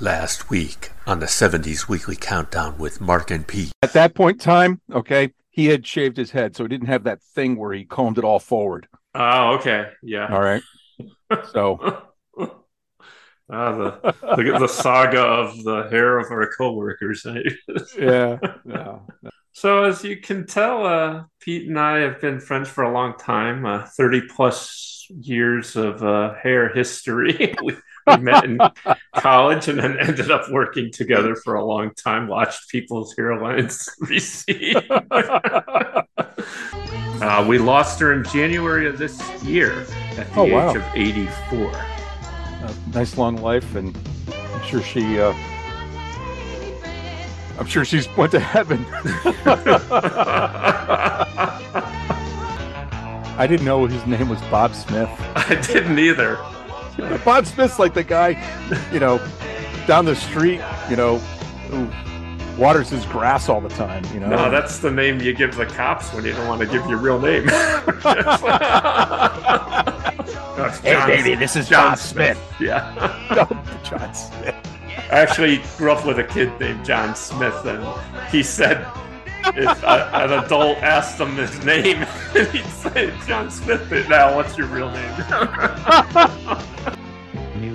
Last week on the 70s Weekly Countdown with Mark and Pete. At that point in time, okay, he had shaved his head, so he didn't have that thing where he combed it all forward. Oh, okay. Yeah. All right. So Ah, the, the the saga of the hair of our coworkers. yeah. No. So as you can tell, uh, Pete and I have been friends for a long time, uh, thirty plus years of uh, hair history. we, we met in college and then ended up working together for a long time. Watched people's hairlines recede. uh, we lost her in January of this year at the Oh, age wow. of eighty-four. A nice long life, and I'm sure she. Uh, I'm sure she's went to heaven. I didn't know his name was Bob Smith. I didn't either. Bob Smith's like the guy, you know, down the street, you know, who waters his grass all the time. You know. No, that's the name you give the cops when you don't want to give your real name. That's Hey, John- baby, this is John Bob Smith. Yeah. No, John Smith. I actually grew up with a kid named John Smith, and he said if a, an adult asked him his name, and he'd say John Smith. Now, what's your real name?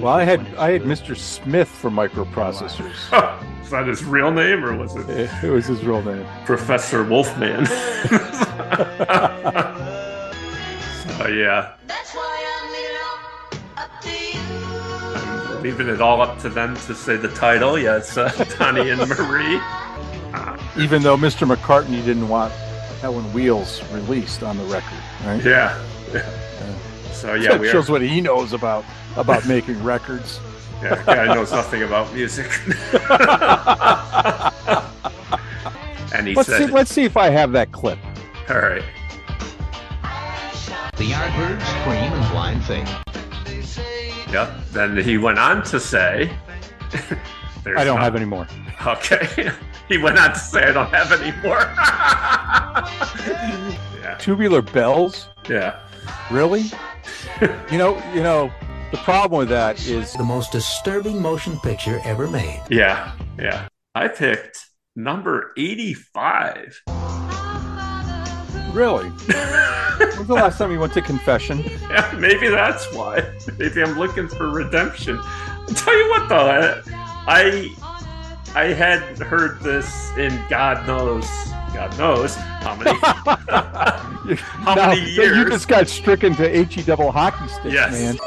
Well, I had I had Mr. Smith for microprocessors. Is that his real name, or was it It was his real name. Professor Wolfman? so, yeah. That's why I'm leaving it all up to you. I'm leaving it all up to them to say the title. Yes, uh, Donnie and Marie. Even though Mr. McCartney didn't want Helen Wheels released on the record, right? Yeah. So yeah, that we shows are, what he knows about about making records. yeah, the guy knows nothing about music. and he Let's said, see. Let's see if I have that clip. "All right, The Yardbirds, Cream, and Blind Faith. yep." Then he went on to say, There's I don't no- have any more. Okay. he went on to say, "I don't have any more." yeah, Tubular bells, yeah. really? you know, you know. The problem with that is the most disturbing motion picture ever made. Yeah, yeah. I picked number 85. really. When's the last time you went to confession? Yeah, maybe that's why. Maybe I'm looking for redemption. I'll tell you what, though, I I had heard this in God knows, God knows how many. how Now, many You just got stricken to he double hockey sticks, Yes. man.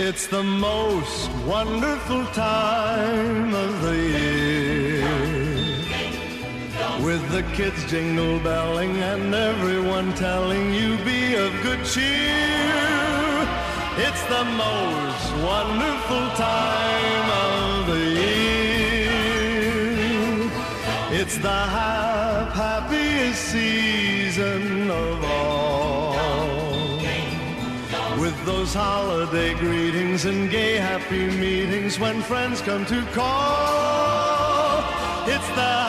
It's the most wonderful time of the year. With the kids jingle belling and everyone telling you be of good cheer. It's the most wonderful time of the year. It's the hap- happiest season of all. With those holiday greetings and gay happy meetings when friends come to call. It's the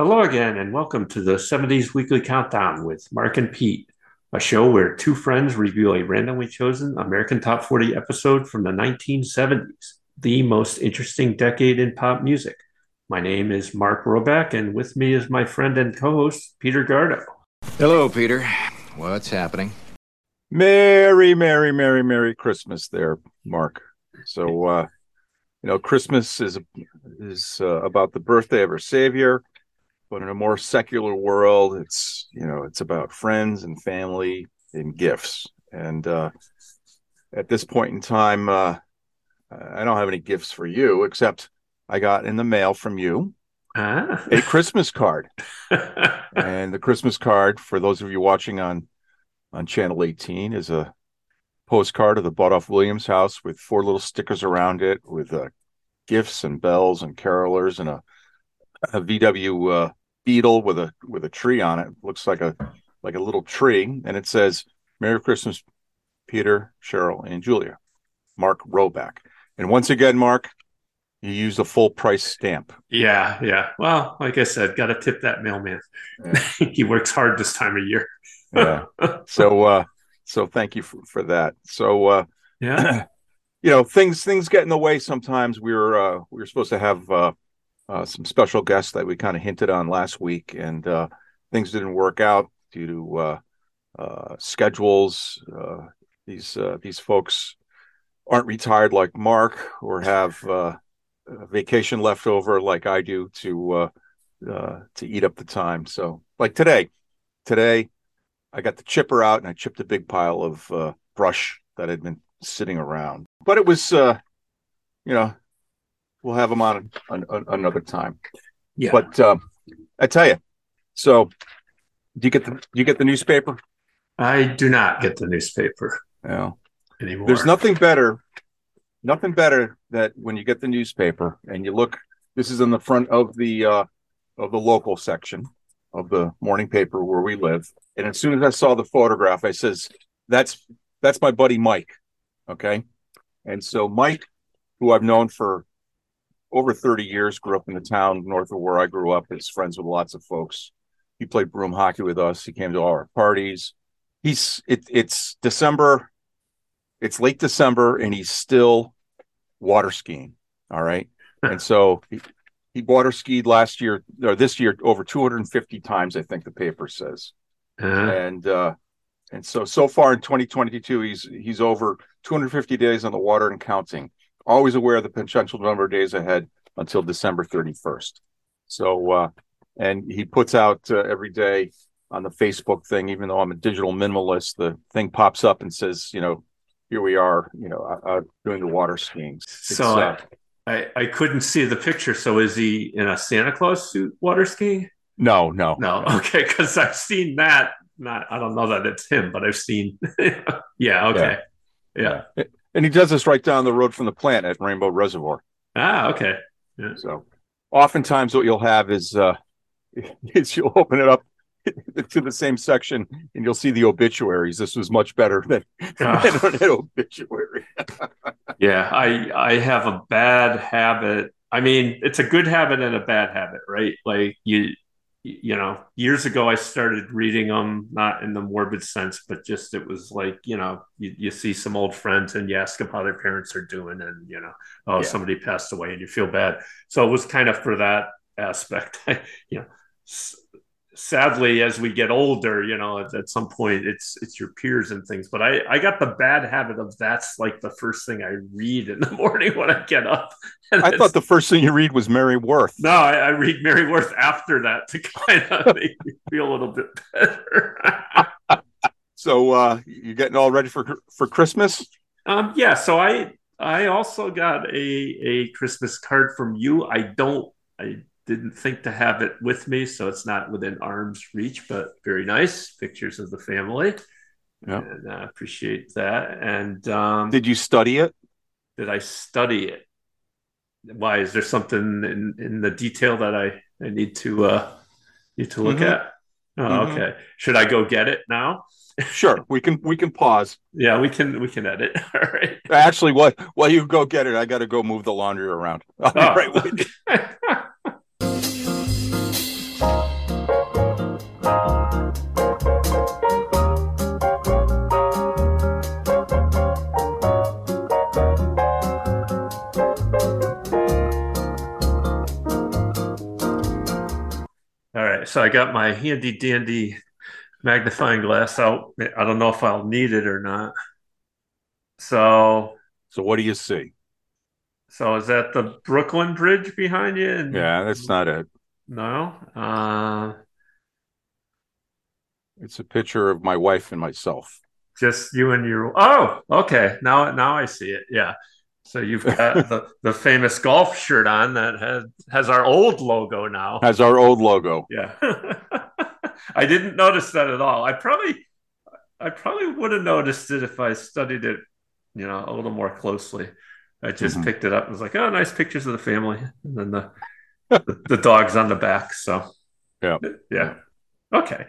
Hello again, and welcome to the 70s Weekly Countdown with Mark and Pete, a show where two friends review a randomly chosen American Top 40 episode from the 1970s, the most interesting decade in pop music. My name is Mark Roback, and with me is my friend and co host, Peter Gardo. Hello, Peter. What's happening? Merry, merry, merry, merry Christmas, there, Mark. So, uh, you know, Christmas is is uh, about the birthday of our Savior, but in a more secular world, it's you know, it's about friends and family and gifts. And uh, at this point in time, uh, I don't have any gifts for you, except I got in the mail from you Ah. a Christmas card. and the Christmas card, for those of you watching on on channel 18, is a postcard of the Butoff Williams house with four little stickers around it with uh, gifts and bells and carolers and a, a VW uh, Beetle with a with a tree on it. Looks like a like a little tree, and it says "Merry Christmas, Peter, Cheryl, and Julia." Mark Roback. And once again, Mark, you used a full price stamp. yeah, yeah. Well, like I said, got to tip that mailman. Yeah. he works hard this time of year. Yeah. so uh so thank you for, for that. So uh Yeah. you know things things get in the way sometimes we were uh we were supposed to have uh, uh some special guests that we kind of hinted on last week and uh things didn't work out due to uh uh schedules uh these uh these folks aren't retired like mark or have vacation left over like i do to to eat up the time so like today today i got the chipper out and i chipped a big pile of brush that had been sitting around. But it was, you know, we'll have them on an, an, another time. Yeah. But um, I tell you, so do you get the do you get the newspaper? I do not get the newspaper Yeah. anymore. There's nothing better, nothing better that when you get the newspaper and you look. This is in the front of the uh, of the local section of the morning paper where we live. And as soon as I saw the photograph, I says, "That's that's my buddy Mike." Okay, and so Mike, who I've known for over 30 years, grew up in the town north of where I grew up. Is friends with lots of folks. He played broom hockey with us. He came to all our parties. He's it, it's December. It's late December, and he's still water skiing. All right, and so he, he water skied last year or this year over 250 times. I think the paper says Uh, and uh and so so far in 2022 he's he's over 250 days on the water and counting always aware of the potential number of days ahead until december 31st so uh and he puts out uh, every day on the facebook thing even though i'm a digital minimalist the thing pops up and says you know here we are you know uh, uh, doing the water skiing It's, so uh, I, I, I couldn't see the picture. So is he in a Santa Claus suit water skiing? no no No, okay, because I've seen that. Not, I don't know that it's him, but I've seen. yeah, okay, yeah. And he does this right down the road from the plant at rainbow reservoir Ah, okay. So oftentimes what you'll have is uh is you'll open it up to the same section and you'll see the obituaries. This was much better than, Ah. than an obituary. Yeah, I I have a bad habit. I mean, it's a good habit and a bad habit, right? Like you you know, years ago I started reading them not in the morbid sense, but just it was like, you know, you, you see some old friends and you ask them how their parents are doing and you know, oh, Yeah. somebody passed away and you feel bad. So it was kind of for that aspect. you know, sadly as we get older, you know, at, at some point it's it's your peers and things. But I I got the bad habit of that's like the first thing I read in the morning when I get up. And I thought the first thing you read was Mary Worth. no, I, I read Mary Worth after that to kind of make me feel a little bit better. So uh you're getting all ready for for Christmas? um, yeah, so I I also got a a Christmas card from you. I don't I didn't think to have it with me, so it's not within arm's reach, but very nice pictures of the family. Yeah. and I appreciate that. And um, Did you study it? did I study it? Why is there something in, in the detail that I, I need to uh, need to look Mhm. at? Oh, Mhm. okay. Should I go get it now? Sure, we can we can pause. Yeah, we can we can edit. All right. Actually, what while you go get it, I got to go move the laundry around. I'll be Oh. right with you. All right. So I got my handy dandy magnifying glass out. I don't know if I'll need it or not. So So what do you see? So is that the Brooklyn Bridge behind you? And Yeah, that's not it. no. Uh, It's a picture of my wife and myself. just you and your. Oh, okay. Now now I see it. Yeah. So you've got the, the famous golf shirt on that has has our old logo now. Has our old logo. Yeah. I didn't notice that at all. I probably I probably would have noticed it if I studied it, you know, a little more closely. I just Mhm. picked it up and was like, oh, nice pictures of the family. And then the the, the dog's on the back. So Yeah. Yeah. Okay.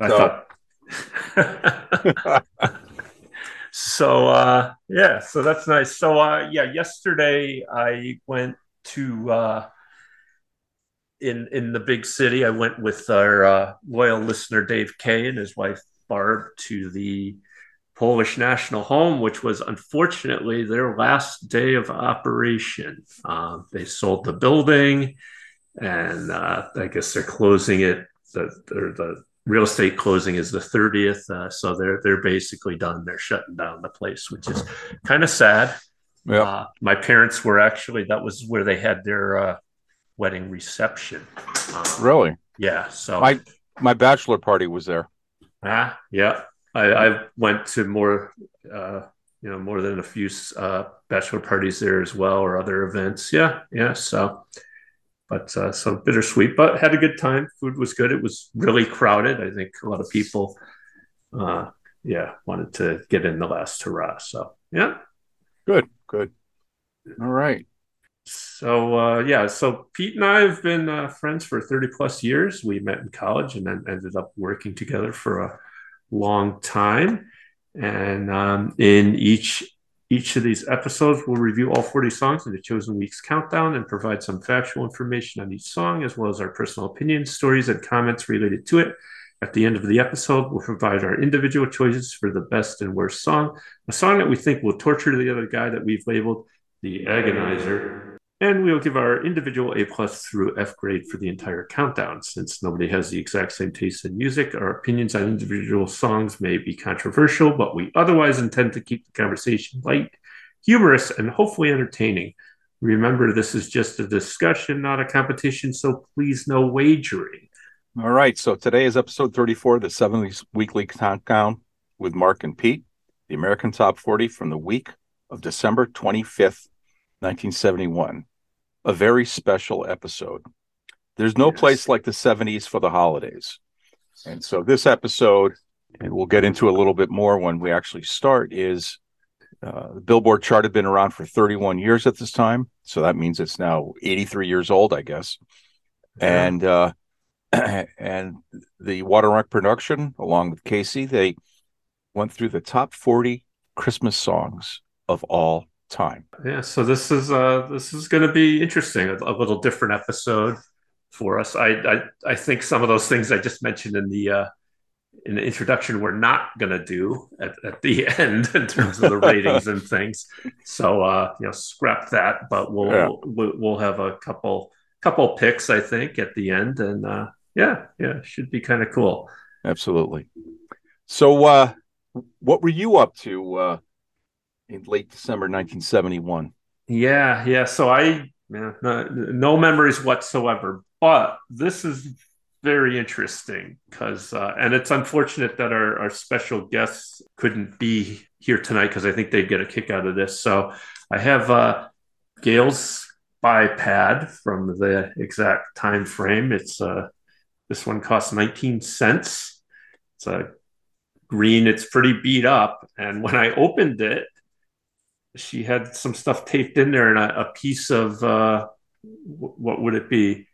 I So- thought so uh yeah, so that's nice. So uh yeah, yesterday I went to uh in in the big city. I went with our uh, loyal listener Dave Kay and his wife Barb to the Polish National Home, which was unfortunately their last day of operation. Uh, they sold the building, and uh, I guess they're closing it. The, the real estate closing is the thirtieth, uh, so they're they're basically done. They're shutting down the place, which is kind of sad. Yeah. Uh, my parents were actually that was where they had their uh, wedding reception. Uh, Really? yeah. So My my bachelor party was there. ah, yeah. I, I went to more, uh, you know, more than a few uh, bachelor parties there as well, or other events. Yeah, yeah. So, but uh, so bittersweet, but had a good time. Food was good. It was really crowded. I think a lot of people, uh, yeah, wanted to get in the last hurrah. So, yeah. Good, good. All right. So uh, yeah, so Pete and I have been uh, friends for thirty plus years. We met in college and then ended up working together for a long time. And um, in each each of these episodes, we'll review all forty songs in the chosen week's countdown and provide some factual information on each song, as well as our personal opinions, stories, and comments related to it. At the end of the episode, we'll provide our individual choices for the best and worst song, a song that we think will torture the other guy that we've labeled the agonizer and we'll give our individual A plus through F grade for the entire countdown. Since nobody has the exact same taste in music, our opinions on individual songs may be controversial, but we otherwise intend to keep the conversation light, humorous, and hopefully entertaining. Remember, this is just a discussion, not a competition, so please no wagering. All right. So today is episode 34, the 70s weekly countdown with Mark and Pete, the American Top 40 from the week of December 25th, 1971. A very special episode. There's no Yes. place like the 70s for the holidays. And so this episode, and we'll get into a little bit more when we actually start, is uh, the Billboard chart had been around for 31 years at this time. So that means it's now 83 years old, I guess. And uh, and the Watermark production, along with Casey, they went through the top 40 Christmas songs of all time. Yeah, so this is uh this is going to be interesting. A, a little different episode for us. I, I I think some of those things I just mentioned in the uh in the introduction we're not going to do at, at the end in terms of the ratings and things. So uh you know scrap that, but we'll Yeah. we'll, we'll have a couple couple picks I think at the end and uh yeah, yeah, should be kind of cool. Absolutely. So, uh, what were you up to uh, in late December 1971? Yeah, yeah. So I, yeah, no, no memories whatsoever. But this is very interesting because, uh, and it's unfortunate that our, our special guests couldn't be here tonight because I think they'd get a kick out of this. So I have uh, Gail's spy pad from the exact time frame. It's uh, this one costs 19 cents. It's a green. It's pretty beat up, and when I opened it she had some stuff taped in there and a, a piece of uh, wh- what would it be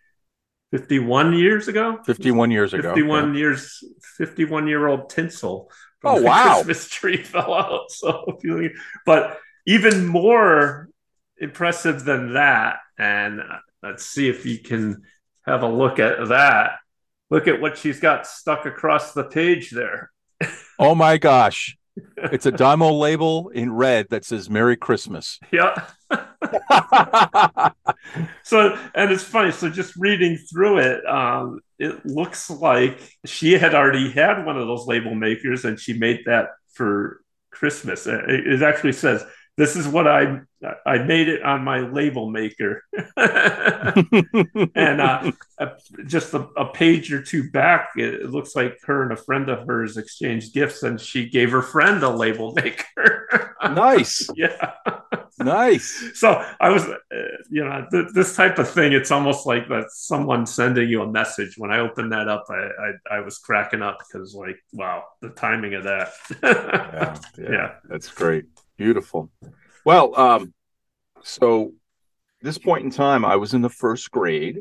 51 years ago 51 years ago. 51 years 51 year old tinsel Oh, wow. christmas tree fell out so but even more impressive than that and uh, let's see if you can have a look at that look at what she's got stuck across the page there Oh my gosh. It's a Dymo label in red that says Merry Christmas. yeah so and it's funny so just reading through it um it looks like she had already had one of those label makers and she made that for christmas it, it actually says this is what i i made it on my label maker and uh, just a, a page or two back it, it looks like her and a friend of hers exchanged gifts and she gave her friend a label maker nice. yeah nice. So I was, uh, you know, th- this type of thing. It's almost like that someone sending you a message. When I opened that up, I I, I was cracking up because, like, wow, the timing of that. Yeah, yeah, Yeah. that's great. Beautiful. Well, um, so this point in time, I was in the first grade,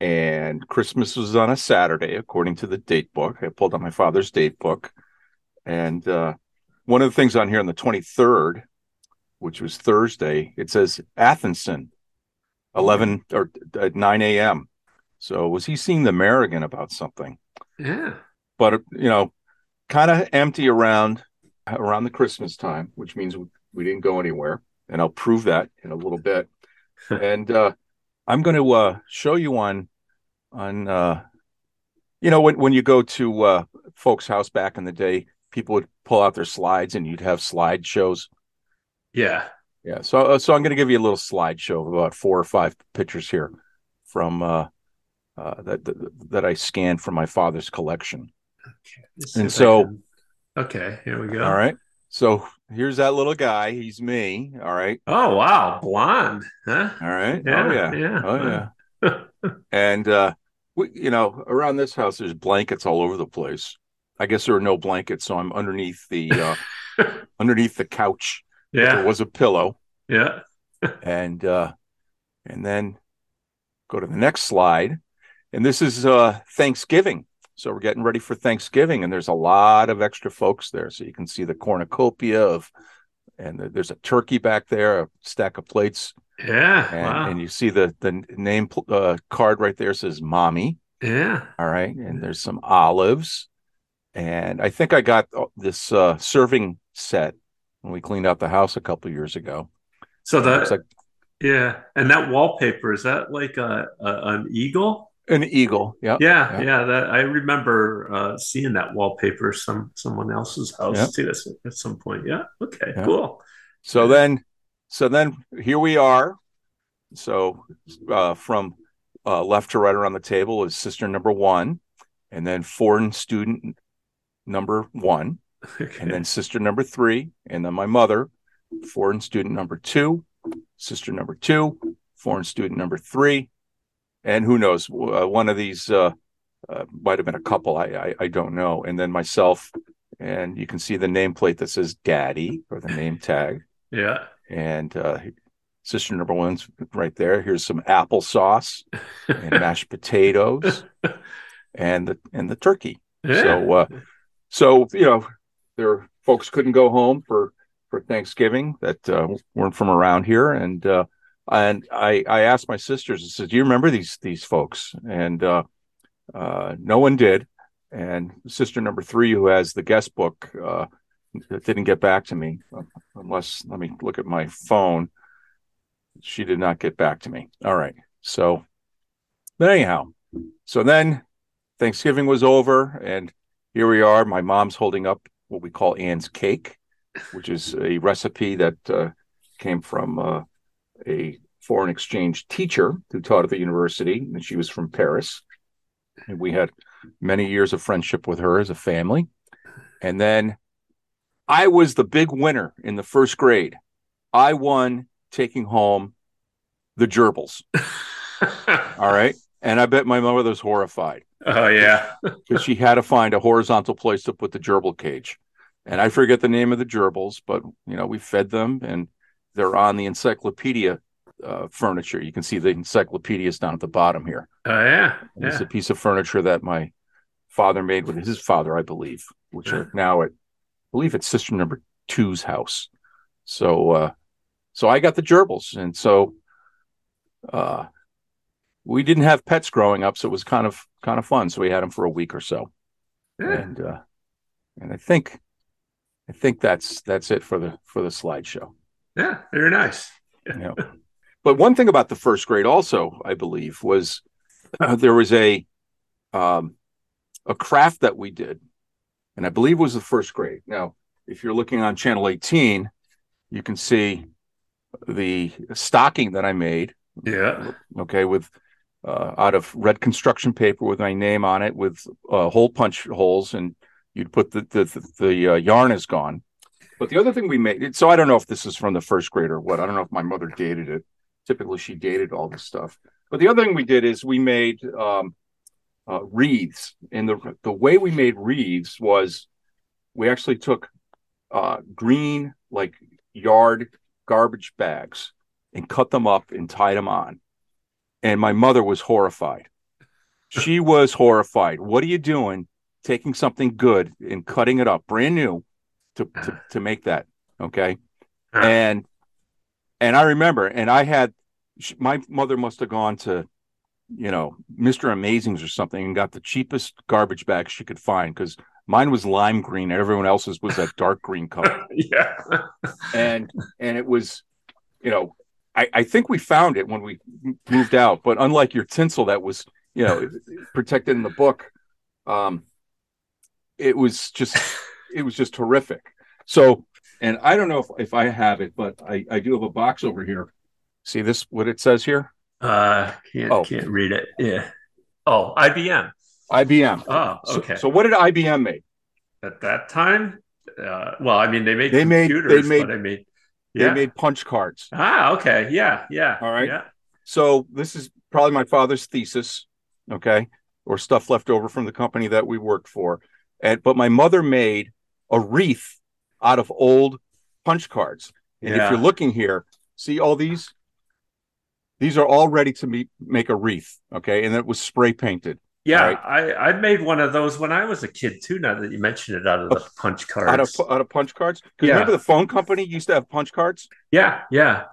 and Christmas was on a Saturday, according to the date book. I pulled out my father's date book, and uh, one of the things on here on the twenty third, which was Thursday, it says Athenson, eleven or at nine a.m. So was he seeing the American about something? yeah. but you know, kind of empty around around the Christmas time, which means we didn't go anywhere, and I'll prove that in a little bit. and uh, I'm going to uh, show you on on uh, you know when when you go to uh, folks' house back in the day, people would pull out their slides, and you'd have slide shows. Yeah. Yeah, so uh, so I'm going to give you a little slideshow of about four or five pictures here from uh, uh, that, that that I scanned from my father's collection. Let's And so- okay, here we go. All right. So here's that little guy. He's me. All right. Oh wow, blonde, huh? All right. Yeah, oh yeah. yeah. Oh yeah. and uh we, you know, around this house there's blankets all over the place. I guess there are no blankets, so I'm underneath the uh underneath the couch. There Yeah, was a pillow. yeah. And uh and then go to the next slide. And this is uh Thanksgiving. So we're getting ready for Thanksgiving, and there's a lot of extra folks there. So you can see the cornucopia of, and there's a turkey back there, a stack of plates, Yeah. and, wow. and you see the the name uh, card right there says "mommy." yeah. All right, and there's some olives, and I think I got uh, this uh, serving set when we cleaned out the house a couple years ago. So that like yeah, and that wallpaper is that like a, a an eagle? An eagle. Yeah. Yeah, yeah. yeah. That I remember uh, seeing that wallpaper some someone else's house Yeah. too at, at some point. Yeah. Okay. Yeah. Cool. So then, so then here we are. So uh, from uh, left to right around the table is sister number one, and then foreign student number one, Okay. and then sister number three, and then my mother, foreign student number two, sister number two, foreign student number three, and who knows, uh, one of these uh, uh, might have been a couple. I, I I don't know, and then myself, and you can see the nameplate that says Daddy or the name tag yeah. and uh, sister number one's right there. Here's some applesauce and mashed potatoes and the and the turkey. Yeah. So uh, so you know, there folks couldn't go home for for Thanksgiving that uh, weren't from around here, and uh, and I I asked my sisters. and said, "Do you remember these these folks?" And uh, uh, no one did. And sister number three, who has the guest book, uh, didn't get back to me. Unless let me look at my phone. She did not get back to me. All right. So, but anyhow, so then Thanksgiving was over, and here we are. My mom's holding up what we call Anne's cake, which is a recipe that uh, came from uh, a foreign exchange teacher who taught at the university, and she was from Paris. And we had many years of friendship with her as a family. And then I was the big winner in the first grade. I won taking home the gerbils. All right. And I bet my mother was horrified oh yeah. because she had to find a horizontal place to put the gerbil cage. And I forget the name of the gerbils, but you know, we fed them and they're on the encyclopedia uh, furniture. You can see the encyclopedias down at the bottom here. Oh yeah. And It's a piece of furniture that my father made with his father, I believe, which are now at, I believe it's sister number two's house. So, uh, so I got the gerbils, and so, uh, we didn't have pets growing up, so it was kind of kind of fun. So we had them for a week or so, Yeah. and uh, and I think, I think that's that's it for the for the slideshow. Yeah. Very nice. Yeah. But one thing about the first grade, also, I believe, was uh, there was a um, a craft that we did, and I believe it was the first grade. Now, if you're looking on channel 18, you can see the stocking that I made. Yeah. Okay, with uh, out of red construction paper with my name on it, with uh, hole punch holes, and you'd put the the the, the uh, yarn is gone, But the other thing we made, so I don't know if this is from the first grade or what. I don't know if my mother dated it. Typically, she dated all this stuff. But the other thing we did is we made um, uh, wreaths, and the the way we made wreaths was we actually took uh, green like yard garbage bags and cut them up and tied them on. And my mother was horrified. She was horrified. What are you doing? Taking something good and cutting it up, brand new, to to, to make that. Okay, and and I remember, and I had my mother must have gone to, you know, Mister Amazings or something and got the cheapest garbage bag she could find because mine was lime green and everyone else's was that dark green color yeah. and and it was you know I, I think we found it when we moved out but unlike your tinsel that was you know protected in the book um it was just it was just horrific so and i don't know if, if i have it but i i do have a box over here see this what it says here Uh, can't Oh. can't read it. Yeah. Oh, IBM. ibm Oh, okay. so, what did ibm make At that time, uh, well, I mean, they made They made- they made- but I mean, they yeah. made punch cards ah, okay, yeah, yeah. All right. Yeah. So this is probably my father's thesis, okay, or stuff left over from the company that we worked for. And but my mother made a wreath out of old punch cards. And if you're looking here, see all these? These are all ready to be, make a wreath, okay? And it was spray painted Yeah, Right. I, I made one of those when I was a kid too. Now that you mention it, out of the punch cards. out of out of punch cards. Because Yeah. remember the phone company used to have punch cards. yeah, yeah,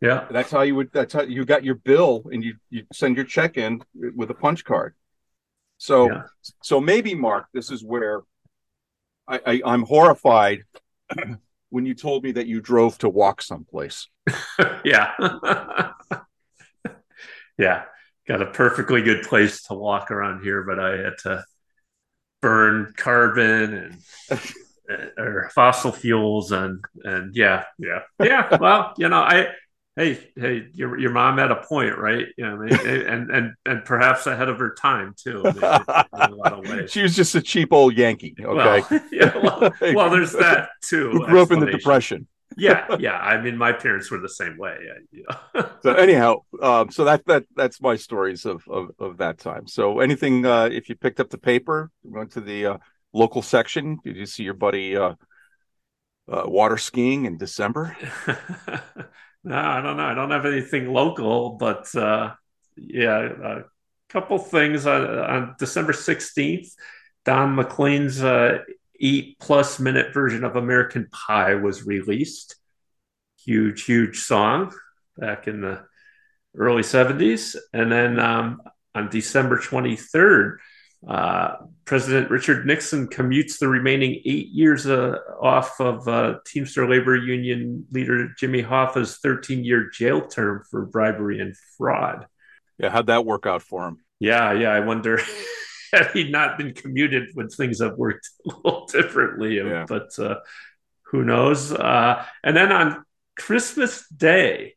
yeah. That's how you would. That's how you got your bill, and you you send your check in with a punch card. So Yeah. so maybe Mark, this is where I, I I'm horrified when you told me that you drove to walk someplace. yeah. yeah. Got a perfectly good place to walk around here, but I had to burn carbon and uh, or fossil fuels and and yeah, yeah. Yeah. Well, you know, I hey, hey, your your mom had a point, right? You know, and and and perhaps ahead of her time too in, a lot of ways. she was just a cheap old Yankee. Okay, Well, yeah, well, well, there's that too. Who grew up in the depression. Yeah, yeah. I mean, my parents were the same way. Yeah. So anyhow, um, so that that that's my stories of of, of that time. So anything, uh, if you picked up the paper, went to the uh, local section, did you see your buddy uh, uh, water skiing in December? No, I don't know. I don't have anything local, but uh, yeah, a couple things on, on December 16th. Don McLean's uh, eight plus minute version of American Pie was released. Huge, huge song back in the early 70s. And then um, on December 23rd, uh, President Richard Nixon commutes the remaining eight years uh, off of uh, Teamster Labor Union leader Jimmy Hoffa's 13 year jail term for bribery and fraud. Yeah, how'd that work out for him? Yeah, yeah. I wonder had he not been commuted, would things have worked a little differently? Yeah. But uh, who knows? Uh, and then on Christmas Day,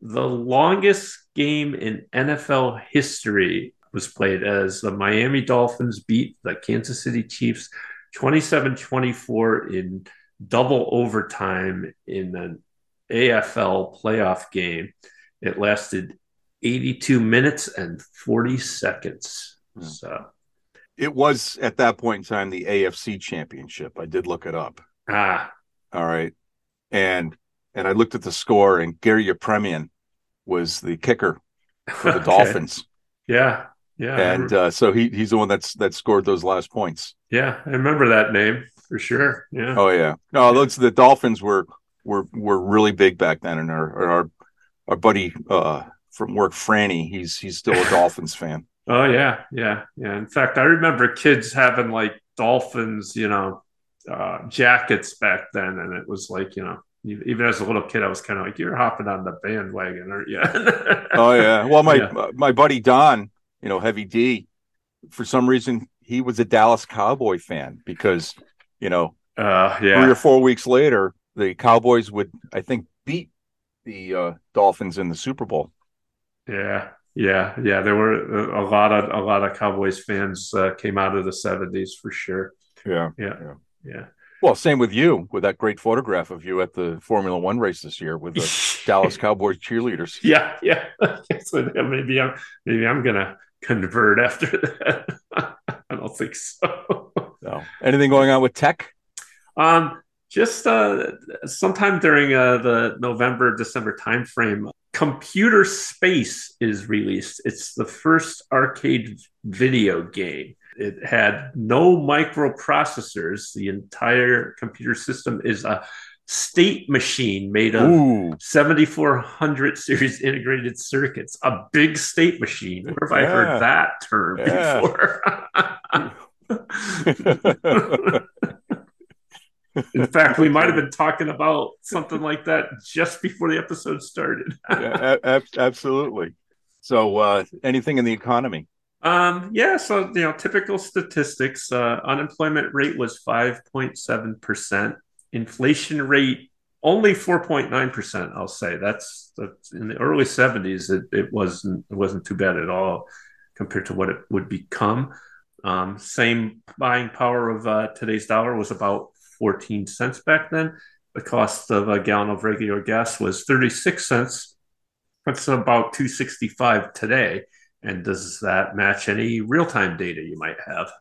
the longest game in NFL history was played as the Miami Dolphins beat the Kansas City Chiefs 27 24 in double overtime in an AFL playoff game. It lasted 82 minutes and 40 seconds. Yeah. So, It was at that point in time the AFC Championship. I did look it up. ah, All right, and and I looked at the score, and Garo Yepremian was the kicker for the okay. Dolphins, Yeah. Yeah. And uh, so he he's the one that's that scored those last points. Yeah, I remember that name for sure. Yeah. Oh yeah, no, those the Dolphins were were were really big back then, and our our our buddy uh, from work, Franny, he's he's still a Dolphins fan. Oh yeah, yeah, yeah. In fact, I remember kids having like dolphins, you know, uh, jackets back then, and it was like, you know, even as a little kid, I was kind of like, "You're hopping on the bandwagon, aren't you?" Oh yeah, well my Yeah. my buddy Don, you know, Heavy D, for some reason he was a Dallas Cowboy fan because you know uh, three or four weeks later the Cowboys would I think beat the uh, Dolphins in the Super Bowl. yeah, yeah, yeah. There were a lot of a lot of Cowboys fans uh, came out of the '70s for sure. Yeah. Yeah, yeah. Well, same with you with that great photograph of you at the Formula One race this year with the Dallas Cowboys cheerleaders. Yeah, yeah. so maybe I'm maybe I'm gonna convert after that. I don't think so. So, anything going on with tech? Um, just uh, sometime during uh, the November December timeframe, Computer Space is released. It's the first arcade video game. It had no microprocessors. The entire computer system is a state machine made of Ooh, 7400 series integrated circuits. A big state machine. Where have I heard that term Yeah. before? In fact, we might have been talking about something like that just before the episode started. yeah, ab- absolutely. So, uh, anything in the economy? Um, yeah, so you know, typical statistics. Uh, unemployment rate was five point seven percent. Inflation rate only four point nine percent. I'll say that's, that's in the early seventies. It, it wasn't it wasn't too bad at all compared to what it would become. Um, same buying power of uh, today's dollar was about fourteen cents back then. The cost of a gallon of regular gas was thirty six cents. That's about two sixty five today. And does that match any real time data you might have?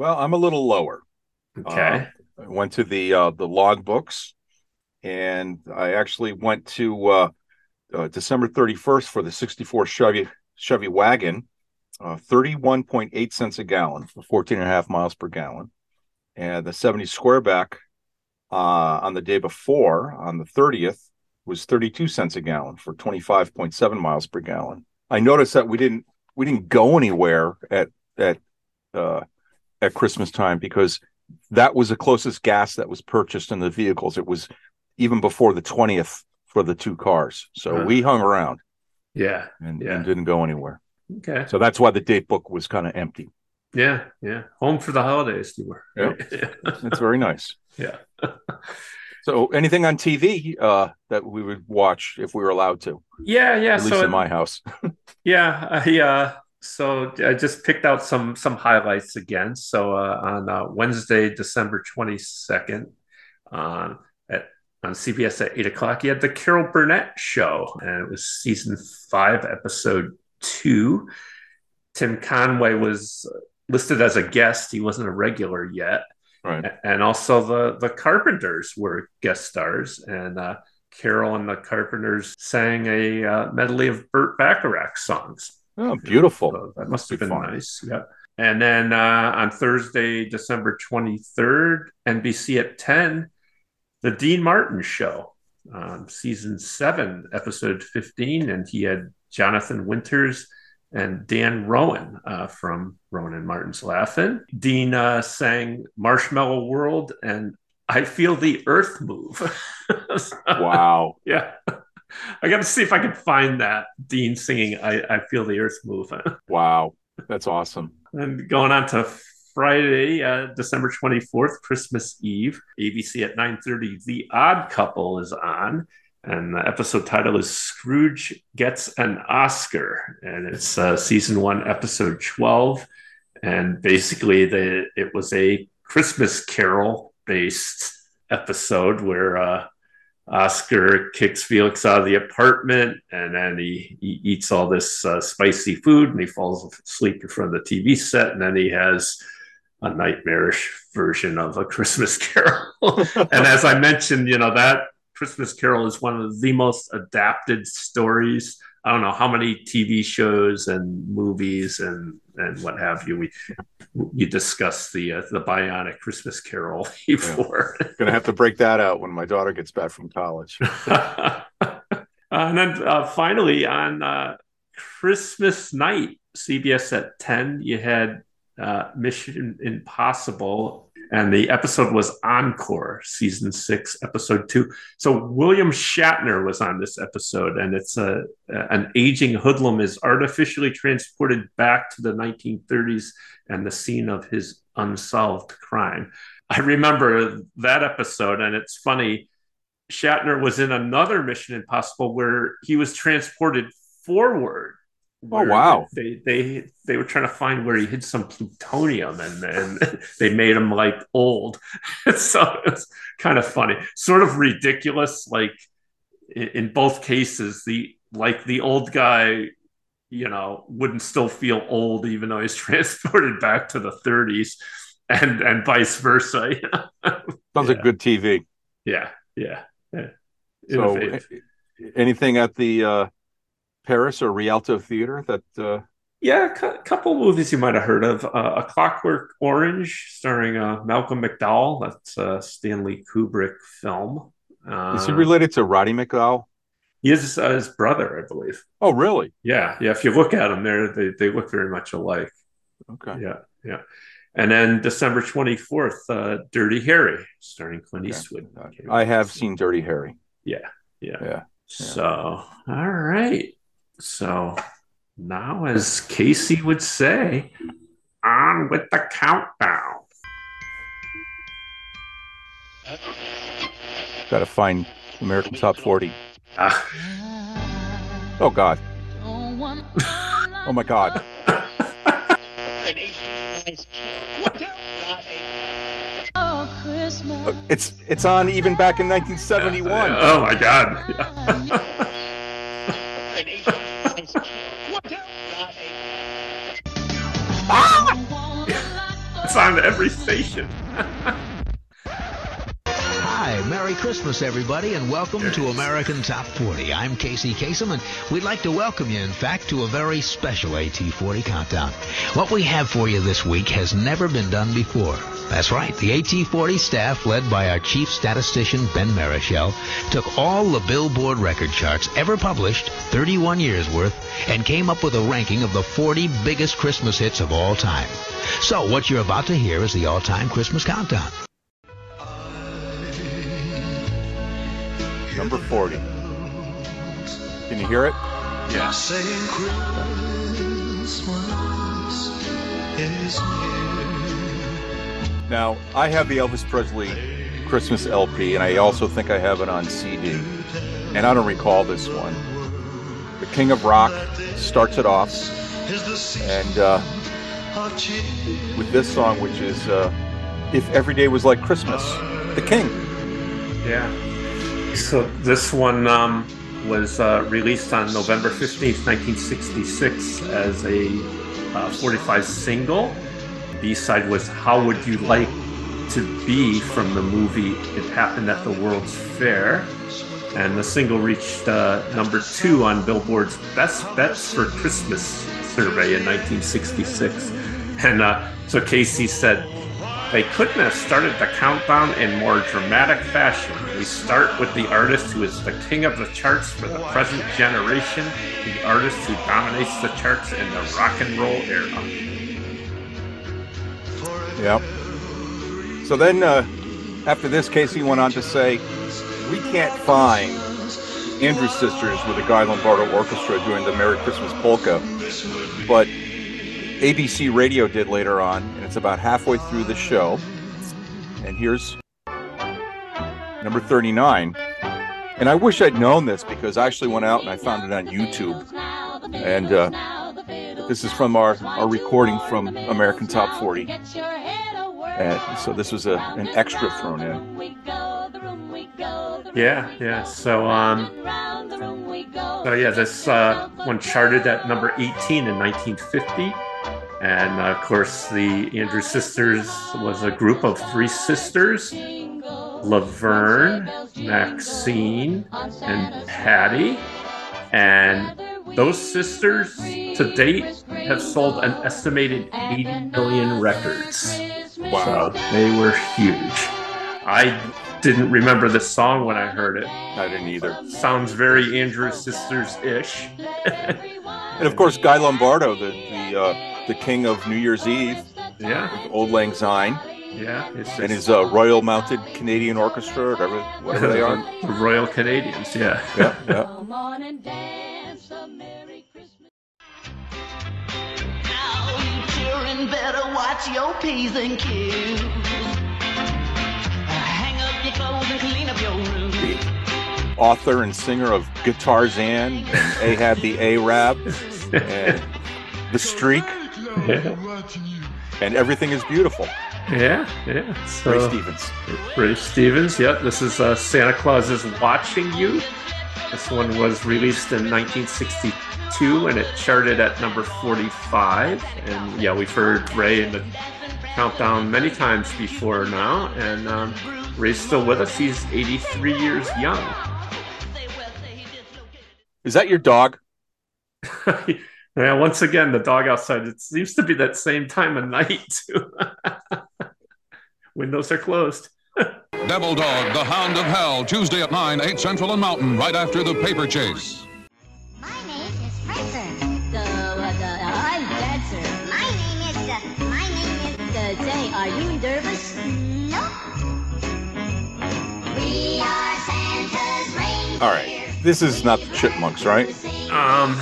Well, I'm a little lower. Okay. I went to the uh, the log books, and I actually went to uh, uh, December 31st for the 64 Chevy Chevy wagon, uh, 31.8 cents a gallon for 14 and a half miles per gallon, and the 70 Squareback uh, on the day before on the 30th was 32 cents a gallon for 25.7 miles per gallon. I noticed that we didn't we didn't go anywhere at at uh, at Christmas time because that was the closest gas that was purchased in the vehicles. It was even before the 20th for the two cars. So Huh. we hung around yeah. and, Yeah. and didn't go anywhere. Okay. So that's why the date book was kind of empty. Yeah. Yeah. Home for the holidays, you were. Yeah. Yeah. It's very nice. yeah. So anything on TV uh, that we would watch if we were allowed to, Yeah. Yeah. at least so in my house. Yeah, I uh, so I just picked out some some highlights again. So uh, on uh, Wednesday, December twenty second, uh, at on CBS at eight o'clock, you had the Carol Burnett show, and it was season five, episode two. Tim Conway was listed as a guest; he wasn't a regular yet, Right. And also the the Carpenters were guest stars, and uh, Carol and the Carpenters sang a uh, medley of Burt Bacharach songs. Oh, beautiful. So that must have Be been fun. nice. Yeah. And then uh, on Thursday, December 23rd, NBC at 10, The Dean Martin Show, um, season seven, episode 15. And he had Jonathan Winters and Dan Rowan uh, from Rowan and Martin's Laugh-In. Dean uh, sang Marshmallow World and I Feel the Earth Move. Wow. Yeah. I got to see if I can find that Dean singing I, I Feel the Earth Move. Wow. That's awesome. and going on to Friday, uh, December 24th, Christmas Eve, ABC at 9.30, The Odd Couple is on. And the episode title is Scrooge Gets an Oscar. And it's uh, season one, episode 12. And basically, the, it was a Christmas Carol based episode where uh, Oscar kicks Felix out of the apartment and then he, he eats all this uh, spicy food and he falls asleep in front of the TV set. And then he has a nightmarish version of a Christmas Carol. and as I mentioned, you know, that Christmas Carol is one of the most adapted stories. I don't know how many TV shows and movies and and what have you. We you discussed the uh, the Bionic Christmas Carol before. Gonna have to break that out when my daughter gets back from college. and then uh, finally on uh, Christmas night, CBS at 10, you had uh, Mission Impossible, and the episode was Encore, season six, episode two. So William Shatner was on this episode, and it's a, an aging hoodlum is artificially transported back to the 1930s and the scene of his unsolved crime. I remember that episode, and it's funny. Shatner was in another Mission Impossible where he was transported forward where wow. They they they were trying to find where he hid some plutonium, and and they made him like old. so it's kind of funny, sort of ridiculous. Like in, both cases, the like the old guy, you know, wouldn't still feel old even though he's transported back to the 30s, and and vice versa. Sounds like good TV. yeah, yeah. yeah. So, anything at the uh, Paris or Rialto Theater that uh, Yeah, a couple movies you might have heard of. Uh, a Clockwork Orange, starring uh, Malcolm McDowell. That's a Stanley Kubrick film. Uh, is he related to Roddy McDowall? he is uh, his brother, I believe. Oh, really? Yeah, yeah. If you look at them, there they they look very much alike. Okay. Yeah, yeah. And then December twenty fourth, uh, Dirty Harry, starring Clint Okay. Eastwood. I have seen Dirty Harry. Yeah, yeah. Yeah. So, all right. So now, as Casey would say, on with the countdown. Got to find American Top 40. Ah, Oh, God. Oh, my God. Uh, It's it's on even back in 1971. oh my God. it's on every station. Hi, Merry Christmas, everybody, and welcome to American Top 40. I'm Casey Kasem, and we'd like to welcome you, in fact, to a very special AT40 countdown. What we have for you this week has never been done before. That's right, the AT40 staff, led by our chief statistician, Ben Marichal, took all the Billboard record charts ever published, 31 years worth, and came up with a ranking of the 40 biggest Christmas hits of all time. So, what you're about to hear is the all-time Christmas countdown. Number 40. Can you hear it? Yeah. Saying Christmas is near. Now, I have the Elvis Presley Christmas LP, and I also think I have it on CD. And I don't recall this one. The King of Rock starts it off, and uh, with this song, which is uh, If Every Day Was Like Christmas, The King. Yeah. So this one um, was uh, released on November 15th, 1966 as a uh, 45 single. The B-side was How Would You Like to Be from the movie It Happened at the World's Fair. And the single reached uh, number two on Billboard's Best Bets for Christmas survey in 1966. And uh, so Casey said, they couldn't have started the countdown in more dramatic fashion. We start with the artist who is the king of the charts for the present generation, the artist who dominates the charts in the rock and roll era. Yep. So then, uh, after this, Casey went on to say, "We can't find Andrews Sisters with the Guy Lombardo Orchestra doing the Merry Christmas polka, but ABC Radio did later on, and it's about halfway through the show. And here's number 39. And I wish I'd known this because I actually went out and I found it on YouTube. And uh, this is from our, our recording from American Top 40. And so this was a, an extra thrown in. Yeah, yeah. So, um, so yeah, this uh, one charted at number 18 in 1950. And uh, of course, the Andrews Sisters was a group of three sisters Laverne, Maxine, and Patty. And those sisters to date have sold an estimated 80 million records. Wow. So they were huge. I didn't remember the song when I heard it. I didn't either. Sounds very Andrews Sisters ish. And of course, Guy Lombardo, the the, uh, the king of New Year's Eve, yeah, Auld Lang Syne, yeah. It's and his uh, Royal Mounted Canadian Orchestra, or whatever, whatever they are. the Royal Canadians, yeah. Yeah, yeah. Now you children better watch your P's and Q's. Hang up your clothes and clean up your room. Author and singer of Gitarzan and Ahab the Arab. and the streak, yeah, and everything is beautiful. yeah, yeah. So, Ray Stevens. Ray Stevens. Yep, this is uh, Santa Claus is Watching You. This one was released in 1962 and it charted at number 45. And yeah, we've heard Ray in the countdown many times before now. And um, Ray's still with us. He's 83 years young. Is that your dog? yeah, once again, the dog outside, it seems to be that same time of night, too. Windows are closed. Devil Dog, the Hound of Hell, Tuesday at 9, 8 Central and Mountain, right after the paper chase. My name is Spencer. The, uh, the, uh, I'm Dancer. My name is uh, my name is The, say, are you nervous? Nope. We are Santa's reindeer. All right. This is not the Chipmunks, right? Um,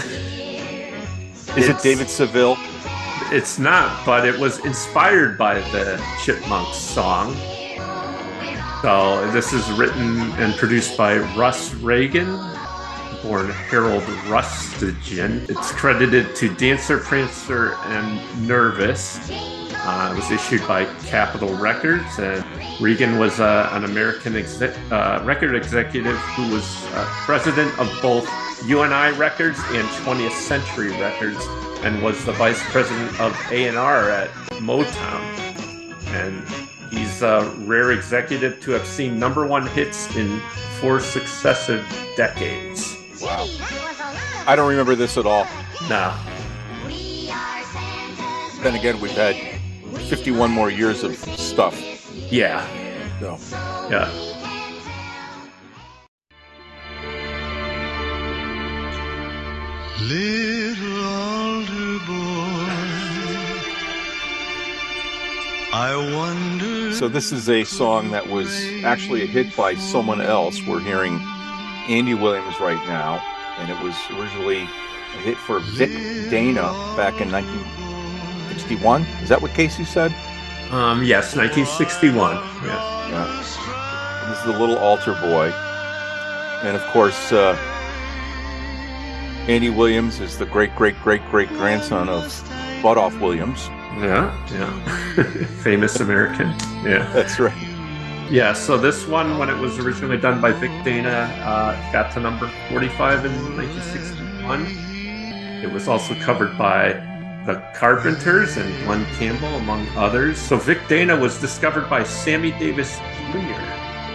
Is it David Seville? It's not, but it was inspired by the Chipmunks song. So this is written and produced by Russ Regan, born Harold Rustigan. It's credited to Dancer, Prancer, and Nervous. Uh, it was issued by Capitol Records, and Regan was uh, an American exec- uh, record executive who was uh, president of both UNI Records and 20th Century Records, and was the vice president of A&R at Motown. And he's a rare executive to have seen number one hits in four successive decades. Wow. I don't remember this at all. Now, We are Santa's Then again, we've had 51 more years of stuff. yeah, So. yeah. Little altar boy, I wonder. So this is a song that was actually a hit by someone else. We're hearing Andy Williams right now, and it was originally a hit for Vic Dana back in 1961. Is that what Casey said? Um, yes, 1961. Yeah. Yeah. This is the little altar boy, and of course, uh, Andy Williams is the great great great great grandson of Bud Off Williams. Yeah, yeah. Famous American. Yeah. That's right. Yeah, so this one, when it was originally done by Vic Dana, uh, got to number 45 in 1961. It was also covered by the Carpenters and Glen Campbell, among others. So Vic Dana was discovered by Sammy Davis Jr.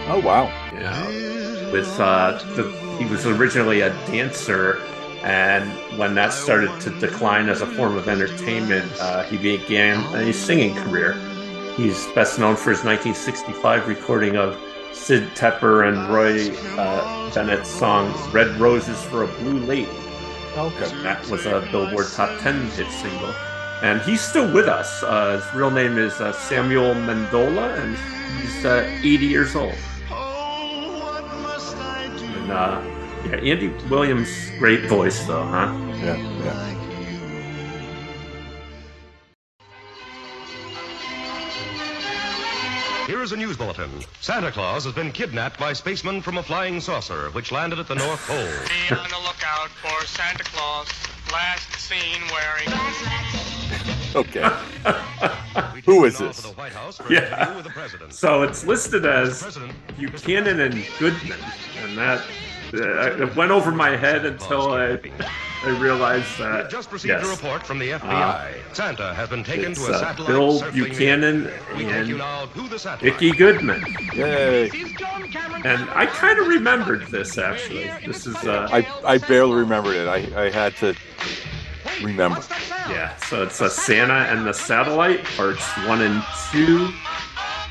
Oh wow. Yeah. With uh, the, he was originally a dancer, and when that started to decline as a form of entertainment, uh, he began a singing career. He's best known for his 1965 recording of Sid Tepper and Roy uh, Bennett's song "Red Roses for a Blue Lady." Okay. That was a Billboard Top 10 hit single. And he's still with us. Uh, his real name is uh, Samuel Mendola, and he's uh, 80 years old. Oh, what must I do? And uh, yeah, Andy Williams, great voice though, huh? Yeah. Yeah. Here is a news bulletin. Santa Claus has been kidnapped by spacemen from a flying saucer, which landed at the North Pole. Be on the lookout for Santa Claus. Last seen wearing. Okay. Who is this? For the White House for an Yeah. interview with the president. So it's listed as Buchanan and Goodman, and that it went over my head until I, I realized that have just received yes, a report from the FBI. Santa has been taken to a uh, satellite Bill Buchanan mission. We take you and now to the satellite. Dickie Goodman, Yay. and I kind of remembered this actually. This is uh, I, I barely remembered it. I, I had to remember. Yeah, so it's a Santa and the Satellite, parts one and two.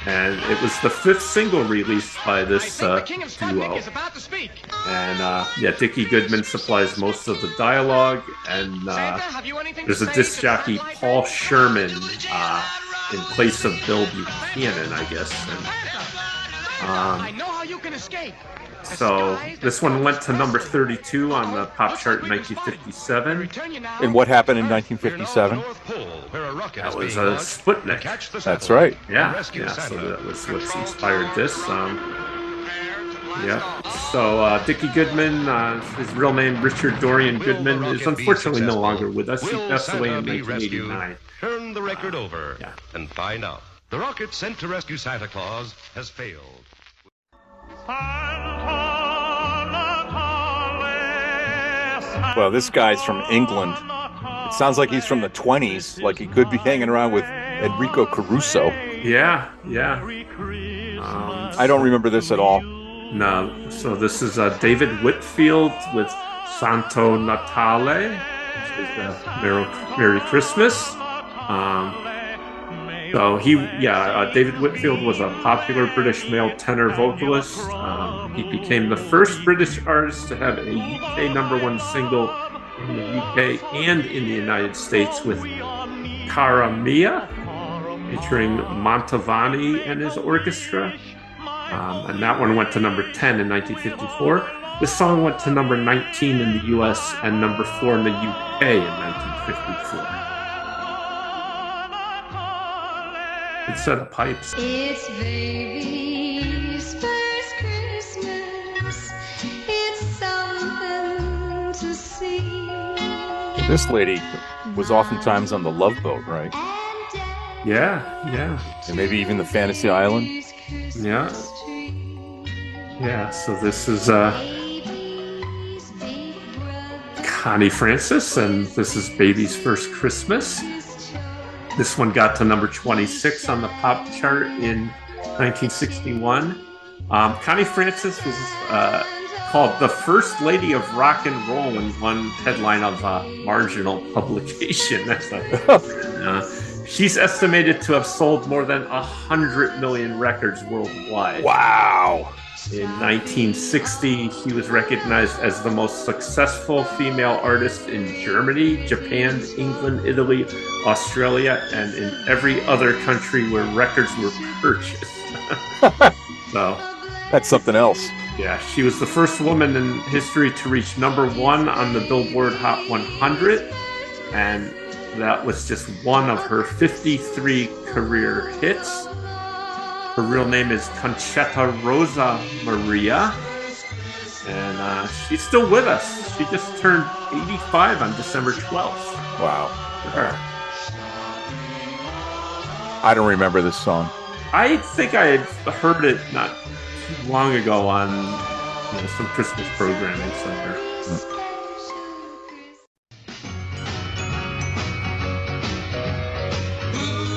And it was the fifth single released by this uh, duo. about to speak. And uh, yeah, Dickie Goodman supplies most of the dialogue. And uh, have you anything there's a disc jockey, Paul Sherman, uh, in place of Bill Buchanan, I guess. And, um, know how you can escape. so this one went to number 32 on the pop chart in 1957. Return you now. And what happened in We're now at the 1957? North Pole, where a rocket That is was a Sputnik. That's right. Yeah, yeah. So that was what's inspired this. Um, Yeah. So uh, Dickie Goodman, uh, his real name Richard Dorian Goodman, is unfortunately no longer with us. He Will passed away Santa in be 1989. Turn the record over yeah. and find out. The rocket sent to rescue Santa Claus has failed. Well, this guy's from England. It sounds like he's from the 20s, like he could be hanging around with Enrico Caruso. Yeah, yeah. Um, I don't remember this at all. No. So this is uh, David Whitfield with Santo Natale, which is uh, Merry, Merry Christmas. Um, so he, yeah, uh, David Whitfield was a popular British male tenor vocalist. Um, he became the first British artist to have a UK number one single in the UK and in the United States with Cara Mia, featuring Mantovani and his orchestra. Um, and that one went to number 10 in 1954. This song went to number 19 in the US and number 4 in the UK in 1954. Set of pipes. It's baby's first Christmas. It's something to see. This lady was oftentimes on the Love Boat, right? Yeah, yeah. And maybe even the Fantasy Island. Yeah. Yeah, so this is uh Connie Francis, and this is Baby's First Christmas. This one got to number 26 on the pop chart in 1961. Um, Connie Francis was uh, called the First Lady of Rock and Roll in one headline of a marginal publication. Uh, she's estimated to have sold more than 100 million records worldwide. Wow. In 1960, he was recognized as the most successful female artist in Germany, Japan, England, Italy, Australia, and in every other country where records were purchased. so, That's something else. yeah, she was the first woman in history to reach number one on the Billboard Hot 100, and that was just one of her 53 career hits. Her real name is Concetta Rosa Maria, and uh, she's still with us. She just turned 85 on December 12th. Wow. Her. I don't remember this song. I think I had heard it not too long ago on you know, some Christmas programming somewhere.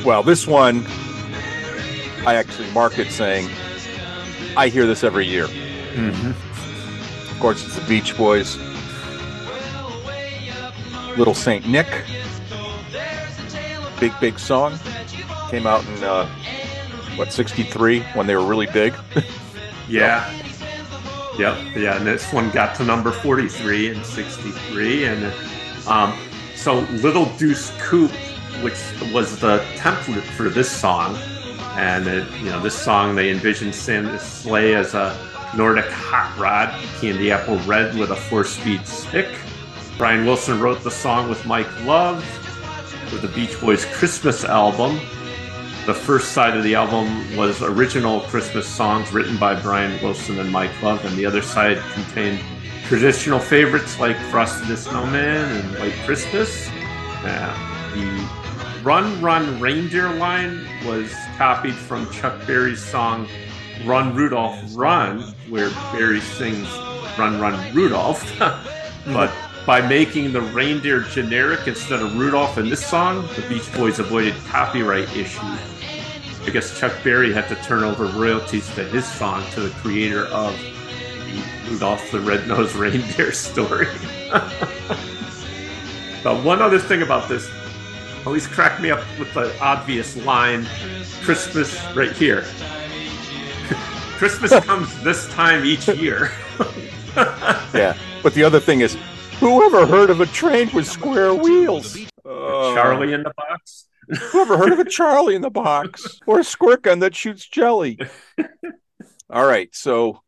Well, this one, I actually mark it saying, I hear this every year. Mm-hmm. Of course, it's the Beach Boys. Little Saint Nick. Big, big song. Came out in, uh, what, 63 when they were really big. Yeah. Yep. Yeah. And this one got to number 43 in 63. And um, so Little Deuce Coupe, which was the template for this song, and it, you know, this song they envisioned Santa's sleigh as a Nordic hot rod, candy apple red with a four-speed stick. Brian Wilson wrote the song with Mike Love for the Beach Boys Christmas album. The first side of the album was original Christmas songs written by Brian Wilson and Mike Love, and the other side contained traditional favorites like Frosty the Snowman and White Christmas. The Run Run Reindeer line was copied from Chuck Berry's song Run Rudolph Run, where Berry sings Run Run Rudolph. but by making the reindeer generic instead of Rudolph in this song, the Beach Boys avoided copyright issues. I guess Chuck Berry had to turn over royalties to his song to the creator of Rudolph the Red-Nosed Reindeer story. but one other thing about this always cracked me up with the obvious line Christmas right here. Christmas comes this time each year. yeah. But the other thing is, who ever heard of a train with square wheels? Uh, Charlie in the box. Who ever heard of a Charlie in the box or a squirt gun that shoots jelly? All right. So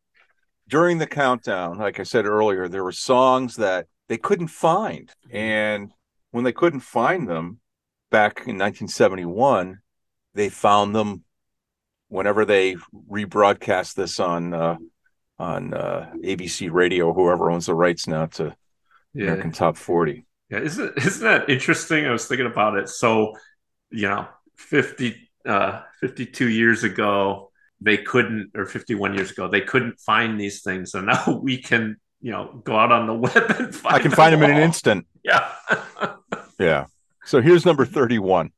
during the countdown, like I said earlier, there were songs that they couldn't find. And when they couldn't find them back in 1971, they found them whenever they rebroadcast this on uh, on uh, ABC Radio, whoever owns the rights now to Yeah. American Top 40. Yeah, isn't isn't that interesting? I was thinking about it. So, you know, 50 uh 52 years ago, they couldn't or 51 years ago, they couldn't find these things. And now we can, you know, go out on the web and find I can find them in an instant. Yeah. Yeah. So here's number 31.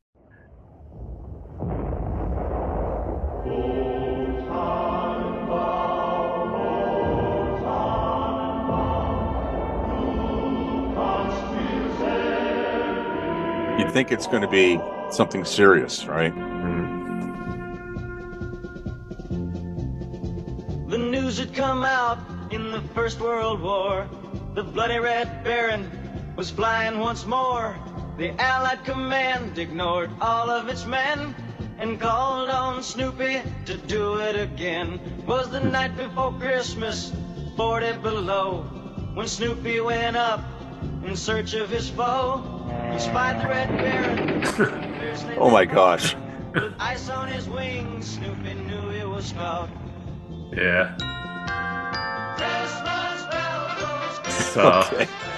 You'd think it's going to be something serious, right? The news had come out in the First World War. The bloody Red Baron was flying once more. The Allied command ignored all of its men and called on Snoopy to do it again. Was the night before Christmas, 40 below, when Snoopy went up in search of his foe. He spied the Red Baron. Oh my gosh. With ice on his wings, Snoopy knew he was caught. Yeah. Christmas bells So, Okay.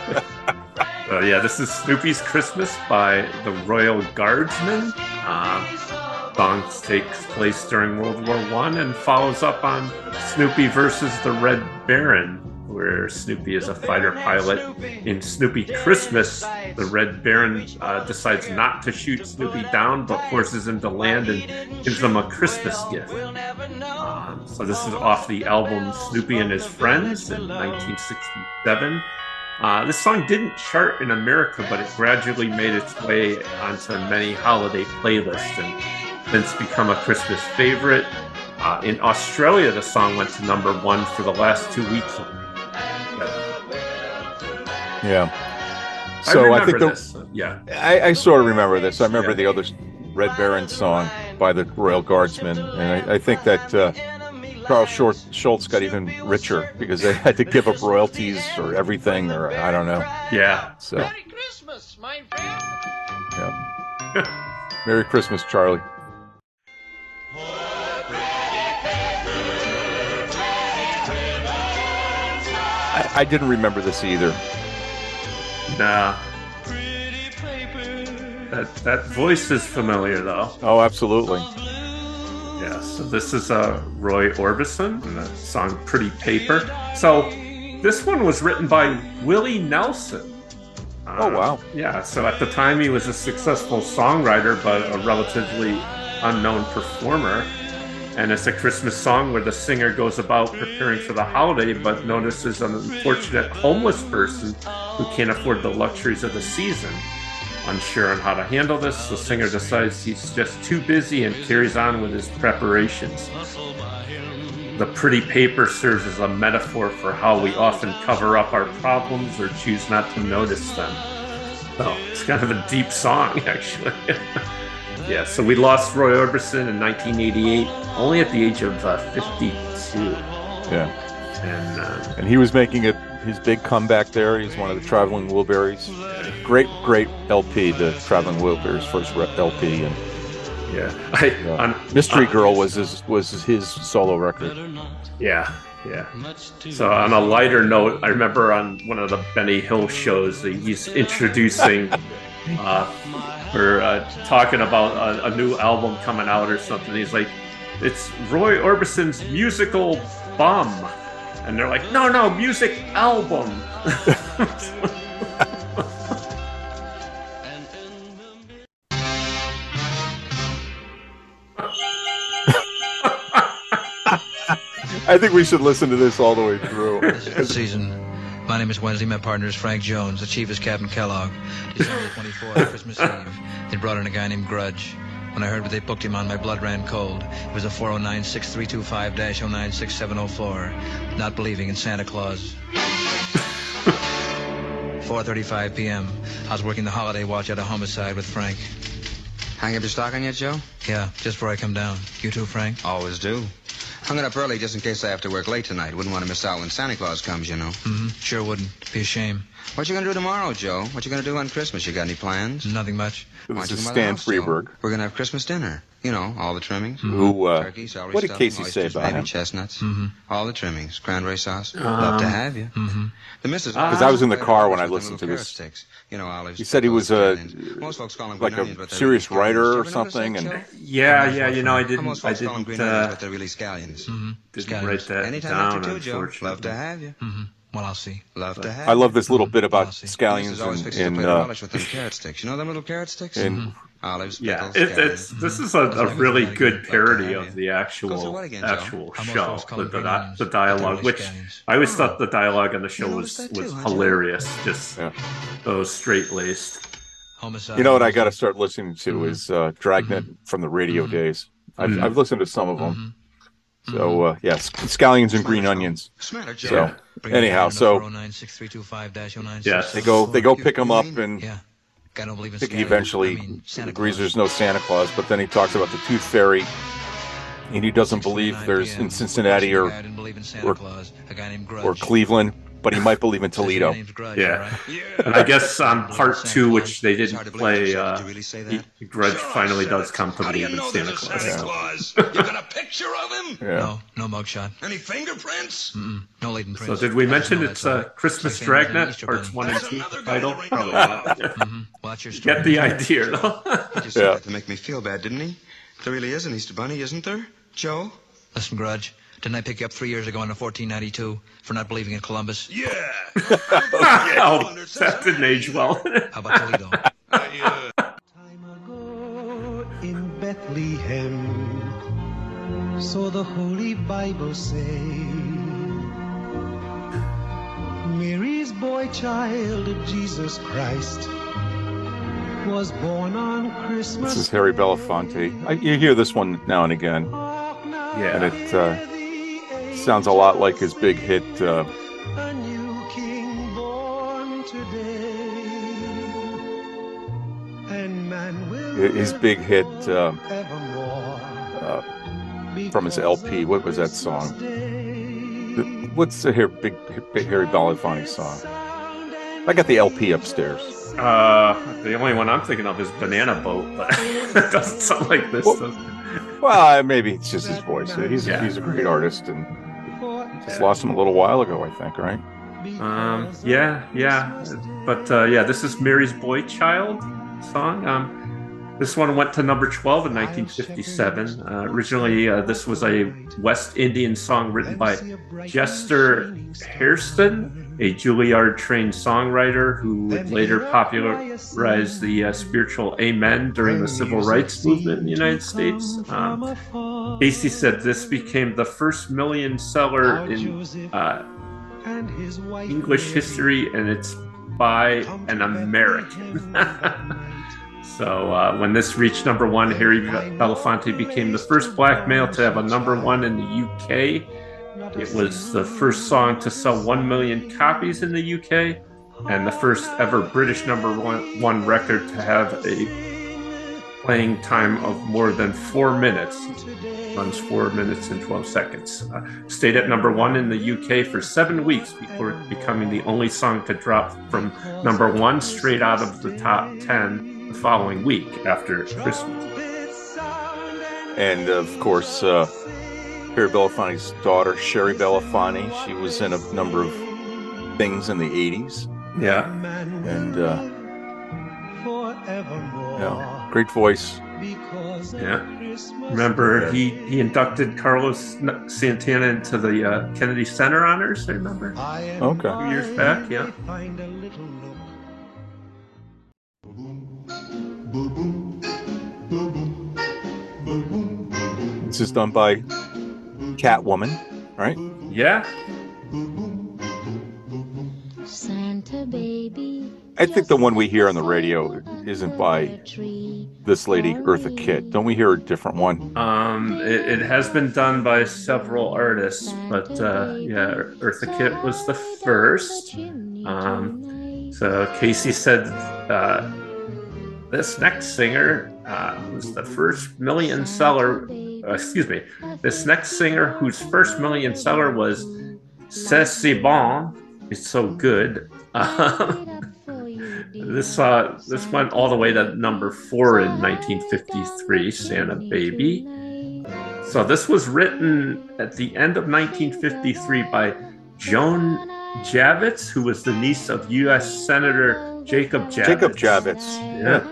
So yeah, this is Snoopy's Christmas by the Royal Guardsmen. Um, song takes place during World War One and follows up on Snoopy versus the Red Baron, where Snoopy is a fighter pilot. In Snoopy Christmas, the Red Baron uh, decides not to shoot Snoopy down, but forces him to land and gives him a Christmas gift. Um, so this is off the album Snoopy and His Friends in 1967. Uh, this song didn't chart in America, but it gradually made its way onto many holiday playlists and since become a Christmas favorite. Uh, in Australia, the song went to number one for the last two weeks. Yeah. I So I, remember think the, this. Yeah. I, I sort of remember this. I remember Yeah. the other Red Baron song by the Royal Guardsmen, and I, I think that uh, Carl Short, Schulz got even richer because they had to give up royalties or everything, or I don't know. Yeah. So. Yeah. Merry Christmas, Charlie. I, I didn't remember this either. Nah. That that voice is familiar though. Oh, absolutely. Yeah, so this is uh, Roy Orbison and the song Pretty Paper. So this one was written by Willie Nelson. Oh, Uh, wow. Yeah, so at the time he was a successful songwriter, but a relatively unknown performer. And it's a Christmas song where the singer goes about preparing for the holiday, but notices an unfortunate homeless person who can't afford the luxuries of the season. Unsure on how to handle this, the singer decides he's just too busy and carries on with his preparations. The pretty paper serves as a metaphor for how we often cover up our problems or choose not to notice them. So it's kind of a deep song, actually. yeah, so we lost Roy Orbison in 1988, only at the age of uh, 52. Yeah. And uh, And he was making it his big comeback there. He's one of the Traveling Wilburys. Great, great LP, the Traveling Wilburys first LP, and yeah, I, on, Mystery on- Girl was his was his solo record. Yeah, yeah. So on a lighter note, I remember on one of the Benny Hill shows, he's introducing uh, or uh, talking about a, a new album coming out or something. He's like, "It's Roy Orbison's musical bum," and they're like, "No, no, music album." I think we should listen to this all the way through. Good season. My name is Wednesday. My partner is Frank Jones. The chief is Captain Kellogg. December 24th, Christmas Eve. They brought in a guy named Grudge. When I heard what they booked him on, my blood ran cold. It was a 409-6325-096704. Not believing in Santa Claus. 4.35 p.m. I was working the holiday watch at a homicide with Frank. Hang up your stocking yet, Joe? Yeah, just before I come down. You too, Frank? Always do. Hung it up early just in case I have to work late tonight. Wouldn't want to miss out when Santa Claus comes, you know. Mm-hmm. Sure wouldn't. Be a shame. What you gonna do tomorrow, Joe? What you gonna do on Christmas? You got any plans? Nothing much. This Why is come by the Stan house, Joe? Freberg. We're gonna have Christmas dinner. You know, all the trimmings. Who, uh, Turkey, celery what did stuffing, Casey say about baby him? chestnuts. Mm-hmm. All the trimmings. Cranberry sauce. Love to Um, have you. Mm-hmm. The missus. Because I was in the car when I listened to little this. sticks. You know, olives. He said he was a Most folks call them like green onions, a they're serious really writer or scallions. You ever notice something, and Joe? Yeah, yeah, you know, I didn't, most I folks call them didn't, green onions, uh, but they're really scallions. didn't write that Anytime down. after two, Joe. unfortunately. Love to have you. Mm-hmm. Well, I'll see. Love to have I love this little bit about scallions and, in, fixes in uh, with them carrot sticks. You know them little carrot sticks? in Olives, Yeah, pickles, it, scallions. it's this is a, a really good parody of the actual again, actual How most show, the, the, green di- onions, the dialogue, which. I always thought the dialogue on the show was noticed was too, huh, hilarious, just Yeah. those straight laced. Homicide. You know what I got to start listening to Mm-hmm. is uh, Dragnet from the radio days. I've. I've listened to some of them. So uh, yes, scallions and green onions. So anyhow, so 409-6325-096. Yes. they go they go pick them up, and Yeah. I don't believe in think he eventually I mean, Santa agrees Claus. there's no Santa Claus, but then he talks about the Tooth Fairy, and he doesn't believe there's in Cincinnati or I didn't believe in Santa or- Claus. A guy named Grudge. or Cleveland, but he might believe in Toledo. Grudge, Yeah. all right? And I guess on part two, which they didn't hard play, uh, really say he- that? Grudge finally does come to How do you believe in know Santa there's a Claus. Santa Claus? You got a picture of him? Yeah. No, no mugshot. Any fingerprints? Mm-mm. No latent So did we mention know it's that's uh, Christmas Like famous Dragnet, parts one and two another title? Probably not. Mhm. Watch your. Get the idea, though. He just said Yeah. to make me feel bad, didn't he? There really is an Easter Bunny, isn't there? Joe? Listen, Grudge. Didn't I pick you up three years ago in 1492 for not believing in Columbus? Yeah. oh, that didn't age well. How about Toledo? I, uh, Time ago in Bethlehem, so the Holy Bible say. Mary's boy child, Jesus Christ, was born on Christmas. This is Harry Belafonte. I, you hear this one now and again, and yeah. it uh, sounds a lot like his big hit. Uh, A new king born today. And man will his big hit uh, uh, from his LP. What was that song? What's the here big, big Harry Belafonte song? I got the LP upstairs. Uh, the only one I'm thinking of is Banana Boat, but it doesn't sound like this. Well- Well, uh, maybe it's just his voice. He's Yeah. he's a great artist, and just lost him a little while ago, I think. Right? Um, yeah, yeah, but uh, yeah, this is Mary's Boy Child song. Um, this one went to number 12 in 1957. Uh, originally, uh, this was a West Indian song written by Jester Hairston, a Juilliard trained songwriter who would later popularize the uh, spiritual Amen during the civil rights movement in the United States. Um, Casey said this became the first million seller in uh, and his wife English history, and it's by an American. so uh, when this reached number one, Harry Belafonte became the first black male to have a number one in the UK. It was the first song to sell one million copies in the UK, and the first ever British number one, one record to have a playing time of more than four minutes. Runs four minutes and 12 seconds. Uh, stayed at number one in the UK for seven weeks before becoming the only song to drop from number one straight out of the top 10 the following week after Christmas. And of course, uh, Harry Belafonte's daughter, Shari Belafonte, she was in a number of things in the 80s. Yeah. And, uh, yeah, great voice. Yeah. Remember, he, he inducted Carlos Santana into the uh, Kennedy Center honors, I remember? Okay. Years back, yeah. This is done by Catwoman, right? Yeah. Santa baby. I think the one we hear on the radio isn't by this lady, Eartha Kitt. Don't we hear a different one? Um, it, it has been done by several artists, but uh, yeah, Eartha Kitt was the first. Um, so Casey said uh, this next singer uh, was the first million seller. Uh, excuse me, this next singer whose first million seller was C'est si bon, it's so good, this uh, this went all the way to number four in 1953, Santa Baby. So this was written at the end of 1953 by Joan Javits, who was the niece of U.S. Senator Jacob Javits. Jacob Javits. Yeah.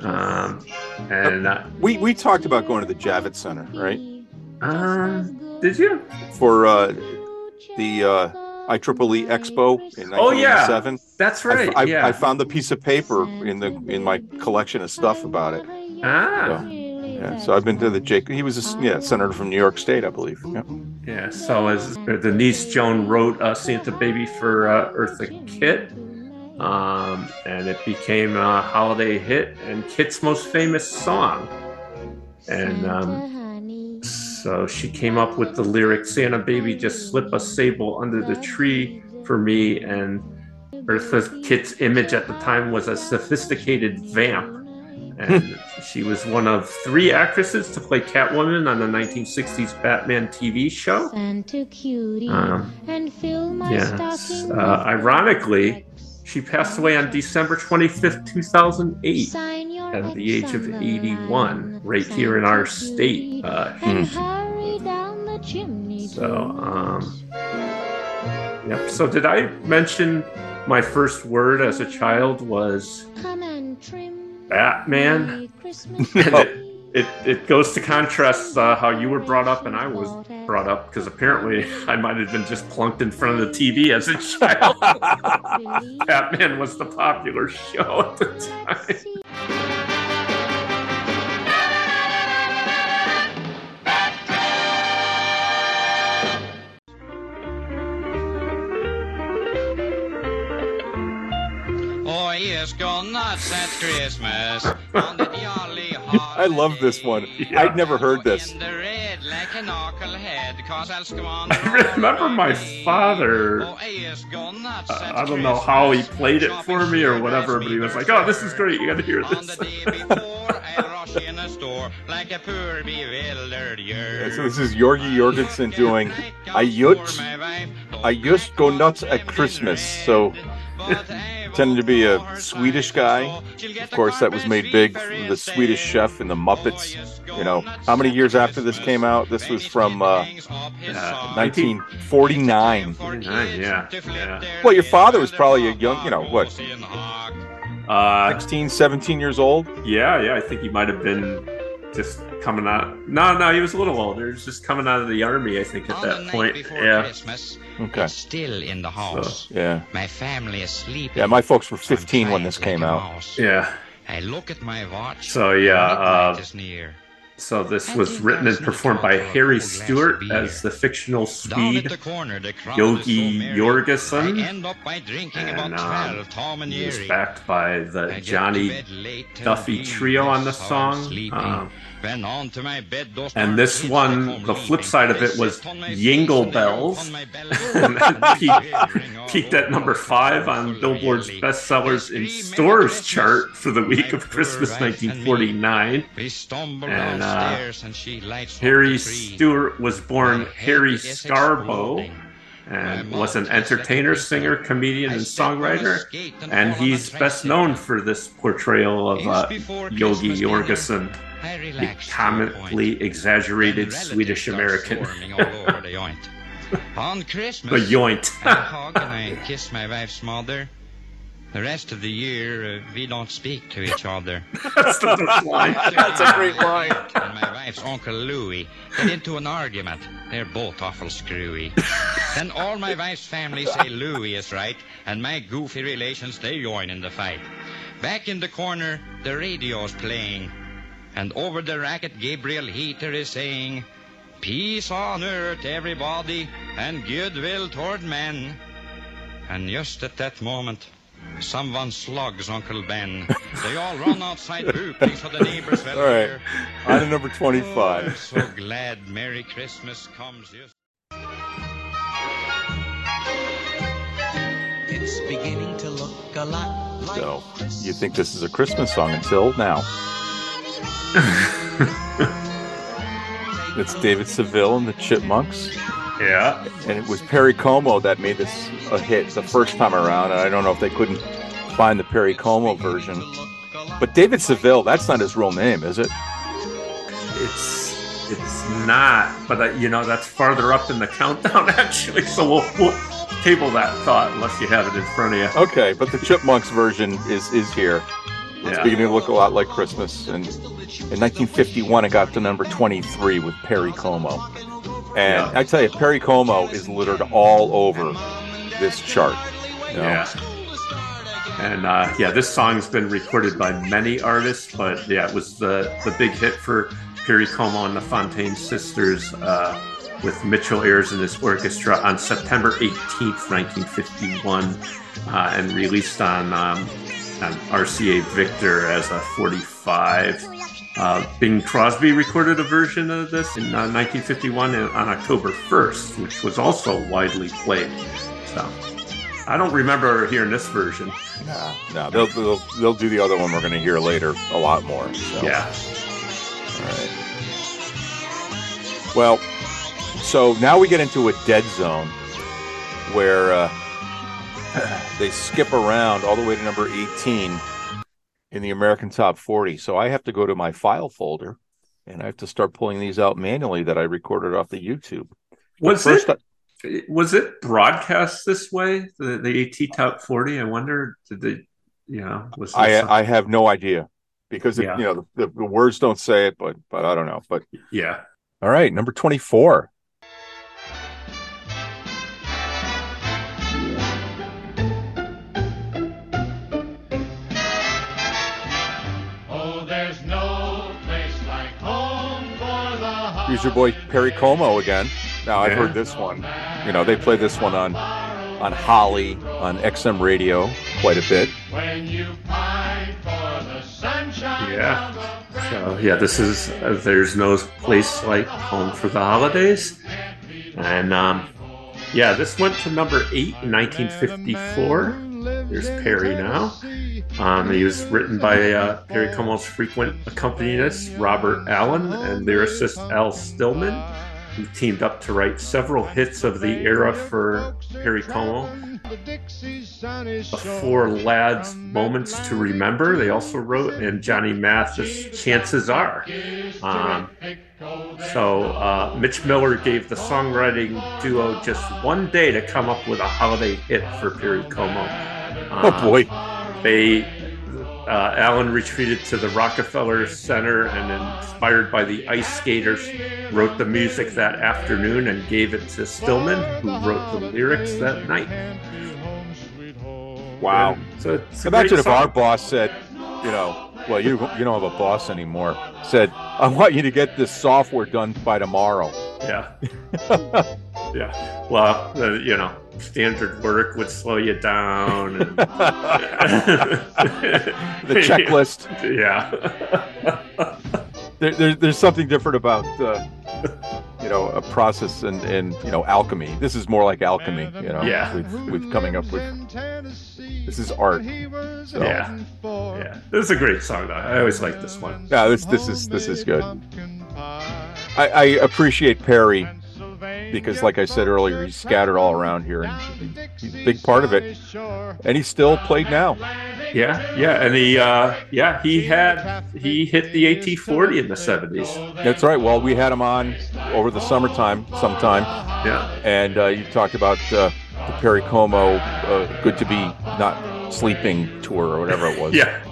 Um, and uh, We we talked about going to the Javits Center, right? um, did you? For uh, the uh, IEEE Expo in Oh, yeah. 1987. That's right. I, yeah. I found the piece of paper in the in my collection of stuff about it. ah. So, yeah, so I've been to the Jacob. He was a yeah senator from New York State, I believe. Yeah. Yeah, so as the niece Joan wrote uh, Santa Baby for uh, Eartha Kitt, um, and it became a holiday hit and Kitt's most famous song. And um, so she came up with the lyric Santa Baby, just slip a sable under the tree for me. And Eartha Kitt's image at the time was a sophisticated vamp. And she was one of three actresses to play Catwoman on the 1960s Batman TV show. Santa cutie Um, and fill my Yes. stocking Uh, ironically, she passed away on December 25th, 2008, at the age of 81, right here in our state. Uh, and hurry down the chimney. so, um, yep. So, did I mention my first word as a child was Come and trim Batman? Christmas. It, it goes to contrast uh, how you were brought up and I was brought up because apparently I might have been just plunked in front of the TV as a child. Batman was the popular show at the time. Oh, go nuts at Christmas. on the jolly I love this one. I'd never heard this. like a knucklehead, cause I'll squander I remember my father. uh, I don't know how he played it for me or whatever, but he was like, "Oh, this is great! You got to hear this." rush in a store like a poor bewildered Yeah, so this is Yogi Yorgesson doing I just I just go nuts at Christmas. So tended to be a Swedish guy. Of course, that was made big. The Swedish Chef and the Muppets. You know, how many years after this came out? This was from uh, 1949. yeah, yeah. Well, your father was probably a young, you know, what, Uh, 16, 17 years old? yeah, yeah. I think he might have been just coming out. No, no, he was a little older. He was just coming out of the army, I think, at that point. Yeah. Christmas, Okay. it's still in the house. Yeah. My family is sleeping. Yeah, my folks were 15 when this came out. Yeah. I look at my watch. So yeah, uh, is near. So this was written and performed by Harry Stewart as the fictional Down Swede the corner, the crowd Yogi is so merry. Yorgesson. I end up by drinking And, um, 12 Tom and He was backed by the I get to Johnny bed late and Duffy Trio on the song. sleeping. Um, Then on to my bed, those and this one, the flip side of it was sit on my face Jingle and they jump Bells. on my belly. and that peaked, peaked at number five on Billboard's bestsellers in stores chart for the week of Christmas 1949. We stumble And uh, and she lights Harry. Stewart was born Harry Scarbo and was an entertainer, singer, comedian, and songwriter. And he's best known for this portrayal of uh, Yogi Yorgesson, the comically exaggerated Swedish American. Swarming all over the joint. On Christmas, The yoint. I hug and I kiss my wife's mother. The rest of the year, uh, we don't speak to each other. That's the best line. That's a great line. And my wife's Uncle Louie get into an argument. They're both awful screwy. then all my wife's family say Louie is right, and my goofy relations, they join in the fight. Back in the corner, the radio's playing, and over the racket, Gabriel Heatter is saying, Peace on earth, everybody, and goodwill toward men. And just at that moment, someone slugs Uncle Ben. They all run outside whooping so the neighbors will All right. hear. On to number Oh, 25. so glad Merry Christmas comes just. It's beginning to look a lot like So, you think this is a Christmas song until now. It's David Seville and the Chipmunks. Yeah. And it was Perry Como that made this a hit the first time around. And I don't know if they couldn't find the Perry Como version. But David Seville, that's not his real name, is it? It's it's not, but uh, you know that's farther up in the countdown actually. So we'll, we'll table that thought unless you have it in front of you. Okay, but the Chipmunks version is is here. It's Yeah. beginning to look a lot like Christmas. And in 1951, it got to number 23 with Perry Como. And Yeah. I tell you, Perry Como is littered all over this chart. you know? Yeah. And uh, yeah, this song's been recorded by many artists, but yeah, it was the the big hit for Perry Como and the Fontane Sisters uh, with Mitchell Ayres and his orchestra on September 18th, 1951, uh, and released on um, on RCA Victor as a 45. Uh, Bing Crosby recorded a version of this in uh, 1951 on October 1st, which was also widely played. So I don't remember hearing this version. No, no, they'll, they'll they'll do the other one we're going to hear later a lot more. So. Yeah. All right. Well, so now we get into a dead zone where uh, they skip around all the way to number 18 in the American Top 40. So I have to go to my file folder and I have to start pulling these out manually that I recorded off the YouTube. Was first it was it broadcast this way? The the AT Top 40? I wonder did they you know was I there some- I have no idea because it, Yeah. you know the, the words don't say it, but but I don't know. But yeah. all right, number 24. Here's your boy Perry Como again. Now I've Yeah. heard this one. You know, they play this one on on Holly on XM radio quite a bit. when you pine for the sunshine. Yeah. So yeah, this is uh, there's no place like home for the holidays, and um, yeah, this went to number eight in 1954. There's Perry now. Um, he was written by uh, Perry Como's frequent accompanist Robert Allen and lyricist Al Stillman. who teamed up to write several hits of the era for Perry Como. Four Lads Moments to Remember, they also wrote, and Johnny Mathis Chances Are. Um, so uh, Mitch Miller gave the songwriting duo just one day to come up with a holiday hit for Perry Como. Oh Um, boy. They uh, Allen retreated to the Rockefeller Center and, inspired by the Ice Skaters, wrote the music that afternoon and gave it to Stillman, who wrote the lyrics that night. Wow. So Imagine if song. our boss said, you know, well, you you don't have a boss anymore. Said, I want you to get this software done by tomorrow. Yeah. yeah. Well, uh, you know, standard work would slow you down. And... The checklist. Yeah. There, there, there's something different about, uh, you know, a process and, and you know alchemy. This is more like alchemy. You know, Yeah. with, with coming up with. This is art. So, Yeah. Yeah. This is a great song, though. I always like this one. Yeah, this this is this is good. I, I appreciate Perry because, like I said earlier, he's scattered all around here, and he's a big part of it. And he's still played now. Yeah, yeah, and he, uh, yeah, he had he hit the AT40 in the seventies. That's right. Well, we had him on over the summertime, sometime. Yeah. And uh, you talked about uh, the Perry Como uh, "Good to Be Not Sleeping" tour or whatever it was.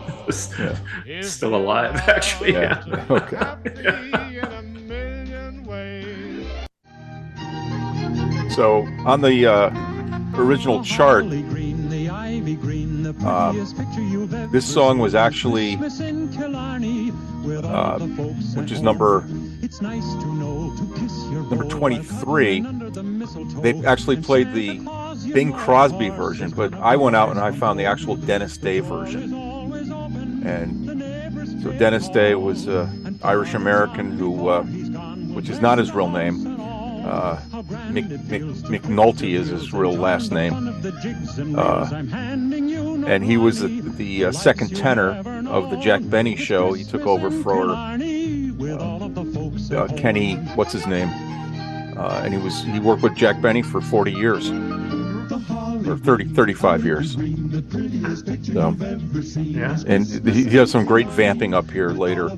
Yeah, still alive actually. Yeah. Yeah. Okay. So on the uh, original chart, uh, this song was actually, uh, which is number number 23. They actually played the Bing Crosby version, but I went out and I found the actual Dennis Day version. And so Dennis Day was an Irish American who, uh, which is not his real name. Uh, Mc, Mc, McNulty is his real last name. Uh, and he was the, the uh, second tenor of the Jack Benny show. He took over for uh, Kenny, what's his name? Uh, and he was he worked with Jack Benny for 40 years or 30 35 years. So, yeah. and he, he has some great vamping up here later.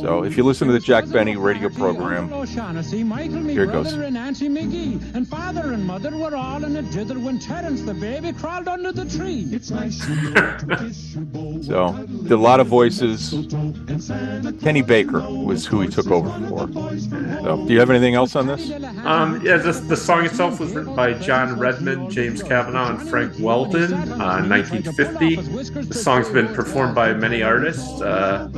So if you listen to the Jack Benny radio program, O'Shaughnessy, Michael, me Here it goes. and Nancy McGee, and father and mother were all in a dither when Terence the baby crawled under the tree. So did a lot of voices. Kenny Baker was who he took over for. So, do you have anything else on this? Um, yeah, this, the song itself was written by John Redmond, James Cavanaugh, and Frank Weldon uh, in 1950. The song's been performed by many artists. Uh,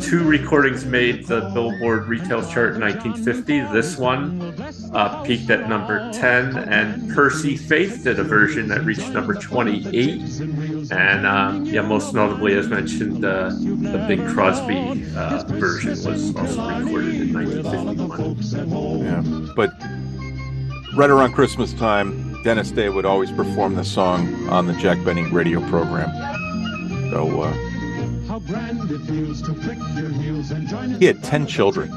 two recordings made the Billboard retail chart in 1950. This one uh, peaked at number 10, and Percy Faith did a version that reached number 28. And um, yeah, most notably, as mentioned, uh, the Bing Crosby uh, version was also recorded in 1951. Yeah, but right around Christmas time, Dennis Day would always perform the song on the Jack Benny radio program. So uh, How grand it feels to prick your heels and join he had ten children.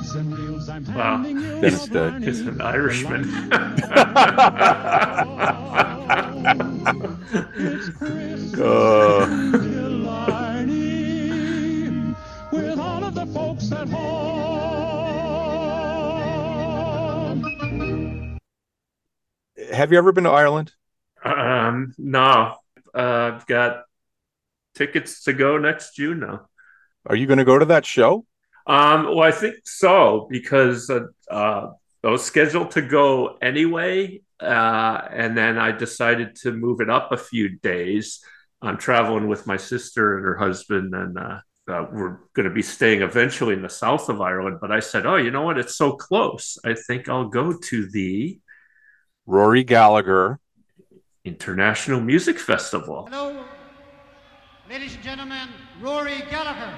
Wow, Dennis Day. he's an Irishman. Uh, have you ever been to Ireland? Um, no, uh, I've got tickets to go next June now. Are you going to go to that show? Um, well, I think so because uh, uh, I was scheduled to go anyway, uh, and then I decided to move it up a few days. I'm traveling with my sister and her husband, and uh, uh, we're going to be staying eventually in the south of Ireland. But I said, "Oh, you know what? It's so close. I think I'll go to the Rory Gallagher International Music Festival." Hello, ladies and gentlemen, Rory Gallagher.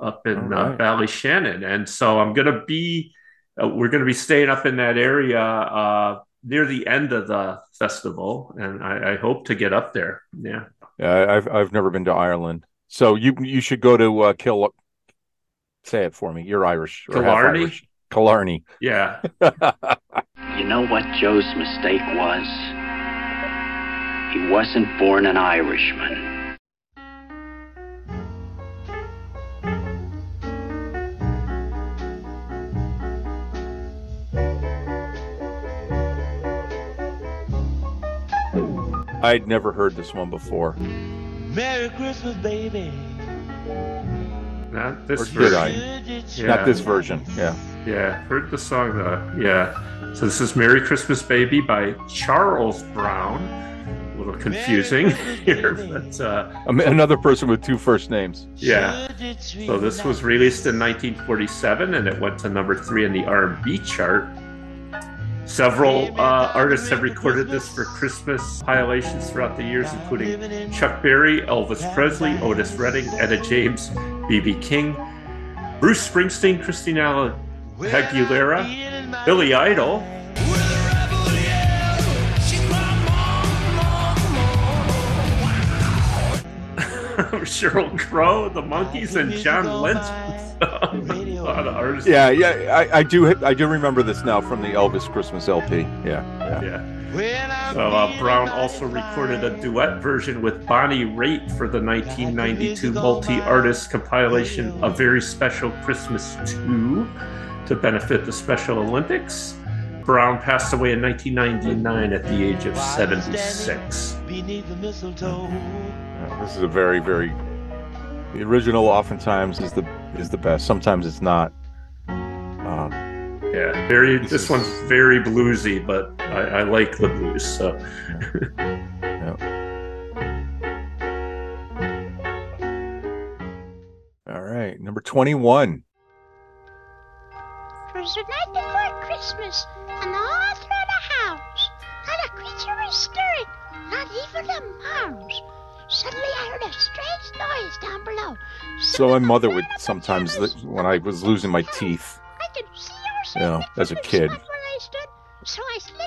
up in All uh, right. Ballyshannon, and so I'm going to be. Uh, we're going to be staying up in that area uh, near the end of the festival, and I, I hope to get up there. Yeah, Yeah, I've I've never been to Ireland, so you you should go to uh, Kill. Say it for me. You're Irish. or Killarney? Irish. Killarney. yeah. You know what Joe's mistake was? He wasn't born an Irishman. I'd never heard this one before. Merry Christmas, baby. Not this Or did I? version. Not this version. Yeah. Yeah, heard the song though. Yeah. So this is "Merry Christmas, Baby" by Charles Brown. A little confusing here, but uh, Another person with two first names. Yeah. So this was released in 1947, and it went to number three in the R&B chart. Several uh, artists have recorded this for Christmas compilations throughout the years, including Chuck Berry, Elvis Presley, Otis Redding, Etta James, B.B. King, Bruce Springsteen, Christina Aguilera, Billy Idol, Sheryl Crow, The Monkees, and John Lennon. a lot of artists. Yeah, yeah. I, I do. I do remember this now from the Elvis Christmas LP. Yeah, yeah. Yeah. So uh, Brown also recorded a duet version with Bonnie Raitt for the 1992 multi-artist compilation "A Very Special Christmas 2" to benefit the Special Olympics. Brown passed away in 1999 at the age of 76. Beneath the mistletoe. This is a very, very. The original oftentimes is the is the best. Sometimes it's not. Um, Yeah, very. This one's very bluesy, but I, I like the blues. So. all right, number twenty-one. Twas the night before Christmas, and all through the house, not a creature was stirring, not even a mouse. Suddenly I heard a strange noise down below. So my mother would sometimes, when I was losing my teeth, you know, as a kid,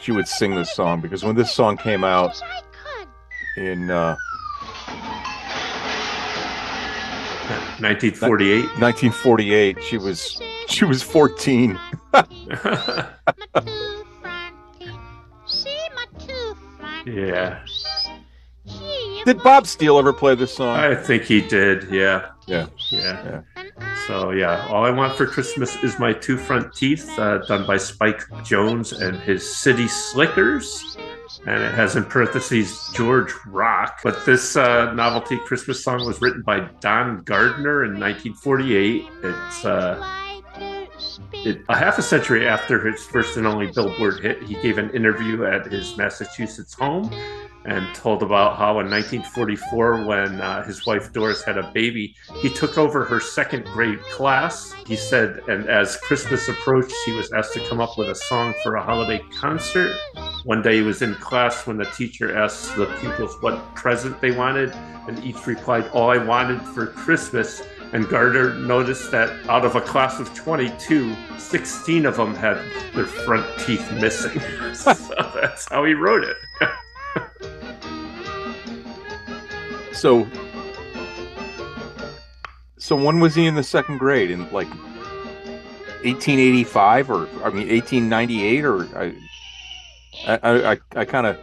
she would sing this song because when this song came out in uh, 1948, 1948, she was she was 14. yeah. Did Bob Steele ever play this song? I think he did. Yeah. Yeah. Yeah. So yeah, all I want for Christmas is my two front teeth, uh, done by Spike Jones and his City Slickers, and it has in parentheses George Rock. But this uh, novelty Christmas song was written by Don Gardner in 1948. It's uh, it, a half a century after his first and only Billboard hit. He gave an interview at his Massachusetts home and told about how in 1944, when uh, his wife Doris had a baby, he took over her second grade class. He said, and as Christmas approached, he was asked to come up with a song for a holiday concert. One day he was in class when the teacher asked the pupils what present they wanted, and each replied, All I wanted for Christmas. And Gardner noticed that out of a class of 22, 16 of them had their front teeth missing. so that's how he wrote it. So, so when was he in the second grade? In like 1885 or I mean 1898 or I I I, I kind of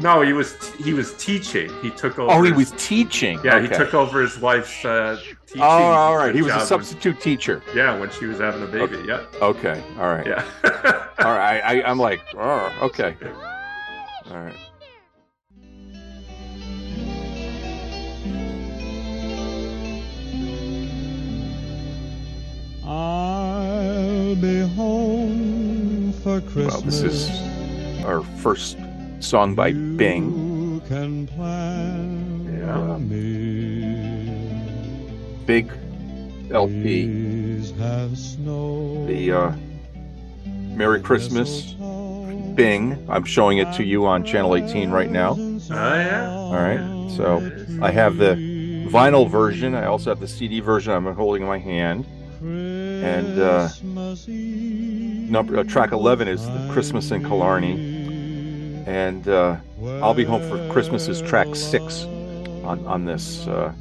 no he was he was teaching. He took over oh he was teaching. Yeah okay. he took over his wife's uh, teaching oh all right. He was a substitute teacher. Yeah when she was having a baby. Okay. yeah. Okay. All right. Yeah. All right. I, I I'm like oh okay. All right I'll be home for Christmas. Well, this is our first song by Bing. Can plan Yeah. me. Big LP. Have snow. The uh, Merry Christmas Bing. I'm showing it to you on channel 18 right now. oh yeah All right. So I have the vinyl version. I also have the CD version I'm holding in my hand. And uh, number uh, track 11 is Christmas in Killarney. And uh, I'll be home for Christmas is track six on, on this, uh,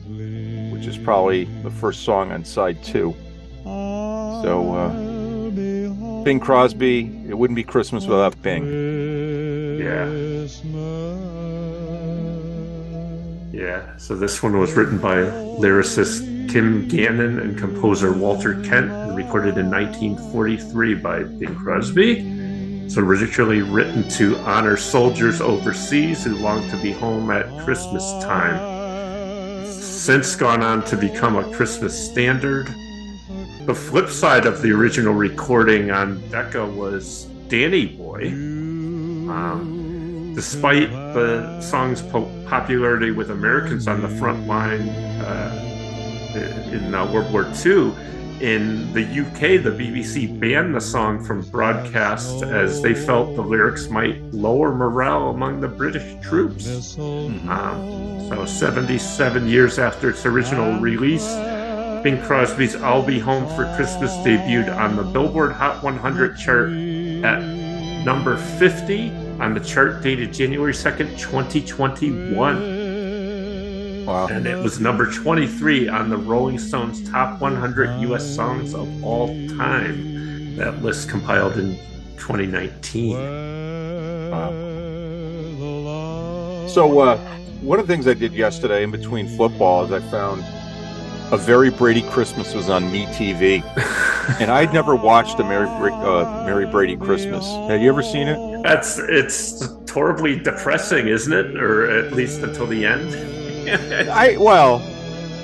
which is probably the first song on side two. So, uh, Bing Crosby, it wouldn't be Christmas without Bing. yeah yeah so this one was written by lyricist Kim Gannon and composer Walter Kent and recorded in 1943 by Bing Crosby. It's originally written to honor soldiers overseas who long to be home at Christmas time. Since gone on to become a Christmas standard. The flip side of the original recording on Decca was Danny Boy. Um, despite the song's po- popularity with Americans on the front line, uh, in uh, World War II. In the UK, the BBC banned the song from broadcast as they felt the lyrics might lower morale among the British troops. Um, so, 77 years after its original release, Bing Crosby's I'll Be Home for Christmas debuted on the Billboard Hot 100 chart at number 50 on the chart dated January 2nd, 2021. Wow. And it was number 23 on the Rolling Stones Top 100 U.S. Songs of All Time. That list compiled in 2019. So, uh, one of the things I did yesterday in between football is I found a Very Brady Christmas was on MeTV, and I'd never watched a Mary, uh, Mary Brady Christmas. Have you ever seen it? That's it's horribly depressing, isn't it? Or at least until the end. I well,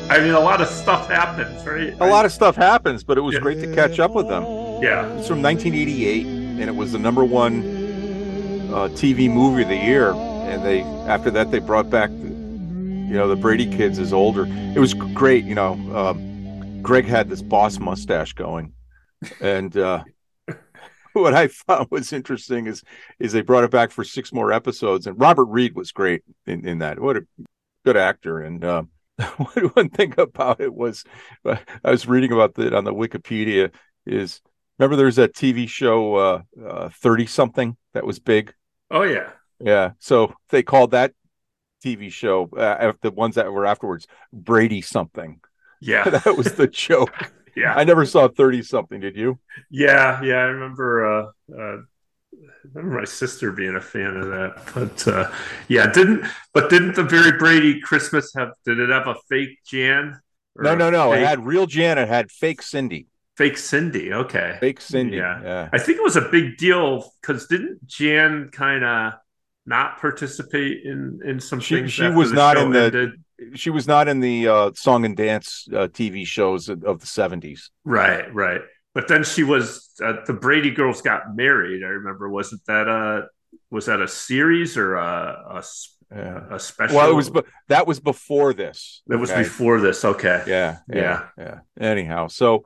I mean, a lot of stuff happens, right? a lot of stuff happens, but it was great to catch up with them. Yeah, It's from 1988, and it was the number one uh, TV movie of the year. And they after that they brought back, the, you know, the Brady kids as older. It was great. You know, um, Greg had this boss mustache going, and uh, what I found was interesting is is they brought it back for six more episodes, and Robert Reed was great in, in that. What a good actor, and uh, one thing about it was uh, I was reading about it on the Wikipedia is remember there's that TV show uh, uh 30 something that was big. Oh yeah. Yeah. So they called that TV show uh, the ones that were afterwards Brady something. Yeah. that was the joke. Yeah. I never saw 30 something, did you? Yeah, yeah, I remember. I remember my sister being a fan of that, but uh, yeah, didn't. But didn't the Very Brady Christmas have? Did it have a fake Jan? No, no, no. It had real Jan. It had fake Cindy. fake Cindy. Okay, Fake Cindy. Yeah. Yeah. I think it was a big deal because didn't Jan kind of not participate in in some She things? she was not in the ended? she was not in the uh, song and dance uh, TV shows of, of the 70s. Right, right. But then she was uh, the Brady girls got married. I remember. Wasn't that a was that a series or a a, Yeah. a special? Well, it was be- that was before this. that was before this. Okay. Yeah, yeah, Yeah. yeah. Anyhow, so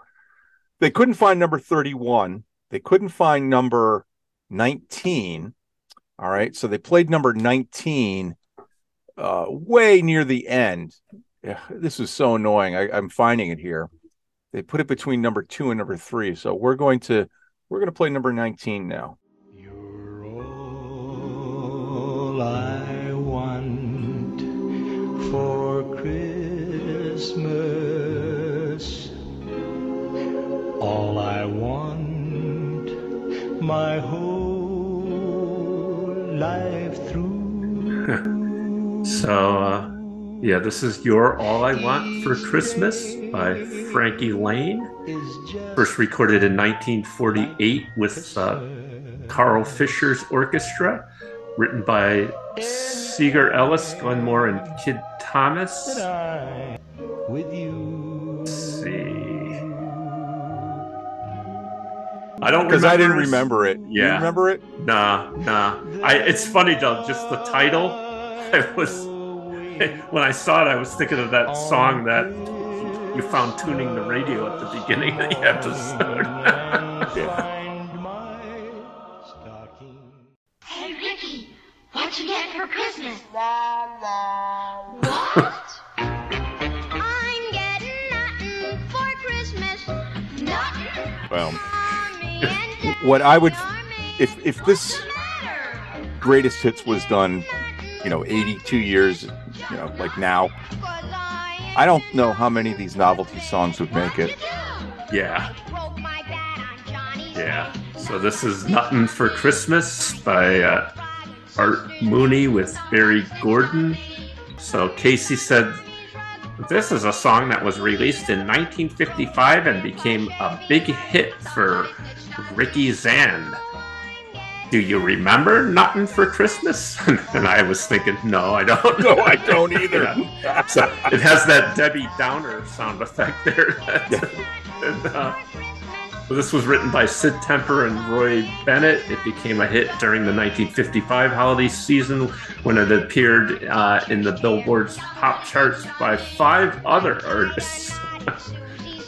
they couldn't find number 31. They couldn't find number 19. All right. So they played number 19 uh way near the end. Yeah, this is so annoying. I, I'm finding it here. They put it between number two and number three. So we're going to we're going to play number 19 now. All I want for Christmas. All I want my whole life through. So, uh, yeah, this is Your All I Want for Christmas by Frankie Laine. First recorded in 1948 with uh, Carl Fischer's orchestra. Written by Seger Ellis, Glenn Moore, and Kid Thomas. I with you. Let's see. I don't Because I didn't remember it. You Yeah. remember it? Nah, nah. I. It's funny though, just the title. I was when I saw it, I was thinking of that song that you found tuning the radio at the beginning of the episode. Hey, Ricky, what you get for Christmas? what? I'm getting nothing for Christmas. Nothing. Well, what I would, if if this greatest hits was done, you know, 82 years, you know, like now, I don't know how many of these novelty songs would make it. yeah. Yeah. So this is Nothing for Christmas by uh, Art Mooney with Barry Gordon. So Casey said this is a song that was released in 1955 and became a big hit for Ricky Zahnd. Do you remember Nothing for Christmas? and I was thinking, no, I don't. No, I don't either. Yeah. So it has that Debbie Downer sound effect there. and, uh, so this was written by Sid Tepper and Roy Bennett. It became a hit during the 1955 holiday season when it appeared uh, in the Billboard's pop charts by five other artists.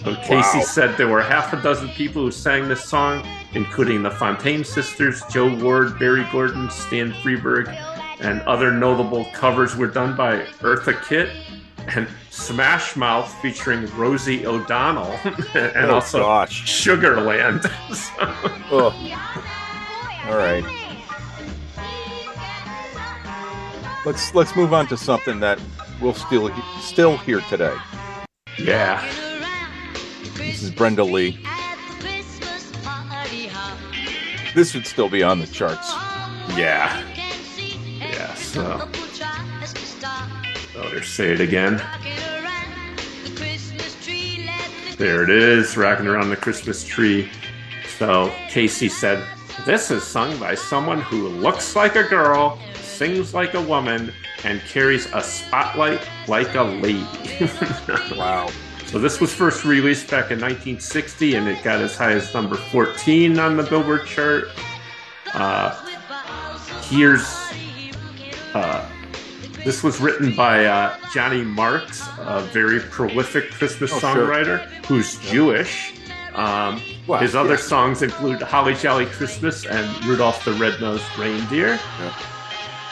So Casey Wow. said there were half a dozen people who sang this song, including the Fontane sisters, Joe Ward, Barry Gordon, Stan Freberg, and other notable covers were done by Eartha Kitt and Smash Mouth featuring Rosie O'Donnell and Oh, also gosh. Sugarland. Oh. All right. Let's let's move on to something that we'll still still hear today. yeah. This is Brenda Lee. This would still be on the charts. Yeah. Yeah. So. Oh, there's say it again. There it is, rocking around the Christmas tree. So Casey said, This is sung by someone who looks like a girl, sings like a woman, and carries a spotlight like a lady. wow. So this was first released back in 1960 and it got as high as number 14 on the Billboard chart. Uh, here's uh, this was written by uh, Johnny Marks, a very prolific Christmas Oh, sure. songwriter who's Jewish. Um, Wow, his other yeah. songs include Holly Jolly Christmas and Rudolph the Red-Nosed Reindeer.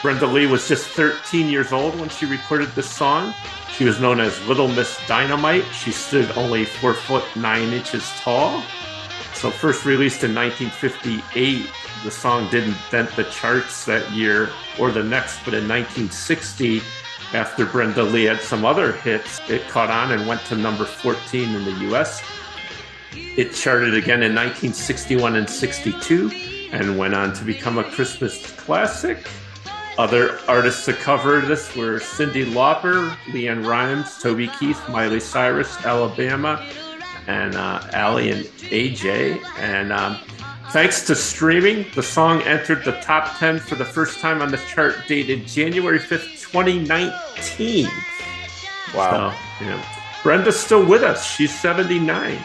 Brenda Lee was just 13 years old when she recorded this song. She was known as Little Miss Dynamite. She stood only four foot nine inches tall. So, first released in 1958, the song didn't dent the charts that year or the next, but in 1960, after Brenda Lee had some other hits, it caught on and went to number 14 in the US. It charted again in 1961 and 62 and went on to become a Christmas classic. Other artists to cover this were Cyndi Lauper, LeAnn Rimes, Toby Keith, Miley Cyrus, Alabama, and uh, Aly and AJ. And um, thanks to streaming, the song entered the top 10 for the first time on the chart dated January 5th, 2019. Wow. So, you know, Brenda's still with us. She's 79.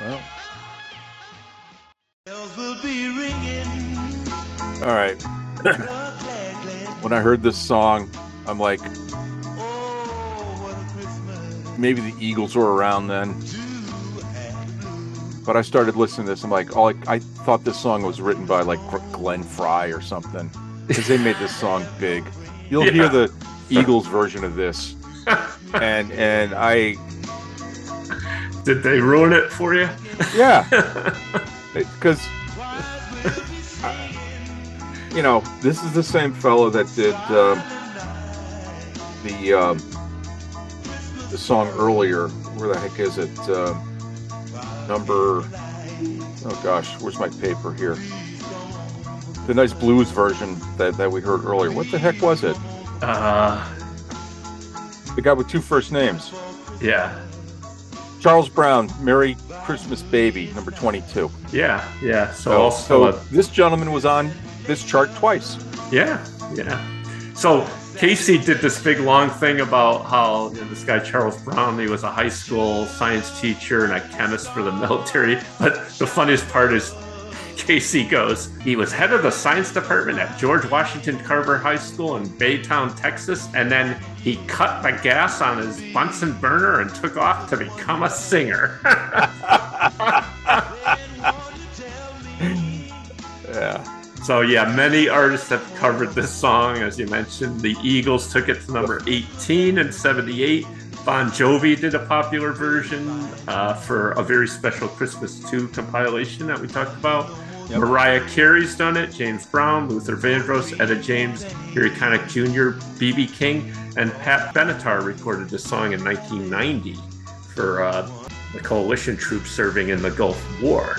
Well. All right. when I heard this song, I'm like, maybe the Eagles were around then. But I started listening to this. I'm like, oh, I, I thought this song was written by like Glenn Frey or something because they made this song big. You'll Yeah. hear the Eagles version of this, and and I Did they ruin it for you? yeah, because you know this is the same fellow that did um, the um, the song earlier. Where the heck is it? Uh, number oh gosh, where's my paper here? The nice blues version that, that we heard earlier. What the heck was it? Uh, The guy with two first names. yeah. Charles Brown, Merry Christmas Baby, number 22. Yeah, yeah. So, So, also, so this gentleman was on this chart twice. yeah, yeah. So Casey did this big long thing about how you know, this guy Charles Brown, he was a high school science teacher and a chemist for the military. But the funniest part is Casey goes, he was head of the science department at George Washington Carver High School in Baytown, Texas, and then he cut the gas on his Bunsen burner and took off to become a singer. Yeah. So yeah, many artists have covered this song. As you mentioned, the Eagles took it to number 18 and 78. Bon Jovi did a popular version uh, for a very special Christmas 2 compilation that we talked about. Mariah Carey's done it. James Brown, Luther Vandross, Etta James, Harry Connick Jr., B.B. King, and Pat Benatar recorded this song in 1990 for uh, the coalition troops serving in the Gulf War.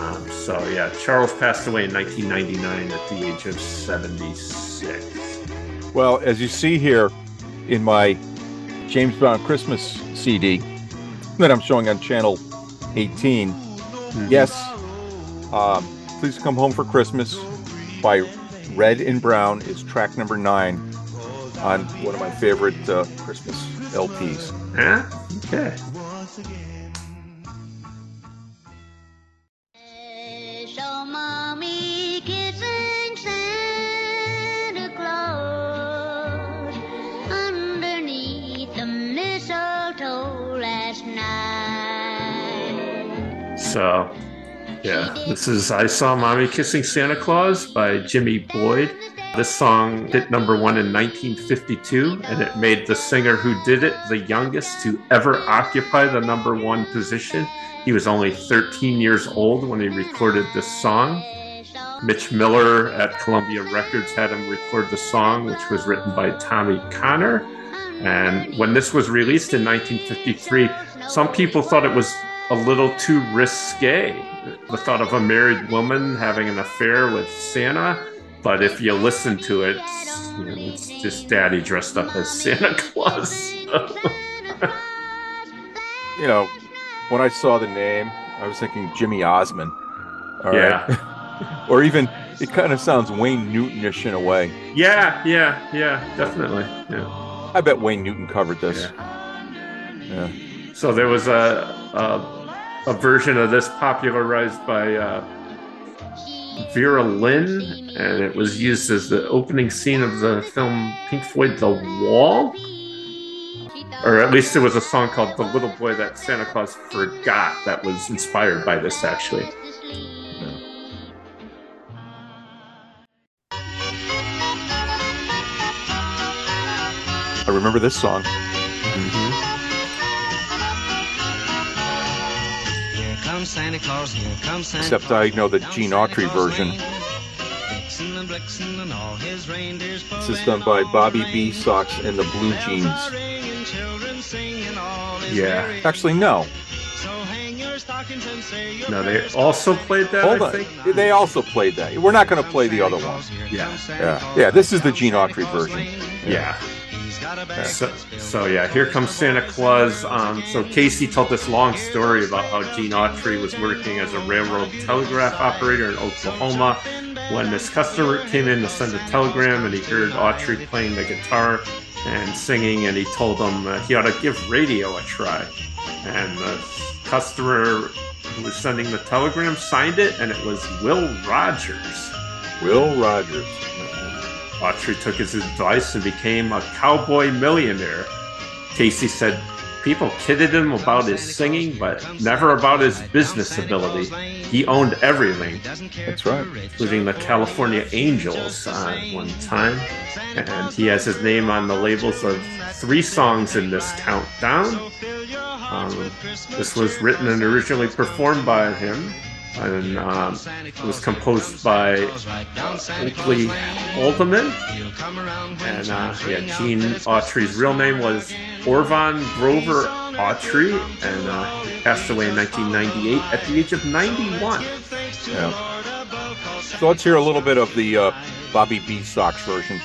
Um, so yeah, Charles passed away in 1999 at the age of 76. Well, as you see here in my James Brown Christmas CD that I'm showing on channel 18, yes, um, Please Come Home for Christmas by Red and Brown is track number nine on one of my favorite uh, Christmas LPs. Yeah? Okay. So yeah, this is I Saw Mommy Kissing Santa Claus by Jimmy Boyd. This song hit number one in 1952, and it made the singer who did it the youngest to ever occupy the number one position. He was only 13 years old when he recorded this song. Mitch Miller at Columbia Records had him record the song, which was written by Tommy Connor. And when this was released in 1953, some people thought it was a little too risque. The thought of a married woman having an affair with Santa. But if you listen to it, it's, you know, it's just daddy dressed up as Santa Claus. You know, when I saw the name, I was thinking Jimmy Osmond. All right. or even, it kind of sounds Wayne Newtonish in a way. yeah, yeah, yeah, definitely. Yeah. I bet Wayne Newton covered this. Yeah. So there was a, a, a version of this popularized by uh, Vera Lynn, and it was used as the opening scene of the film Pink Floyd The Wall. Or at least there was a song called The Little Boy That Santa Claus Forgot that was inspired by this, actually. I remember this song. Comes Santa Claus, here comes Santa Except I know the Gene Autry version. And Blitzen and all his reindeers This is done by Bobby B. Sox and the Blue Jeans. ringing, children singing all is Yeah. Actually, no. So hang your stockings and say your No, they also played that. Hold I on. think. They also played that. We're not going to play the other one. Yeah. Yeah. Yeah, this is the Gene Autry version. Yeah. So, so yeah, here comes Santa Claus. Um, so Casey told this long story about how Gene Autry was working as a railroad telegraph operator in Oklahoma when this customer came in to send a telegram, and he heard Autry playing the guitar and singing, and he told him uh, he ought to give radio a try. And the customer who was sending the telegram signed it, and it was Will Rogers. Will Rogers. Autry took his advice and became a cowboy millionaire. Casey said people kidded him about his singing, but never about his business ability. He owned everything. That's right. Including the California Angels uh, at one time. And he has his name on the labels of three songs in this countdown. Um, this was written and originally performed by him. And um, it was composed by Oakley Haldeman. And uh, yeah, Gene Autry's real name was Orvon Grover Autry, and uh, he passed away in 1998 at the age of 91. Yeah. So let's hear a little bit of the uh, Bobby B. Sox version.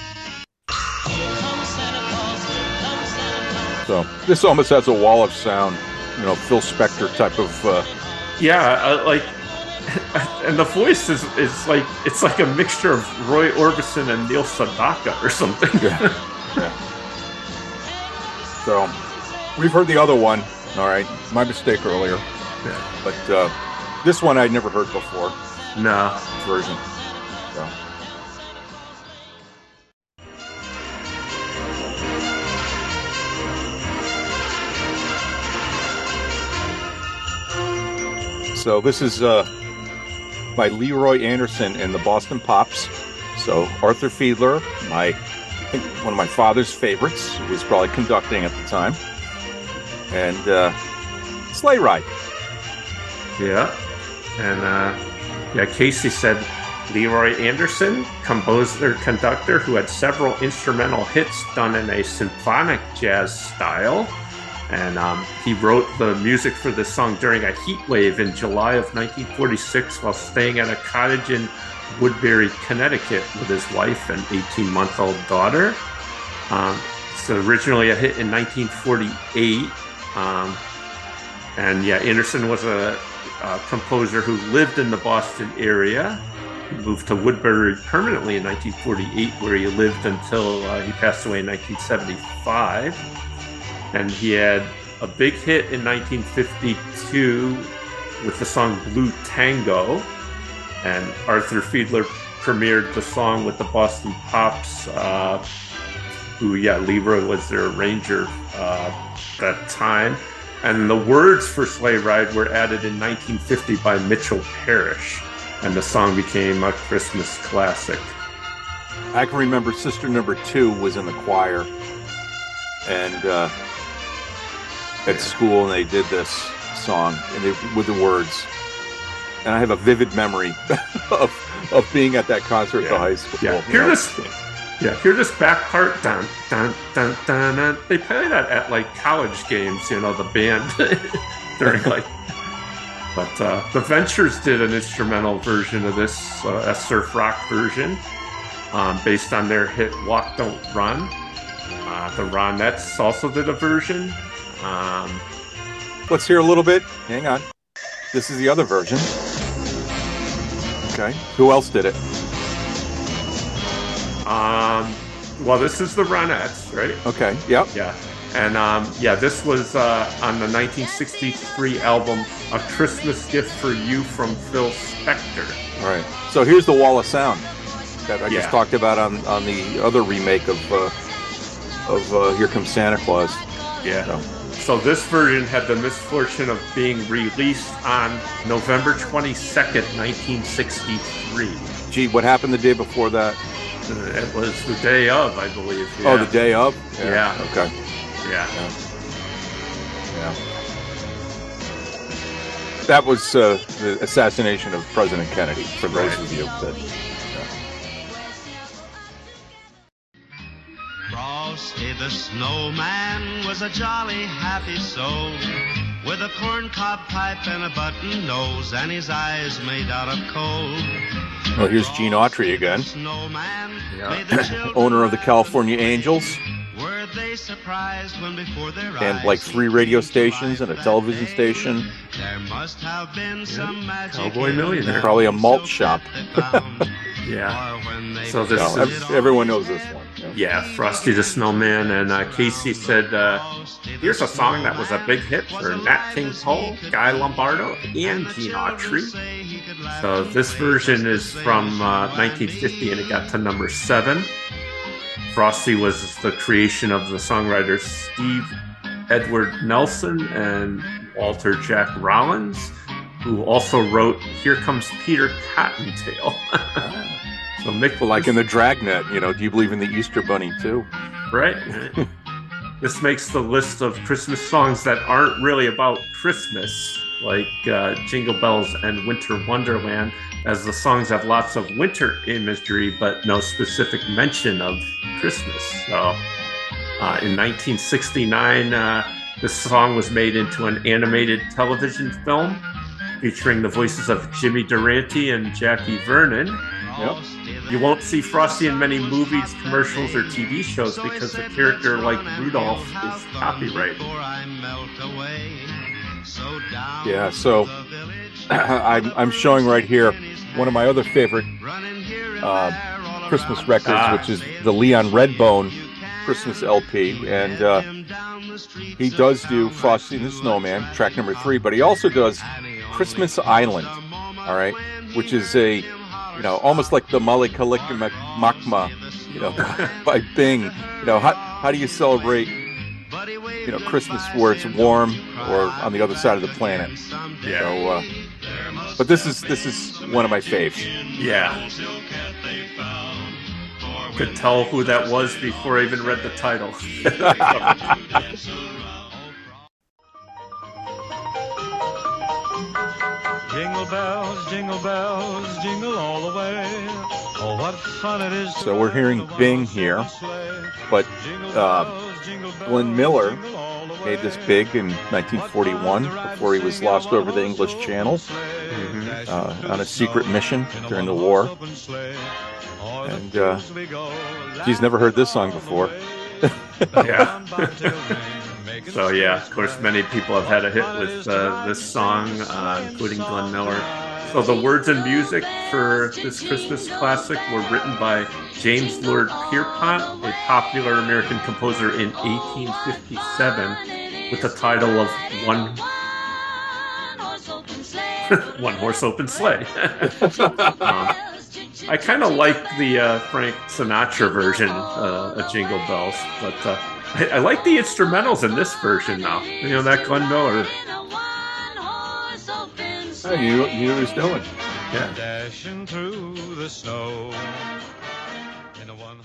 So this almost has a wall of sound, you know, Phil Spector type of. Uh, Yeah, uh, like, and the voice is, is like it's like a mixture of Roy Orbison and Neil Sedaka or something. Yeah. so we've heard the other one. All right, my mistake earlier. Yeah. But uh, this one I'd never heard before. No. Version. So. So this is uh, by Leroy Anderson and the Boston Pops. So Arthur Fiedler, my I think one of my father's favorites, was probably conducting at the time, and uh, Sleigh Ride. Yeah. And uh, yeah, Casey said Leroy Anderson, composer conductor who had several instrumental hits done in a symphonic jazz style. And um, he wrote the music for this song during a heat wave in July of 1946 while staying at a cottage in Woodbury, Connecticut with his wife and 18 month old daughter. Um, it's originally a hit in 1948. Um, and yeah, Anderson was a, a composer who lived in the Boston area. He moved to Woodbury permanently in 1948, where he lived until uh, he passed away in 1975. And he had a big hit in 1952 with the song Blue Tango. And Arthur Fiedler premiered the song with the Boston Pops, uh, who, yeah, Leroy was their arranger uh, that time. And the words for Sleigh Ride were added in 1950 by Mitchell Parish, and the song became a Christmas classic. I can remember Sister Number Two was in the choir, and uh, at school, and they did this song and they, with the words. And I have a vivid memory of of being at that concert at the high school. Yeah, hear know. this. Yeah, hear this back part. Dun, dun, dun, dun, dun. They play that at like college games, you know, the band during like. But uh, the Ventures did an instrumental version of this, uh, a surf rock version, um, based on their hit "Walk Don't Run." Uh, the Ronettes also did a version. Um, Let's hear a little bit. Hang on. This is the other version. Okay. Who else did it? Um, well, this is the Ronettes, right? Okay. Yep. Yeah. And um, yeah, this was uh, on the 1963 album "A Christmas Gift for You" from Phil Spector. All right. So here's the wall of sound that I Yeah. just talked about on, on the other remake of uh, of uh, Here Comes Santa Claus. Yeah. So this version had the misfortune of being released on November 22nd, 1963. Gee, what happened the day before that? Uh, It was the day of, I believe. Oh, the day of. Yeah. Okay. Yeah. Yeah. that was uh, the assassination of President Kennedy. For those of you that Frosty the snowman was a jolly happy soul with a corncob pipe and a button nose and his eyes made out of coal. well, here's Gene Autry again, Snowman made the children owner of the California Angels, were they surprised when before their and like three radio stations and a television station, there must have been some magic Cowboy in Millionaire. probably a malt shop. Yeah. So this So, is ev- everyone knows this one. Yeah, Frosty the Snowman. And uh, Casey said, uh, here's a song that was a big hit for Nat King Cole, Guy Lombardo, and Gene Autry. So this version is from uh, 1950 and it got to number seven. Frosty was the creation of the songwriters Steve Edward Nelson and Walter Jack Rollins, who also wrote Here Comes Peter Cottontail. so Mick Like in the Dragnet, you know, do you believe in the Easter Bunny too? Right. this makes the list of Christmas songs that aren't really about Christmas, like uh, Jingle Bells and Winter Wonderland, as the songs have lots of winter imagery but no specific mention of Christmas. So, uh, in 1969, uh, this song was made into an animated television film featuring the voices of Jimmy Durante and Jackie Vernon. Yep. You won't see Frosty in many movies, commercials, or TV shows because the character, like Rudolph, is copyrighted. Yeah, so I'm, I'm showing right here one of my other favorite uh, Christmas records, Ah. which is the Leon Redbone Christmas LP. And uh, he does do Frosty and the Snowman, track number three, but he also does Christmas Island, all right, which is a, you know, almost like the Mele Kalikimaka, you know, by Bing. You know, how, how do you celebrate, you know, Christmas where it's warm or on the other side of the planet? Yeah. So, uh, but this is this is one of my faves. Yeah. Could tell who that was before I even read the title. Jingle bells, jingle bells, jingle all the way. Oh, what fun it is. So we're hearing Bing here, but uh, Glenn Miller made this big in 1941 before he was lost over the English Channel uh, on a secret mission during the war. And uh, he's never heard this song before. yeah. So yeah, of course, many people have had a hit with uh, this song, uh, including Glenn Miller. So the words and music for this Christmas classic were written by James Lord Pierpont, a popular American composer in 1857, with the title of One One Horse Open Sleigh. Um, I kind of like the uh, Frank Sinatra version uh, of Jingle Bells, but uh, I, I like the instrumentals in this version now. You know that Glenn Miller. Oh, you, you knew what he was doing. Yeah. Dashing through the snow. In a one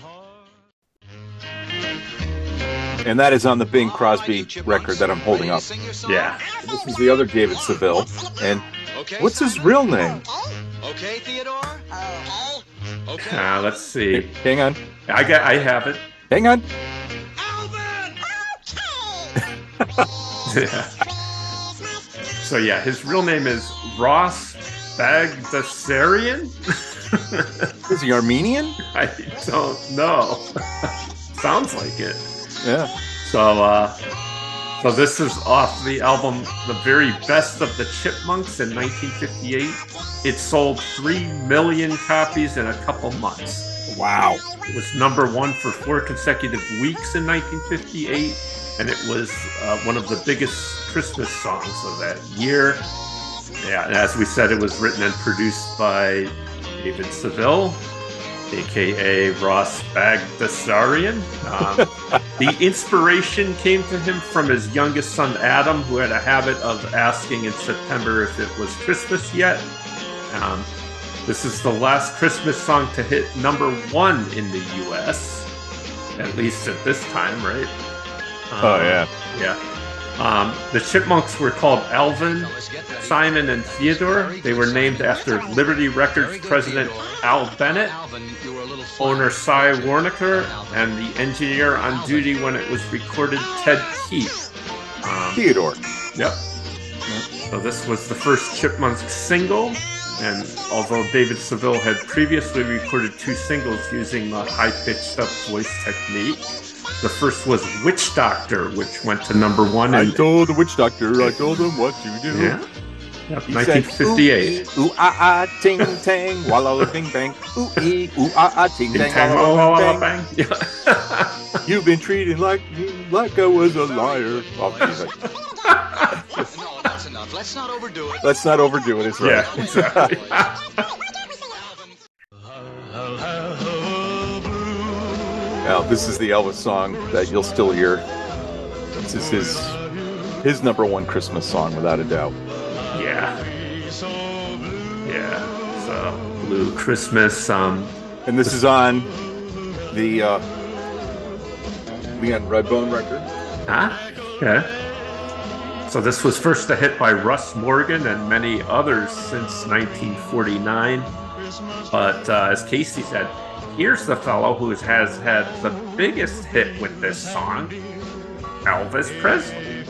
And that is on the Bing Crosby record that I'm holding up. Yeah. This is the other David Seville. And what's his real name? Okay, Theodore? Uh, let's see. Hang on. I got. I have it. Hang on. Yeah. So yeah, his real name is Ross Bagdasarian. Is he Armenian? I don't know. Sounds like it. Yeah. So, uh, so this is off the album "The Very Best of the Chipmunks" in 1958. It sold three million copies in a couple months. Wow! It was number one for four consecutive weeks in 1958, and it was uh, one of the biggest Christmas songs of that year. Yeah, and as we said, it was written and produced by David Seville, aka Ross Bagdasarian. Um, the inspiration came to him from his youngest son Adam, who had a habit of asking in September if it was Christmas yet. Um, this is the last Christmas song to hit number one in the U.S. At least at this time, right? Oh, yeah. yeah. Um, the chipmunks were called Alvin, Simon, and Theodore. They were named after Liberty Records president Al Bennett, owner Cy Waronker, and the engineer on duty when it was recorded, Ted Keith. Um, Theodore. Yep. So this was the first Chipmunks single, and although David Seville had previously recorded two singles using the high-pitched up voice technique, the first was Witch Doctor, which went to number one. I in- told the witch doctor, I told him what to do. Yeah. Yep, He said, 1958. Ooh, ooh ah ah, ting tang, walla bing bang. Ooh ee, ooh ah ah, ting Ting tang, tang, walla walla, walla, bang. bang. Yeah. You've been treating like me like I was a liar. Oh, geez, I- No, that's enough. Let's not overdo it. let's not overdo it. It's right. Yeah, exactly. Now, this is the Elvis song that you'll still hear. This is his his number one Christmas song, without a doubt. Yeah. Yeah. So Blue Christmas. Um, And this is on the uh, Leon Redbone record. Huh? Okay. So this was first a hit by Russ Morgan and many others since 1949. But uh, as Casey said, here's the fellow who has had the biggest hit with this song, Elvis Presley.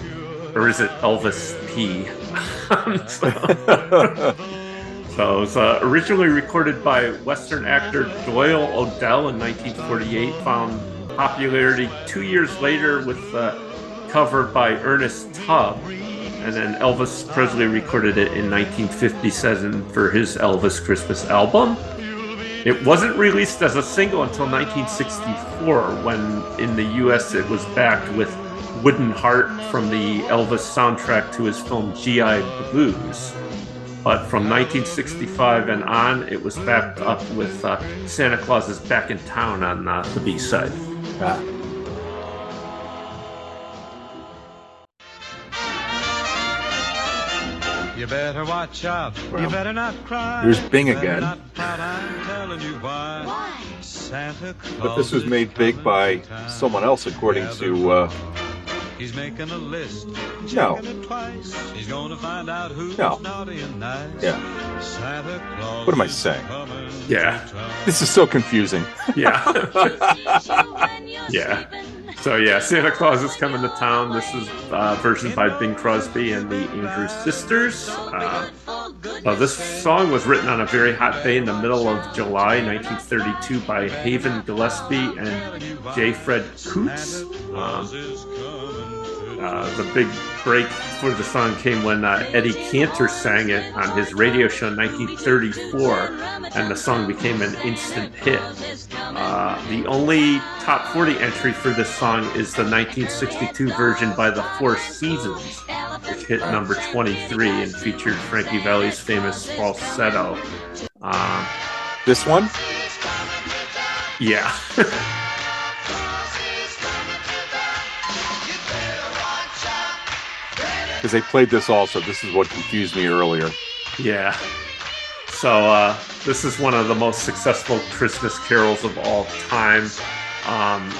Or is it Elvis P? so, so it was uh, originally recorded by Western actor Doyle O'Dell in 1948, found popularity two years later with a cover by Ernest Tubb, and then Elvis Presley recorded it in 1957 for his Elvis Christmas album. It wasn't released as a single until 1964, when in the US it was backed with Wooden Heart from the Elvis soundtrack to his film G.I. Blues. But from 1965 and on, it was backed up with uh, Santa Claus is Back in Town on uh, the B side. You better watch out. Well, you better not cry. there's Bing again. not I'm telling you why. Santa But this was made big by to someone else, according to. Uh, He's making a list. No. it twice. He's gonna find out who's No. naughty and nice. yeah. Santa Claus What am I saying? Yeah. to. This is so confusing. Yeah. yeah. So yeah, Santa Claus is coming to town. This is uh, version by Bing Crosby and the Andrews Sisters. Uh, uh, this song was written on a very hot day in the middle of July 1932 by Haven Gillespie and J. Fred Coots. Um, uh, the big break for the song came when uh, Eddie Cantor sang it on his radio show in 1934, and the song became an instant hit. Uh, the only top 40 entry for this song is the 1962 version by the Four Seasons, which hit number 23 and featured Frankie Valli's famous falsetto. Um, this one? Yeah. Because they played this also. This is what confused me earlier. Yeah. So uh, this is one of the most successful Christmas carols of all time. Um,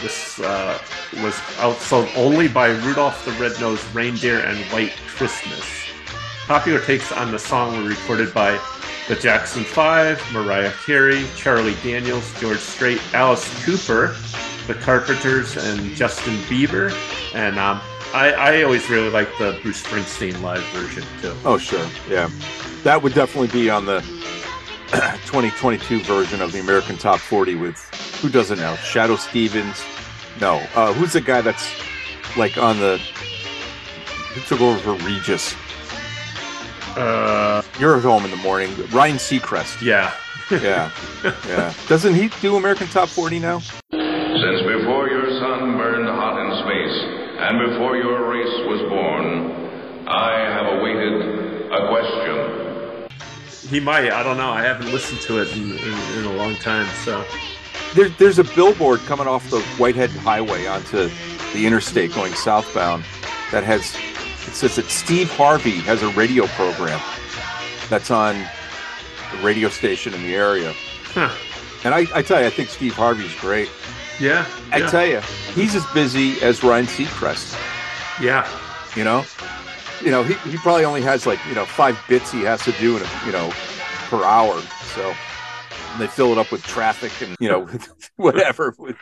this uh, was outsold only by Rudolph the Red-Nosed Reindeer and White Christmas. Popular takes on the song were recorded by the Jackson Five, Mariah Carey, Charlie Daniels, George Strait, Alice Cooper, the Carpenters, and Justin Bieber. And um, I, I always really like the Bruce Springsteen live version too. Oh, sure. Yeah. That would definitely be on the 2022 version of the American Top 40 with, who doesn't know? Shadoe Stevens. No. Uh, who's the guy that's like on the, who took over for Regis? Uh, You're at home in the morning. Ryan Seacrest. Yeah. yeah. Yeah. Doesn't he do American Top 40 now? Since before your sun burned hot in space, and before your race was born, I have awaited a question. He might. I don't know. I haven't listened to it in, in, in a long time. So There, there's a billboard coming off the Whitehead Highway onto the interstate going southbound that has it says that Steve Harvey has a radio program that's on the radio station in the area. Huh. And I, I tell you, I think Steve Harvey's great. Yeah, I yeah. tell you, he's as busy as Ryan Seacrest. Yeah, You know, you know he, he probably only has like you know five bits he has to do in a, you know per hour. So they fill it up with traffic and you know whatever with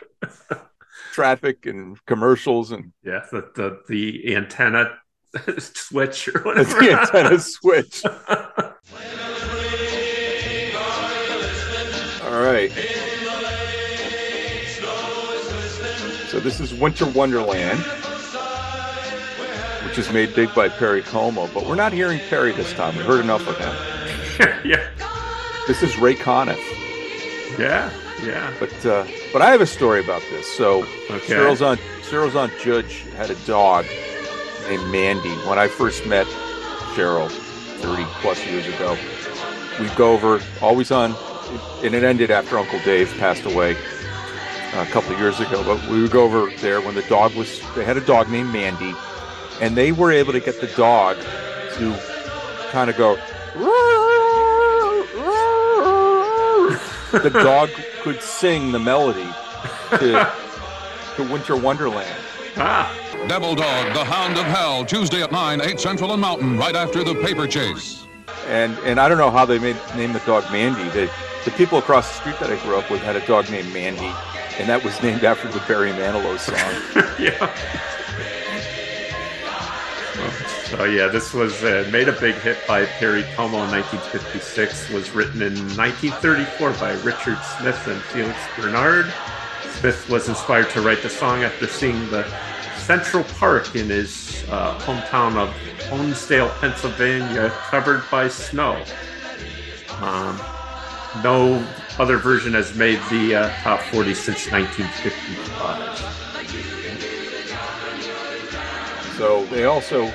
traffic and commercials and Yeah, the the, the antenna switch or whatever. the antenna switch. All right. This is Winter Wonderland, which is made big by Perry Como, but we're not hearing Perry this time. We heard enough of him. yeah. This is Ray Conniff. Yeah, yeah. But uh, but I have a story about this. So Okay. Cyril's on Cyril's on Judge had a dog named Mandy. When I first met Cheryl 30 plus years ago, we'd go over always on and it ended after Uncle Dave passed away a couple of years ago. But we would go over there when the dog was they had a dog named Mandy, and they were able to get the dog to kind of go the dog could sing the melody to, to Winter Wonderland. Ah. Devil Dog, the Hound of Hell, Tuesday at 9, 8 Central and Mountain, right after the paper chase. And and I don't know how they made named the dog Mandy. The the people across the street that I grew up with had a dog named Mandy, and that was named after the Barry Manilow song. yeah. So yeah, this was uh, made a big hit by Perry Como in 1956. Was written in 1934 by Richard Smith and Felix Bernard. Smith was inspired to write the song after seeing the Central Park in his uh, hometown of Honesdale, Pennsylvania, covered by snow. Um, no other version has made the uh, top 40 since 1955. So they also.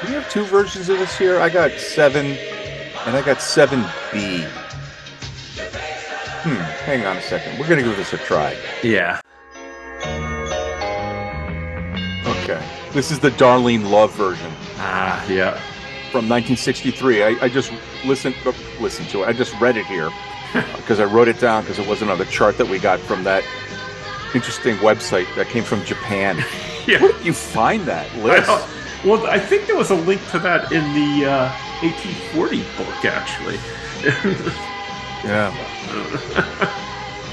Do we have two versions of this here? I got seven, and I got seven B. Hmm. Hang on a second. We're gonna give this a try. Yeah. Okay. This is the Darlene Love version. Ah, yeah. From 1963. I, I just listened uh, listened to it. I just read it here because I wrote it down because it wasn't on the chart that we got from that interesting website that came from Japan. Yeah. Where did you find that list? don't- well, I think there was a link to that in the uh, AT40 book, actually. Yeah.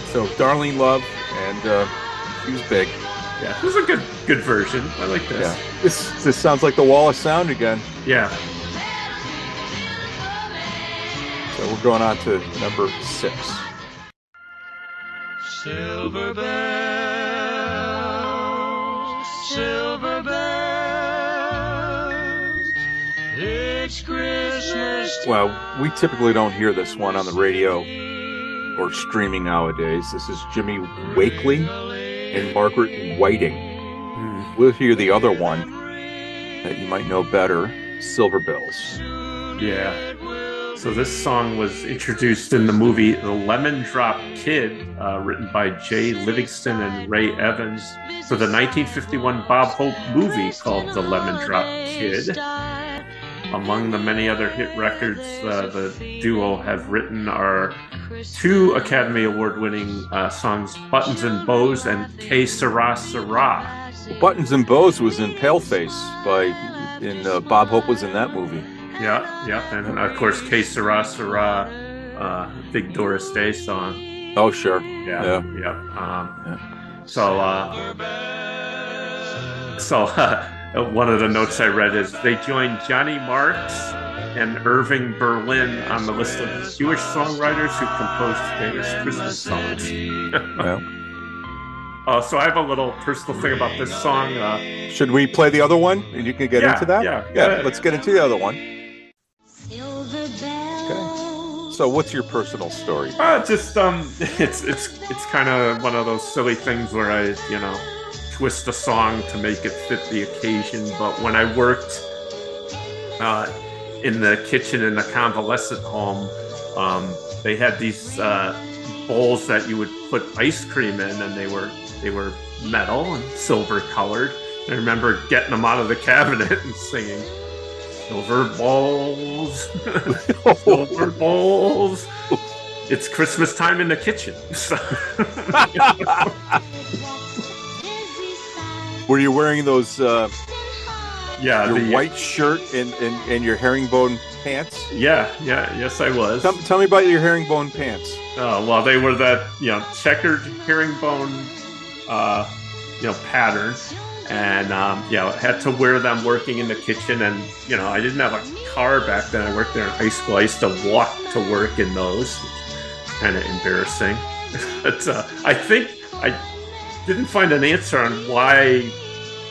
so Darlene Love, and uh, she was big. yeah, this is a good good version. I like this. Yeah. This this sounds like the Wall of Sound again. Yeah. So we're going on to number six. Silver bells, silver bells, it's Christmas. Well, we typically don't hear this one on the radio or streaming nowadays. This is Jimmy Wakely and Margaret Whiting. We'll hear the other one that you might know better, Silver Bells. Yeah. So this song was introduced in the movie The Lemon Drop Kid, uh, written by Jay Livingston and Ray Evans, for the 1951 Bob Hope movie called The Lemon Drop Kid. Among the many other hit records uh, the duo have written are two Academy Award winning uh, songs, Buttons and Bows and Que Sera Sera. Buttons and Bows was in Paleface by, in uh, Bob Hope was in that movie. Yeah, yeah. And of course, Que Sera Sera, uh, big Doris Day song. Oh, sure. Yeah, yeah. Um, So, uh, so uh, one of the notes I read is they joined Johnny Marks and Irving Berlin on the list of Jewish songwriters who composed famous Christmas songs. Uh, so I have a little personal thing about this song. Uh, Should we play the other one and you can get Yeah, into that? yeah. Yeah, let's get into the other one. So, what's your personal story? Uh, just um, it's it's it's kind of one of those silly things where I you know twist a song to make it fit the occasion. But when I worked uh, in the kitchen in a convalescent home, um, they had these uh, bowls that you would put ice cream in, and they were they were metal and silver colored. I remember getting them out of the cabinet and singing. Silver balls, silver balls. It's Christmas time in the kitchen. So- Were you wearing those? Uh, yeah, your the- white shirt and, and and your herringbone pants. Yeah, yeah, yes, I was. Tell, tell me about your herringbone pants. Oh well, they were that you know checkered herringbone, uh, you know pattern, and um, you know had to wear them working in the kitchen. And you know I didn't have a car back then. I worked there in high school. I used to walk to work in those. Kind of embarrassing. but uh, I think I didn't find an answer on why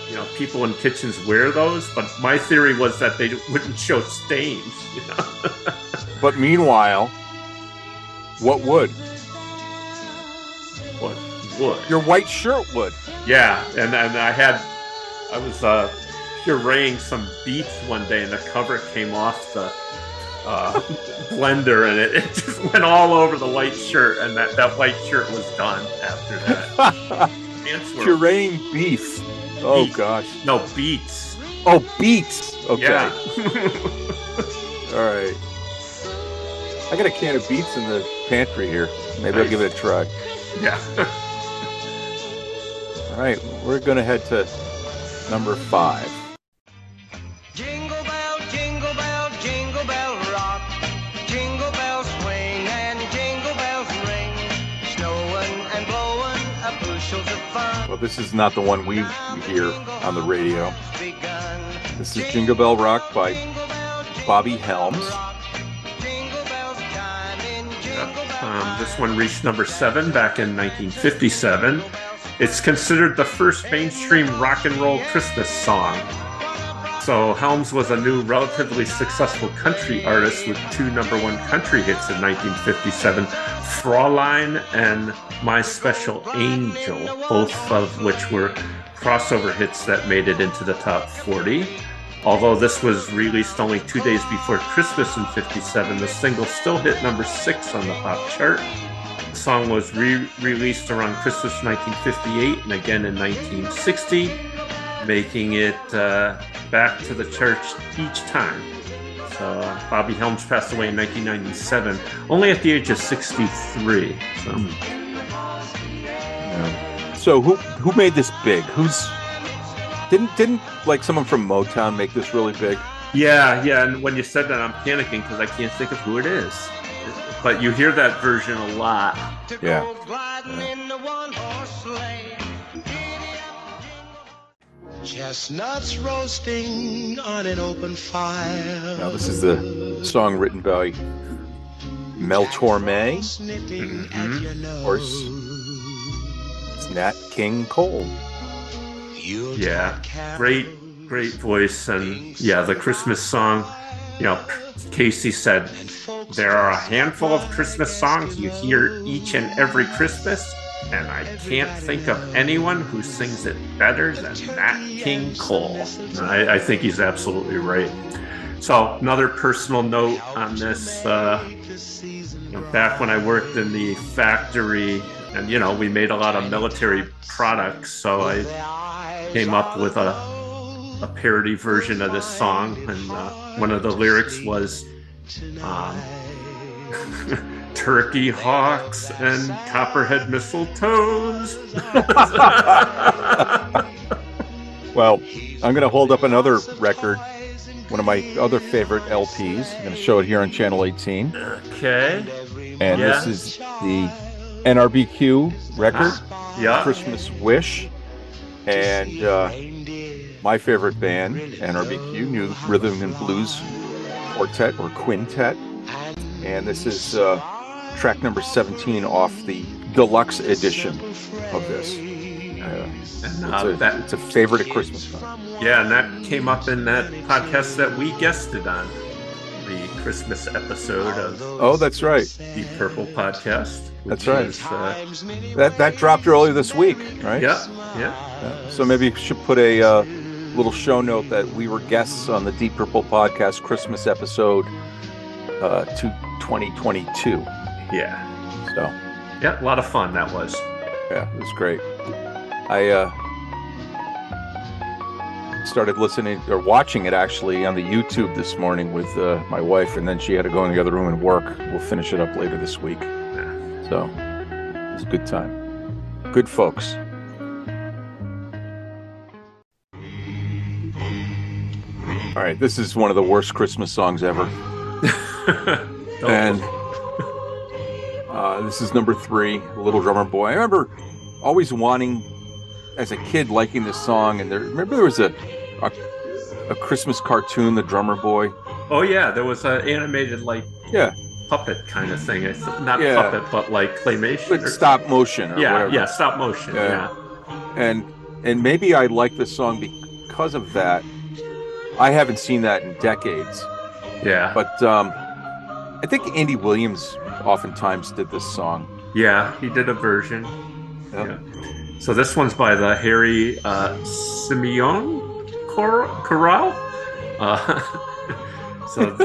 you know people in kitchens wear those. But my theory was that they wouldn't show stains. You know. But meanwhile, what would? Would? Your white shirt would. Yeah, and and I had I was uh pureeing some beets one day, and the cover came off the uh, blender, and it, it just went all over the white shirt, and that that white shirt was done after that. Pureeing beef. Oh Beef. gosh. no beets. Oh, beets. Okay. Yeah. All right. I got a can of beets in the pantry here. Maybe I'll give it a try. yeah. All right, we're gonna head to number five. Jingle bell, jingle bell, jingle bell rock. Jingle bells swing and jingle bells ring. Snowing and blowing up bushels of fun. Well, this is not the one we hear on the radio. This is Jingle Bell Rock by Bobby Helms. Um, this one reached number seven back in 1957. It's considered the first mainstream rock and roll Christmas song. So Helms was a new, relatively successful country artist with two number one country hits in 1957, Fraulein and My Special Angel, both of which were crossover hits that made it into the top 40. Although this was released only two days before Christmas in 57, the single still hit number six on the pop chart. Song was re released around Christmas 1958 and again in 1960, making it uh, back to the church each time. So uh, Bobby Helms passed away in 1997, only at the age of 63. So. So who who made this big? Who's didn't didn't like someone from Motown make this really big? Yeah, yeah. And when you said that, I'm panicking because I can't think of who it is. But you hear that version a lot. Yeah. Chestnuts roasting on an open fire. Now this is the song written by Mel Torme. Snipping Mm-hmm. Of course, it's Nat King Cole. Yeah, great, great voice, and yeah, the Christmas song. You know, Casey said there are a handful of Christmas songs you hear each and every Christmas, and I can't think of anyone who sings it better than Nat King Cole. I, I think he's absolutely right. So, another personal note on this. Uh, you know, back when I worked in the factory, and you know, we made a lot of military products, so I came up with a, a parody version of this song, and uh, one of the lyrics was um, "Turkey hawks and copperhead mistletoes." Well, I'm going to hold up another record, one of my other favorite LPs. I'm going to show it here on Channel 18. okay. And Yeah. this is the NRBQ record, Yeah. Christmas Wish. And uh, my favorite band, NRBQ, New Rhythm and Blues Quartet or Quintet. And this is uh, track number 17 off the deluxe edition of this. Uh, it's, uh, a, that- it's a favorite at Christmas time. Yeah, and that came up in that podcast that we guested on, the Christmas episode of Oh, that's right. the Purple Podcast. That's right. is, uh, That that dropped earlier this week, right? yeah, yeah. Uh, so maybe we should put a uh, little show note that we were guests on the Deep Purple podcast Christmas episode uh, to 2022. Yeah. So Yeah, a lot of fun that was. yeah, it was great. I uh, started listening or watching it actually on the YouTube this morning with uh, my wife, and then she had to go in the other room and work. We'll finish it up later this week. So it was a good time. Good folks. All right, this is one of the worst Christmas songs ever. and uh, this is number three, Little Drummer Boy. I remember always wanting, as a kid, liking this song. And there, remember there was a, a a Christmas cartoon, The Drummer Boy. Oh yeah, there was an animated like Yeah, puppet kind of thing. It's not Yeah. puppet, but like claymation. but or- stop motion. Or yeah, whatever. yeah, stop motion. Yeah. Yeah. and and maybe I like this song because of that. I haven't seen that in decades. Yeah. But um, I think Andy Williams oftentimes did this song. Yeah, he did a version. Yeah. So this one's by the Harry uh, Simeone Chor- Chorale. Uh, so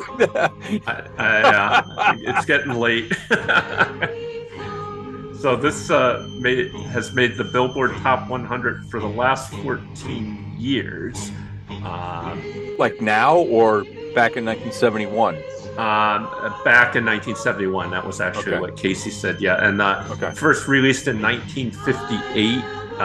I, I, uh, it's getting late. so this uh, made, has made the Billboard Top 100 for the last 14 years. Um, Like now or back in 1971? um, back in 1971. That was actually Okay. what Casey said. Yeah, and uh, first released in 1958. Uh,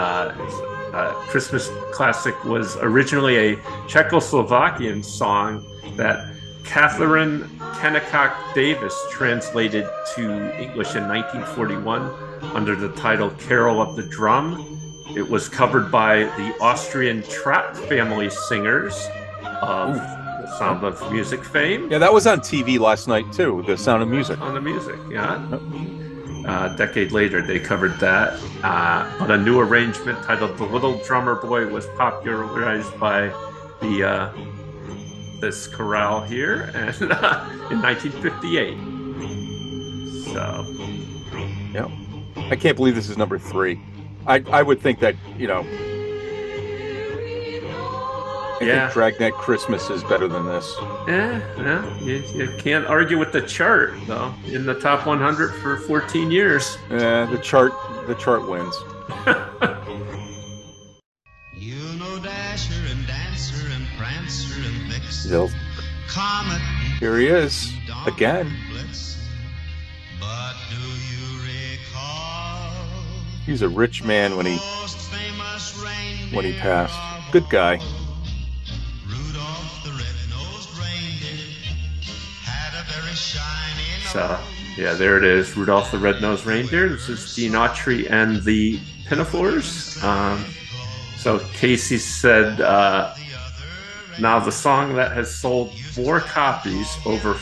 uh, Christmas classic was originally a Czechoslovakian song that Katherine Kennicott Davis translated to English in 1941 under the title "Carol of the Drum." It was covered by the Austrian Trapp family singers of the Sound of Music fame. Yeah, that was on TV last night too. The Sound of Music. On the music, yeah. Uh, a decade later, they covered that. Uh, but a new arrangement titled "The Little Drummer Boy" was popularized by the uh, this chorale here, and uh, in 1958. So, Yeah, I can't believe this is number three. I I would think that you know. I Yeah. think Dragnet Christmas is better than this. yeah, yeah, you, you can't argue with the chart though. In the top 100 for 14 years. Yeah, the chart the chart wins. You know Dasher and Dancer and Prancer and Vixen. Comet Here he is again. He's a rich man when he when he passed. Good guy. So, yeah, there it is. Rudolph the Red-Nosed Reindeer. This is Gene Autry and the Pinafores. Um, so Casey said, uh, now the song that has sold more copies, over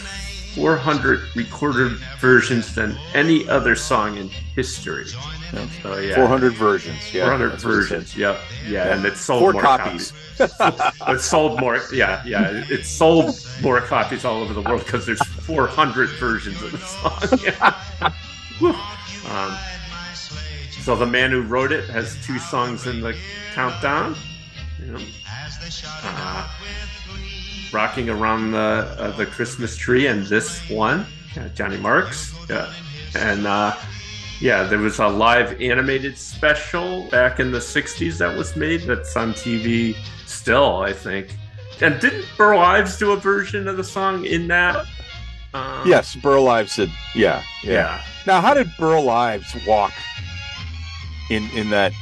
400 recorded versions than any other song in history. So, yeah. 400 versions. Yeah, 400 that's what he said. versions. Yep. Yeah, Yeah. and it sold Four more copies. copies. it sold more. Yeah, yeah. It, it sold more copies all over the world because there's 400 versions of the song. Yeah. Um, so the man who wrote it has two songs in the countdown. You know, uh, rocking around the uh, the Christmas tree, and this one, yeah, Johnny Marks. Yeah, and uh, yeah, there was a live animated special back in the '60s that was made. That's on TV still, I think. And didn't Burl Ives do a version of the song in that? Um, Yes, Burl Ives said, yeah, yeah, Yeah. Now, how did Burl Ives walk in in that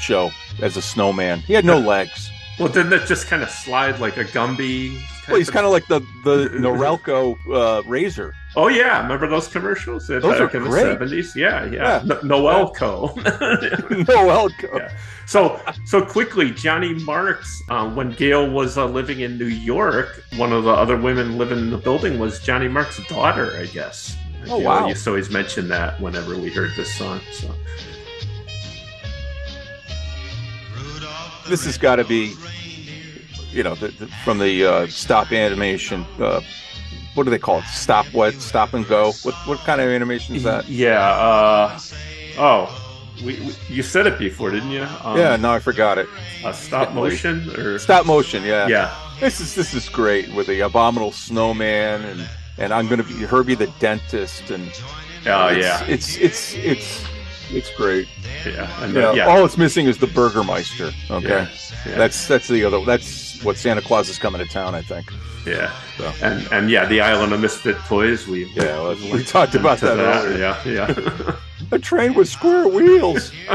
show as a snowman? He had no legs. Well, didn't it just kind of slide like a Gumby? Well, he's kind of like the the Norelco uh, razor. Oh yeah, remember those commercials? Those are in the great. seventies? Yeah, yeah. Yeah. No- Noelco. Noelco. Yeah. So so quickly, Johnny Marks, uh, when Gail was uh, living in New York, one of the other women living in the building was Johnny Marks' daughter, I guess. Oh, Gail wow. used to always mention that whenever we heard this song. So This has got to be, you know, the, the, from the uh, stop animation. Uh, what do they call it? Stop what? Stop and go. What what kind of animation is that? yeah. Uh, oh, we, we, you said it before, didn't you? Um, yeah, no, I forgot it. uh, stop motion or Stop motion, yeah. Yeah. This is this is great with the abominable snowman and and I'm gonna be Herbie the dentist and Oh, it's, yeah. it's it's it's it's great. Yeah, and, Yeah, yeah. all it's missing is the Burgermeister. Okay, Yeah, yeah. that's that's the other. That's what Santa Claus is coming to town. I think. Yeah, So. and and yeah, the Island of Misfit Toys. We Yeah, well, we talked about into that earlier. Yeah, yeah. A train with square wheels.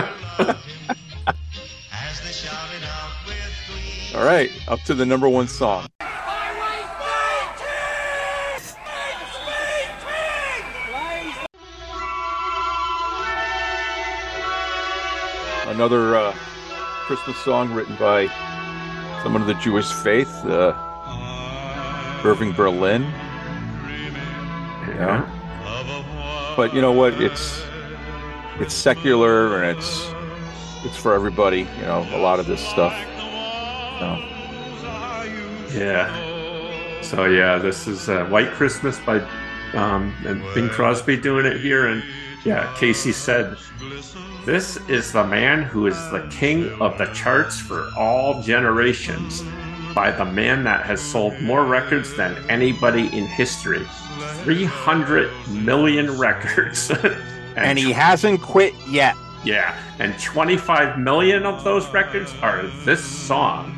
All right, up to the number one song. Another uh, Christmas song written by someone of the Jewish faith, uh, Irving Berlin. Yeah. But you know what? It's it's secular and it's it's for everybody. You know, a lot of this stuff. So. Yeah. So yeah, this is uh, White Christmas by um, and Bing Crosby doing it here, and yeah, Casey said, "This is the man who is the king of the charts for all generations." By the man that has sold more records than anybody in history. 300 million records. and, And he hasn't quit yet. yeah, and 25 million of those records are this song.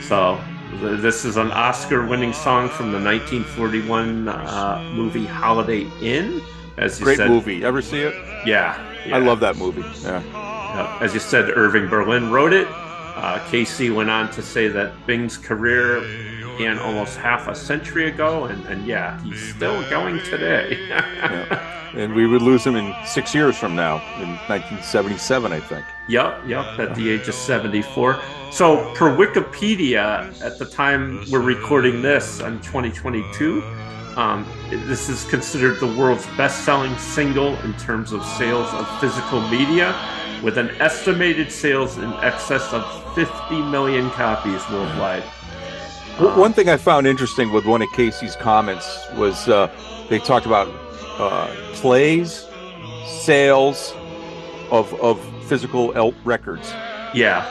So, this is an Oscar winning song from the 1941 uh, movie Holiday Inn. As you Great said, movie. Ever see it? Yeah, yeah. I love that movie. Yeah. As you said, Irving Berlin wrote it. Uh, Casey went on to say that Bing's career began almost half a century ago, and, and yeah, he's still going today. And we would lose him in six years from now, in 1977, I think. Yep, yep, at the age of 74. So, per Wikipedia, at the time we're recording this in 2022, um, this is considered the world's best selling single in terms of sales of physical media, with an estimated sales in excess of 50 million copies worldwide. W- One thing I found interesting with one of Casey's comments was uh, they talked about uh, plays, sales of of physical records, Yeah,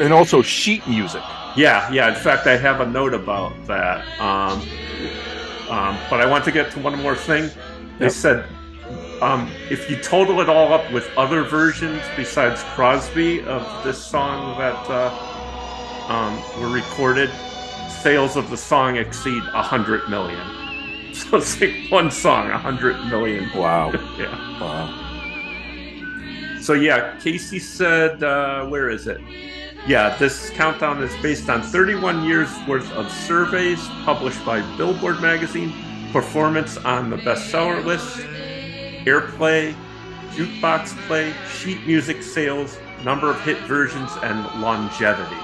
and also sheet music. Yeah, yeah. In fact, I have a note about that. Um, um, but I want to get to one more thing. They Yep. said um, if you total it all up with other versions besides Crosby of this song that uh, um, were recorded, sales of the song exceed a hundred million. So it's like one song, a hundred million. Wow. yeah. Wow. So yeah, Casey said, uh, where is it? Yeah, this countdown is based on 31 years worth of surveys published by Billboard magazine, performance on the bestseller list, airplay, jukebox play, sheet music sales, number of hit versions, and longevity.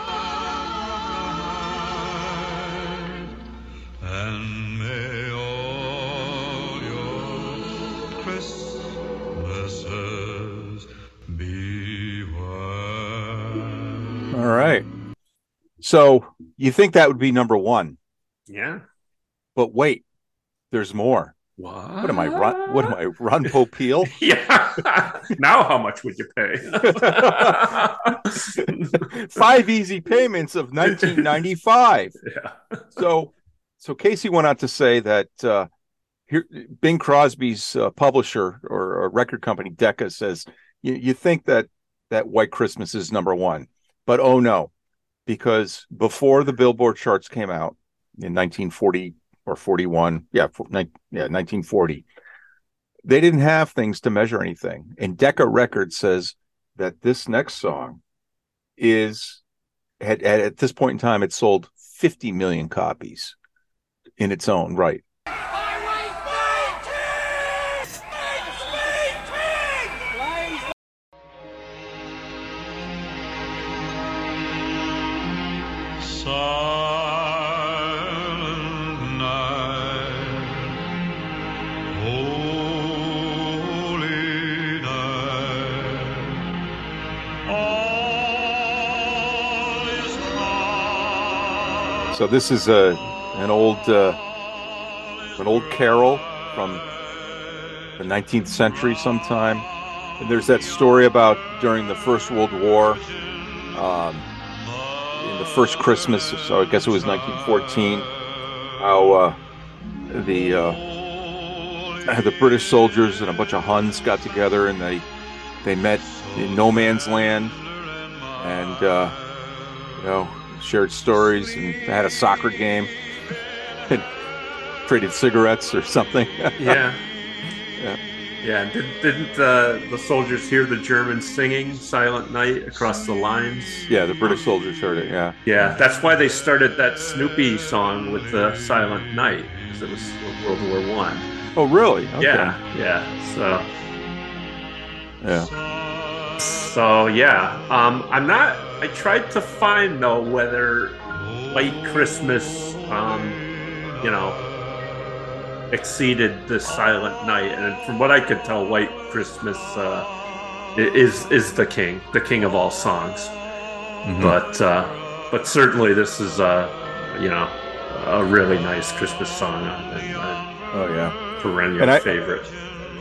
And right. So you think that would be number one, Yeah. but wait, there's more. What? What am I run? What am I Ron Popeil? Yeah. now how much would you pay? Five easy payments of 1995. Yeah. So, so Casey went on to say that uh, here, Bing Crosby's uh, publisher or, or record company Decca says you, you think that that White Christmas is number one, but oh no, because before the Billboard charts came out in 1940 or 41, yeah, for, yeah, 1940, they didn't have things to measure anything, and Decca Records says that this next song is had, at, at this point in time it sold 50 million copies in its own right. So this is a an old uh, an old carol from the 19th century sometime. And there's that story about during the First World War, um, in the first Christmas, so I guess it was 1914, how uh, the uh, the British soldiers and a bunch of Huns got together and they they met in no man's land and uh, you know shared stories and had a soccer game and traded cigarettes or something. Yeah. yeah. Yeah, did, didn't uh, the soldiers hear the Germans singing "Silent Night" across the lines? Yeah, the British soldiers heard it. Yeah. Yeah, that's why they started that Snoopy song with the Silent Night, because it was World War One. Oh, really? Okay. Yeah, yeah. So, Yeah. So yeah. Um, I'm not. I tried to find though whether White Christmas, um, you know, exceeded the Silent Night, and from what I could tell, White Christmas uh, is is the king, the king of all songs. Mhm. But uh, but certainly this is uh, you know a really nice Christmas song and uh, Oh yeah. perennial And I- favorite.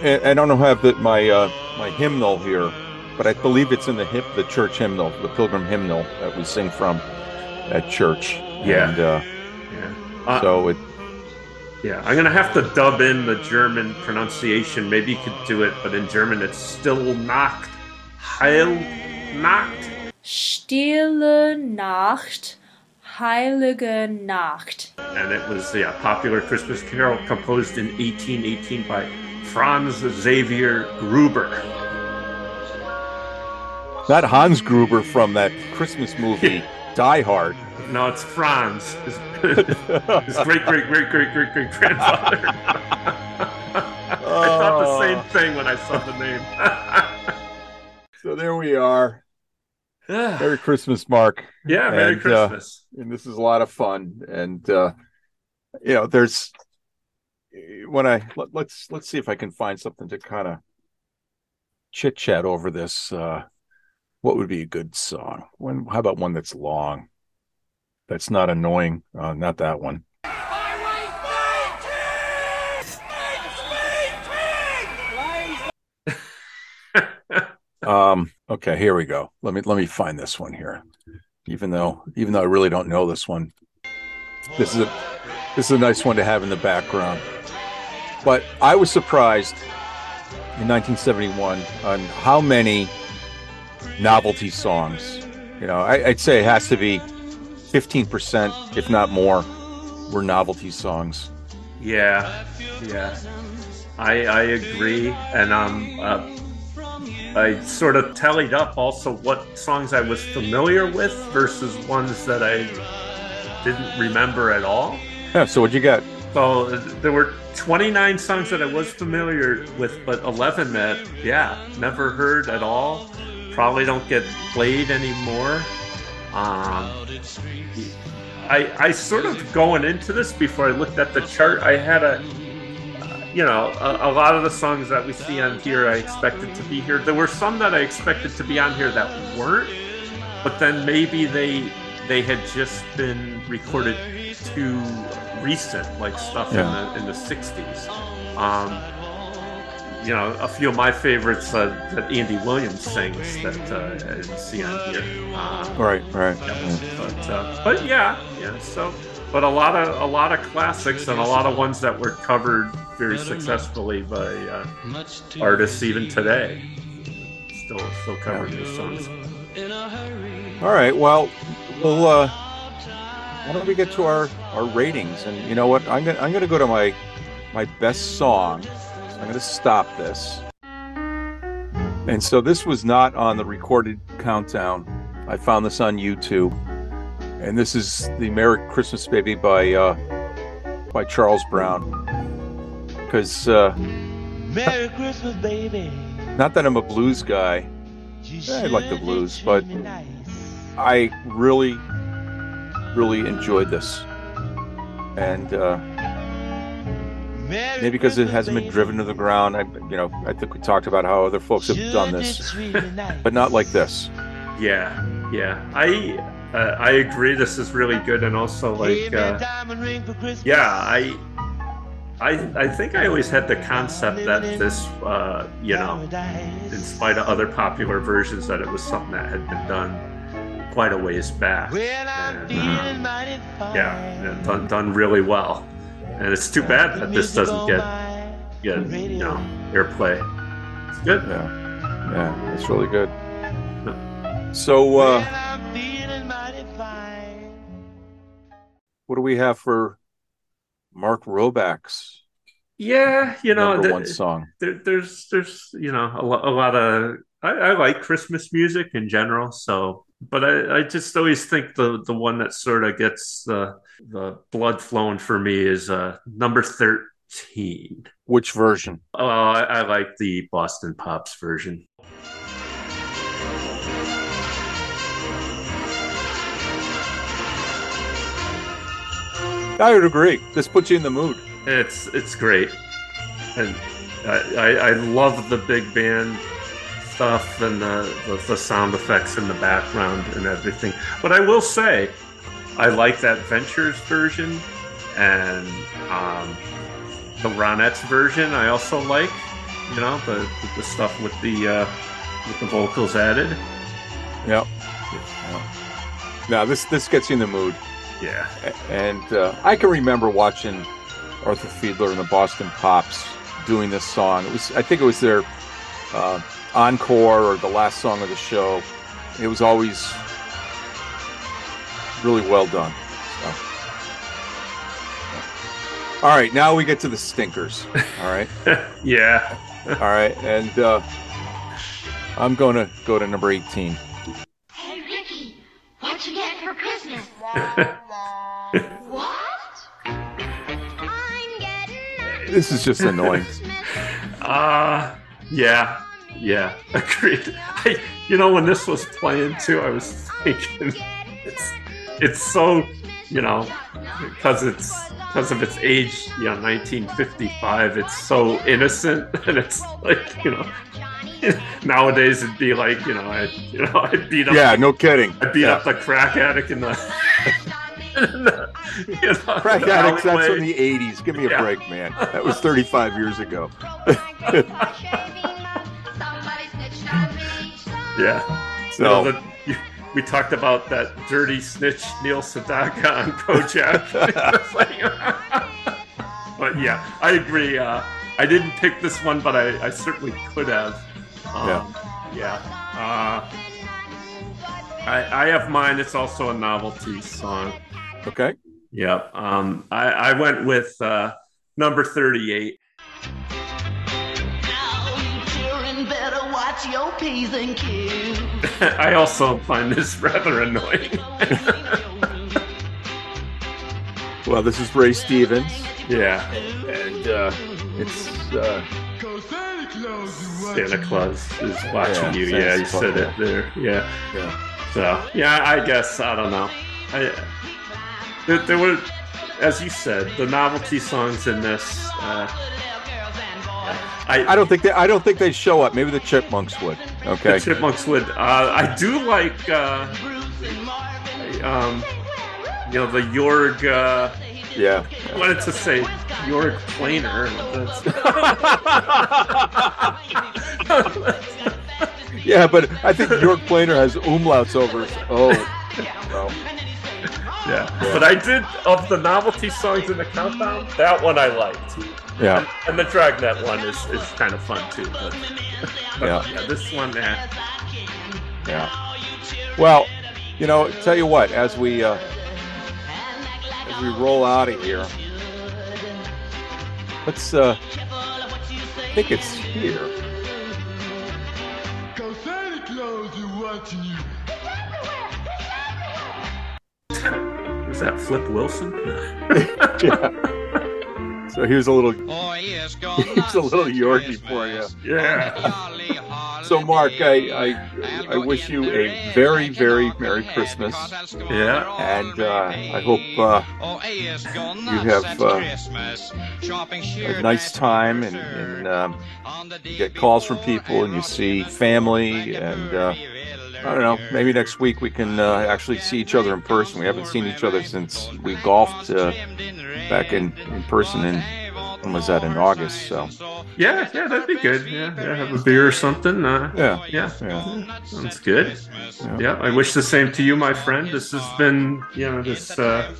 I, I don't have the, my uh, my hymnal here, but I believe it's in the hymn, the church hymnal, the pilgrim hymnal that we sing from at church. Yeah. And, uh, Yeah. Uh, so it. Yeah, I'm gonna have to dub in the German pronunciation. Maybe you could do it, but in German it's still Nacht, Heil Nacht. Stille Nacht, heilige Nacht. And it was yeah, popular Christmas carol composed in 1818 by Franz Xavier Gruber. Not Hans Gruber from that Christmas movie Die Hard. No, it's Franz. His, his great, great, great, great, great, great grandfather. I thought the same thing when I saw the name. So there we are. Merry Christmas, Mark. Yeah, Merry And, uh, Christmas. and this is a lot of fun. And uh, you know, there's when I let, let's let's see if I can find something to kind of chit chat over this. Uh, what would be a good song? When how about one that's long? That's not annoying. Uh, not that one. Um, okay, here we go. Let me let me find this one here. Even though even though I really don't know this one. This is a this is a nice one to have in the background. But I was surprised in 1971 on how many novelty songs. You know, I, I'd say it has to be 15%, if not more, were novelty songs. Yeah, yeah, I I agree, and um, uh, I sort of tallied up also what songs I was familiar with versus ones that I didn't remember at all. Yeah, so what'd you get? So there were 29 songs that I was familiar with, but 11 that yeah never heard at all. Probably don't get played anymore. Um, I I sort of going into this before I looked at the chart. I had a you know a, a lot of the songs that we see on here I expected to be here. There were some that I expected to be on here that weren't, but then maybe they they had just been recorded too recent, like stuff Yeah. in the in the '60s. Um, you know, a few of my favorites uh, that Andy Williams sings that uh, I didn't see on here. Uh, Right, right. but uh, but yeah, yeah. So, but a lot of a lot of classics and a lot of ones that were covered very successfully by uh, artists even today. Still, still covering these songs. All right. Well, we'll. Uh, why don't we get to our our ratings? And you know what? I'm gonna I'm gonna go to my my best song. I'm gonna stop this. And so this was not on the recorded countdown. I found this on YouTube, and this is the "Merry Christmas Baby" by uh, by Charles Brown. Because uh, Merry Christmas, baby. not that I'm a blues guy, I like the blues, but I really, really enjoyed this. And uh, maybe because it hasn't been driven to the ground, I, you know, I think we talked about how other folks have done this, but not like this. Yeah, yeah. I uh, I agree. This is really good, and also like uh, yeah, I. I, I think I always had the concept that this, uh, you know, in spite of other popular versions, that it was something that had been done quite a ways back. And, uh, yeah, and done, done really well. And it's too bad that this doesn't get, get you know, airplay. It's good. Yeah, yeah, it's really good. So, uh, what do we have for Mark Roback's Yeah, you know, number th- one song. There, there's there's you know a, lo- a lot of I, I like Christmas music in general. So, but I, I just always think the the one that sort of gets the the blood flowing for me is uh number thirteen. Which version? Oh, I, I like the Boston Pops version. I would agree. This puts you in the mood. It's it's great, and I, I, I love the big band stuff and the, the the sound effects in the background and everything. But I will say, I like that Ventures version and um, the Ronettes version. I also like, you know, the the, the stuff with the uh, with the vocals added. Yep. Now this this gets you in the mood. Yeah. And uh, I can remember watching Arthur Fiedler and the Boston Pops doing this song. It was I think it was their uh, encore or the last song of the show. It was always really well done. So. All right, now we get to the stinkers. All right. yeah. All right, and uh, I'm going to go to number 18. Hey, Ricky, what you get for Christmas? what? This is just annoying. Uh yeah, yeah, agreed. I, you know, when this was playing too, I was thinking it's it's so, you know, because it's because of its age, you know, 1955. It's so innocent, and it's like, you know, nowadays it'd be like, you know, I, you know, I beat up, Yeah, no kidding. I beat Yeah. up the crack addict in the. in the- you know, Crack the addicts, that's from the 80s. Give me a Yeah. break, man. That was 35 years ago. Yeah. So- No, the, you, we talked about that dirty snitch Neil Sedaka on Kojak. But yeah, I agree. Uh, I didn't pick this one, but I, I certainly could have. Um, yeah. Uh, I, I have mine. It's also a novelty song. Okay. Yep. Um, I, I went with uh, number 38. Better your P's and Q's. I also find this rather annoying. Well, this is Ray Stevens. Yeah. And uh, it's. Uh, Santa Claus is watching Yeah, you. Santa Yeah, you said it there. Yeah. Yeah. So yeah, I guess I don't know. I there, there were, as you said, the novelty songs in this. Uh, I, I don't think they. I don't think they'd show up. Maybe the Chipmunks would. Okay. The Chipmunks would. Uh, I do like, uh, um, you know, the Jorg. Uh, Yeah. I wanted to say Jorg Planer. Yeah, but I think York Planer has umlauts over. Oh. Well, Yeah. But I did of the novelty songs in the countdown. That one I liked. Yeah. And, and the Dragnet one is, is kind of fun too. But, but Yeah. yeah. This one, eh. yeah. Well, you know, tell you what, as we uh, as we roll out of here, let's. Uh, I think it's here. Is watching you. Is that Flip Wilson? yeah. So here's a little. Oh, yes, Here's a little Yorkie for you. Yeah. So, Mark, I, I I wish you a very very merry Christmas. Yeah. And uh, I hope uh, you have uh, a nice time and, and um, you get calls from people and you see family and uh, I don't know. Maybe next week we can uh, actually see each other in person. We haven't seen each other since we golfed uh, back in, in person in when was that in August? So Yeah, yeah, that'd be good. Yeah, yeah have a beer or something. Uh, Yeah. yeah, Yeah. Sounds good. Yeah. I wish the same to you, my friend. This has been, you know, this. Uh,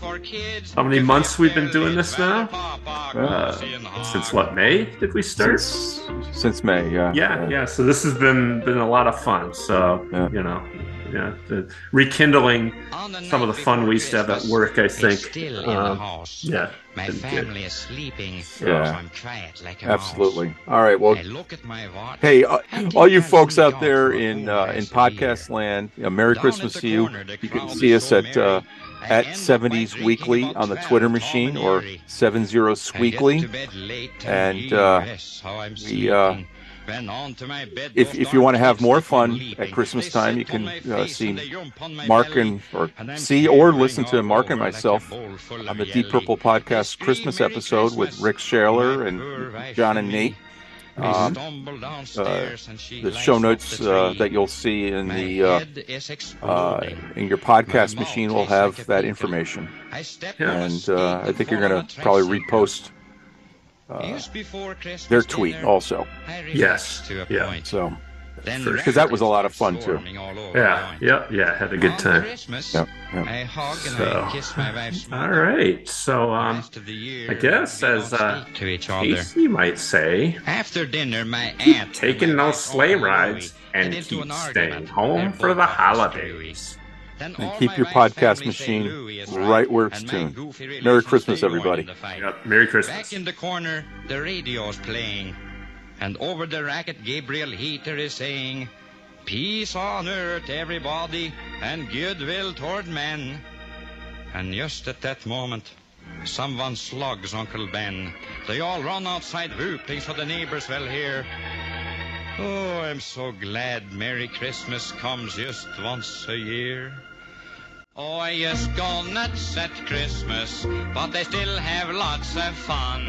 how many months we've been doing this now? Uh, since what May did we start? since, since May, yeah, yeah, yeah. So this has been been a lot of fun. So you know, yeah, the rekindling some of the fun we used to have at work. I think. still in the Um, yeah. My family is sleeping, Yeah. I'm quiet like a Absolutely. All right. Well, look at my watch. hey, uh, all you folks out there in uh, in podcast land, Merry Christmas to you. You can see us at uh, at 70s Weekly on the Twitter machine or 70 Sweekly, and uh, we. If, if you want to have more fun at Christmas time, you can uh, see Mark and or see or listen to Mark and myself on the Deep Purple podcast Christmas episode with Rick Shaler and John and Nate. Um, uh, the show notes uh, that you'll see in the uh, uh, in your podcast machine will have that information, and uh, I think you're going to probably repost uh, their tweet also. Yes. Yeah. So, because that was a lot of fun too. Yeah. Yeah. Yeah. Had a good time. Yep, yep. I hug and So, I kiss my wife's all right. So, um, I guess as uh, to. Casey might say, After dinner, my aunt taking no sleigh rides and keep staying home for the holidays. And keep your podcast machine right where it's tuned. Merry Christmas, everybody. Yep. Merry Christmas. Back in the corner, the radio's playing. And over the racket, Gabriel Heatter is saying, Peace on earth, everybody, and goodwill toward men. And just at that moment, someone slugs Uncle Ben. They all run outside whooping so the neighbors will hear. Oh, I'm so glad Merry Christmas comes just once a year. Oh, just go nuts at Christmas, but they still have lots of fun.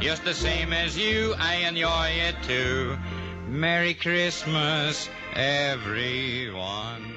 Just the same as you, I enjoy it too. Merry Christmas, everyone.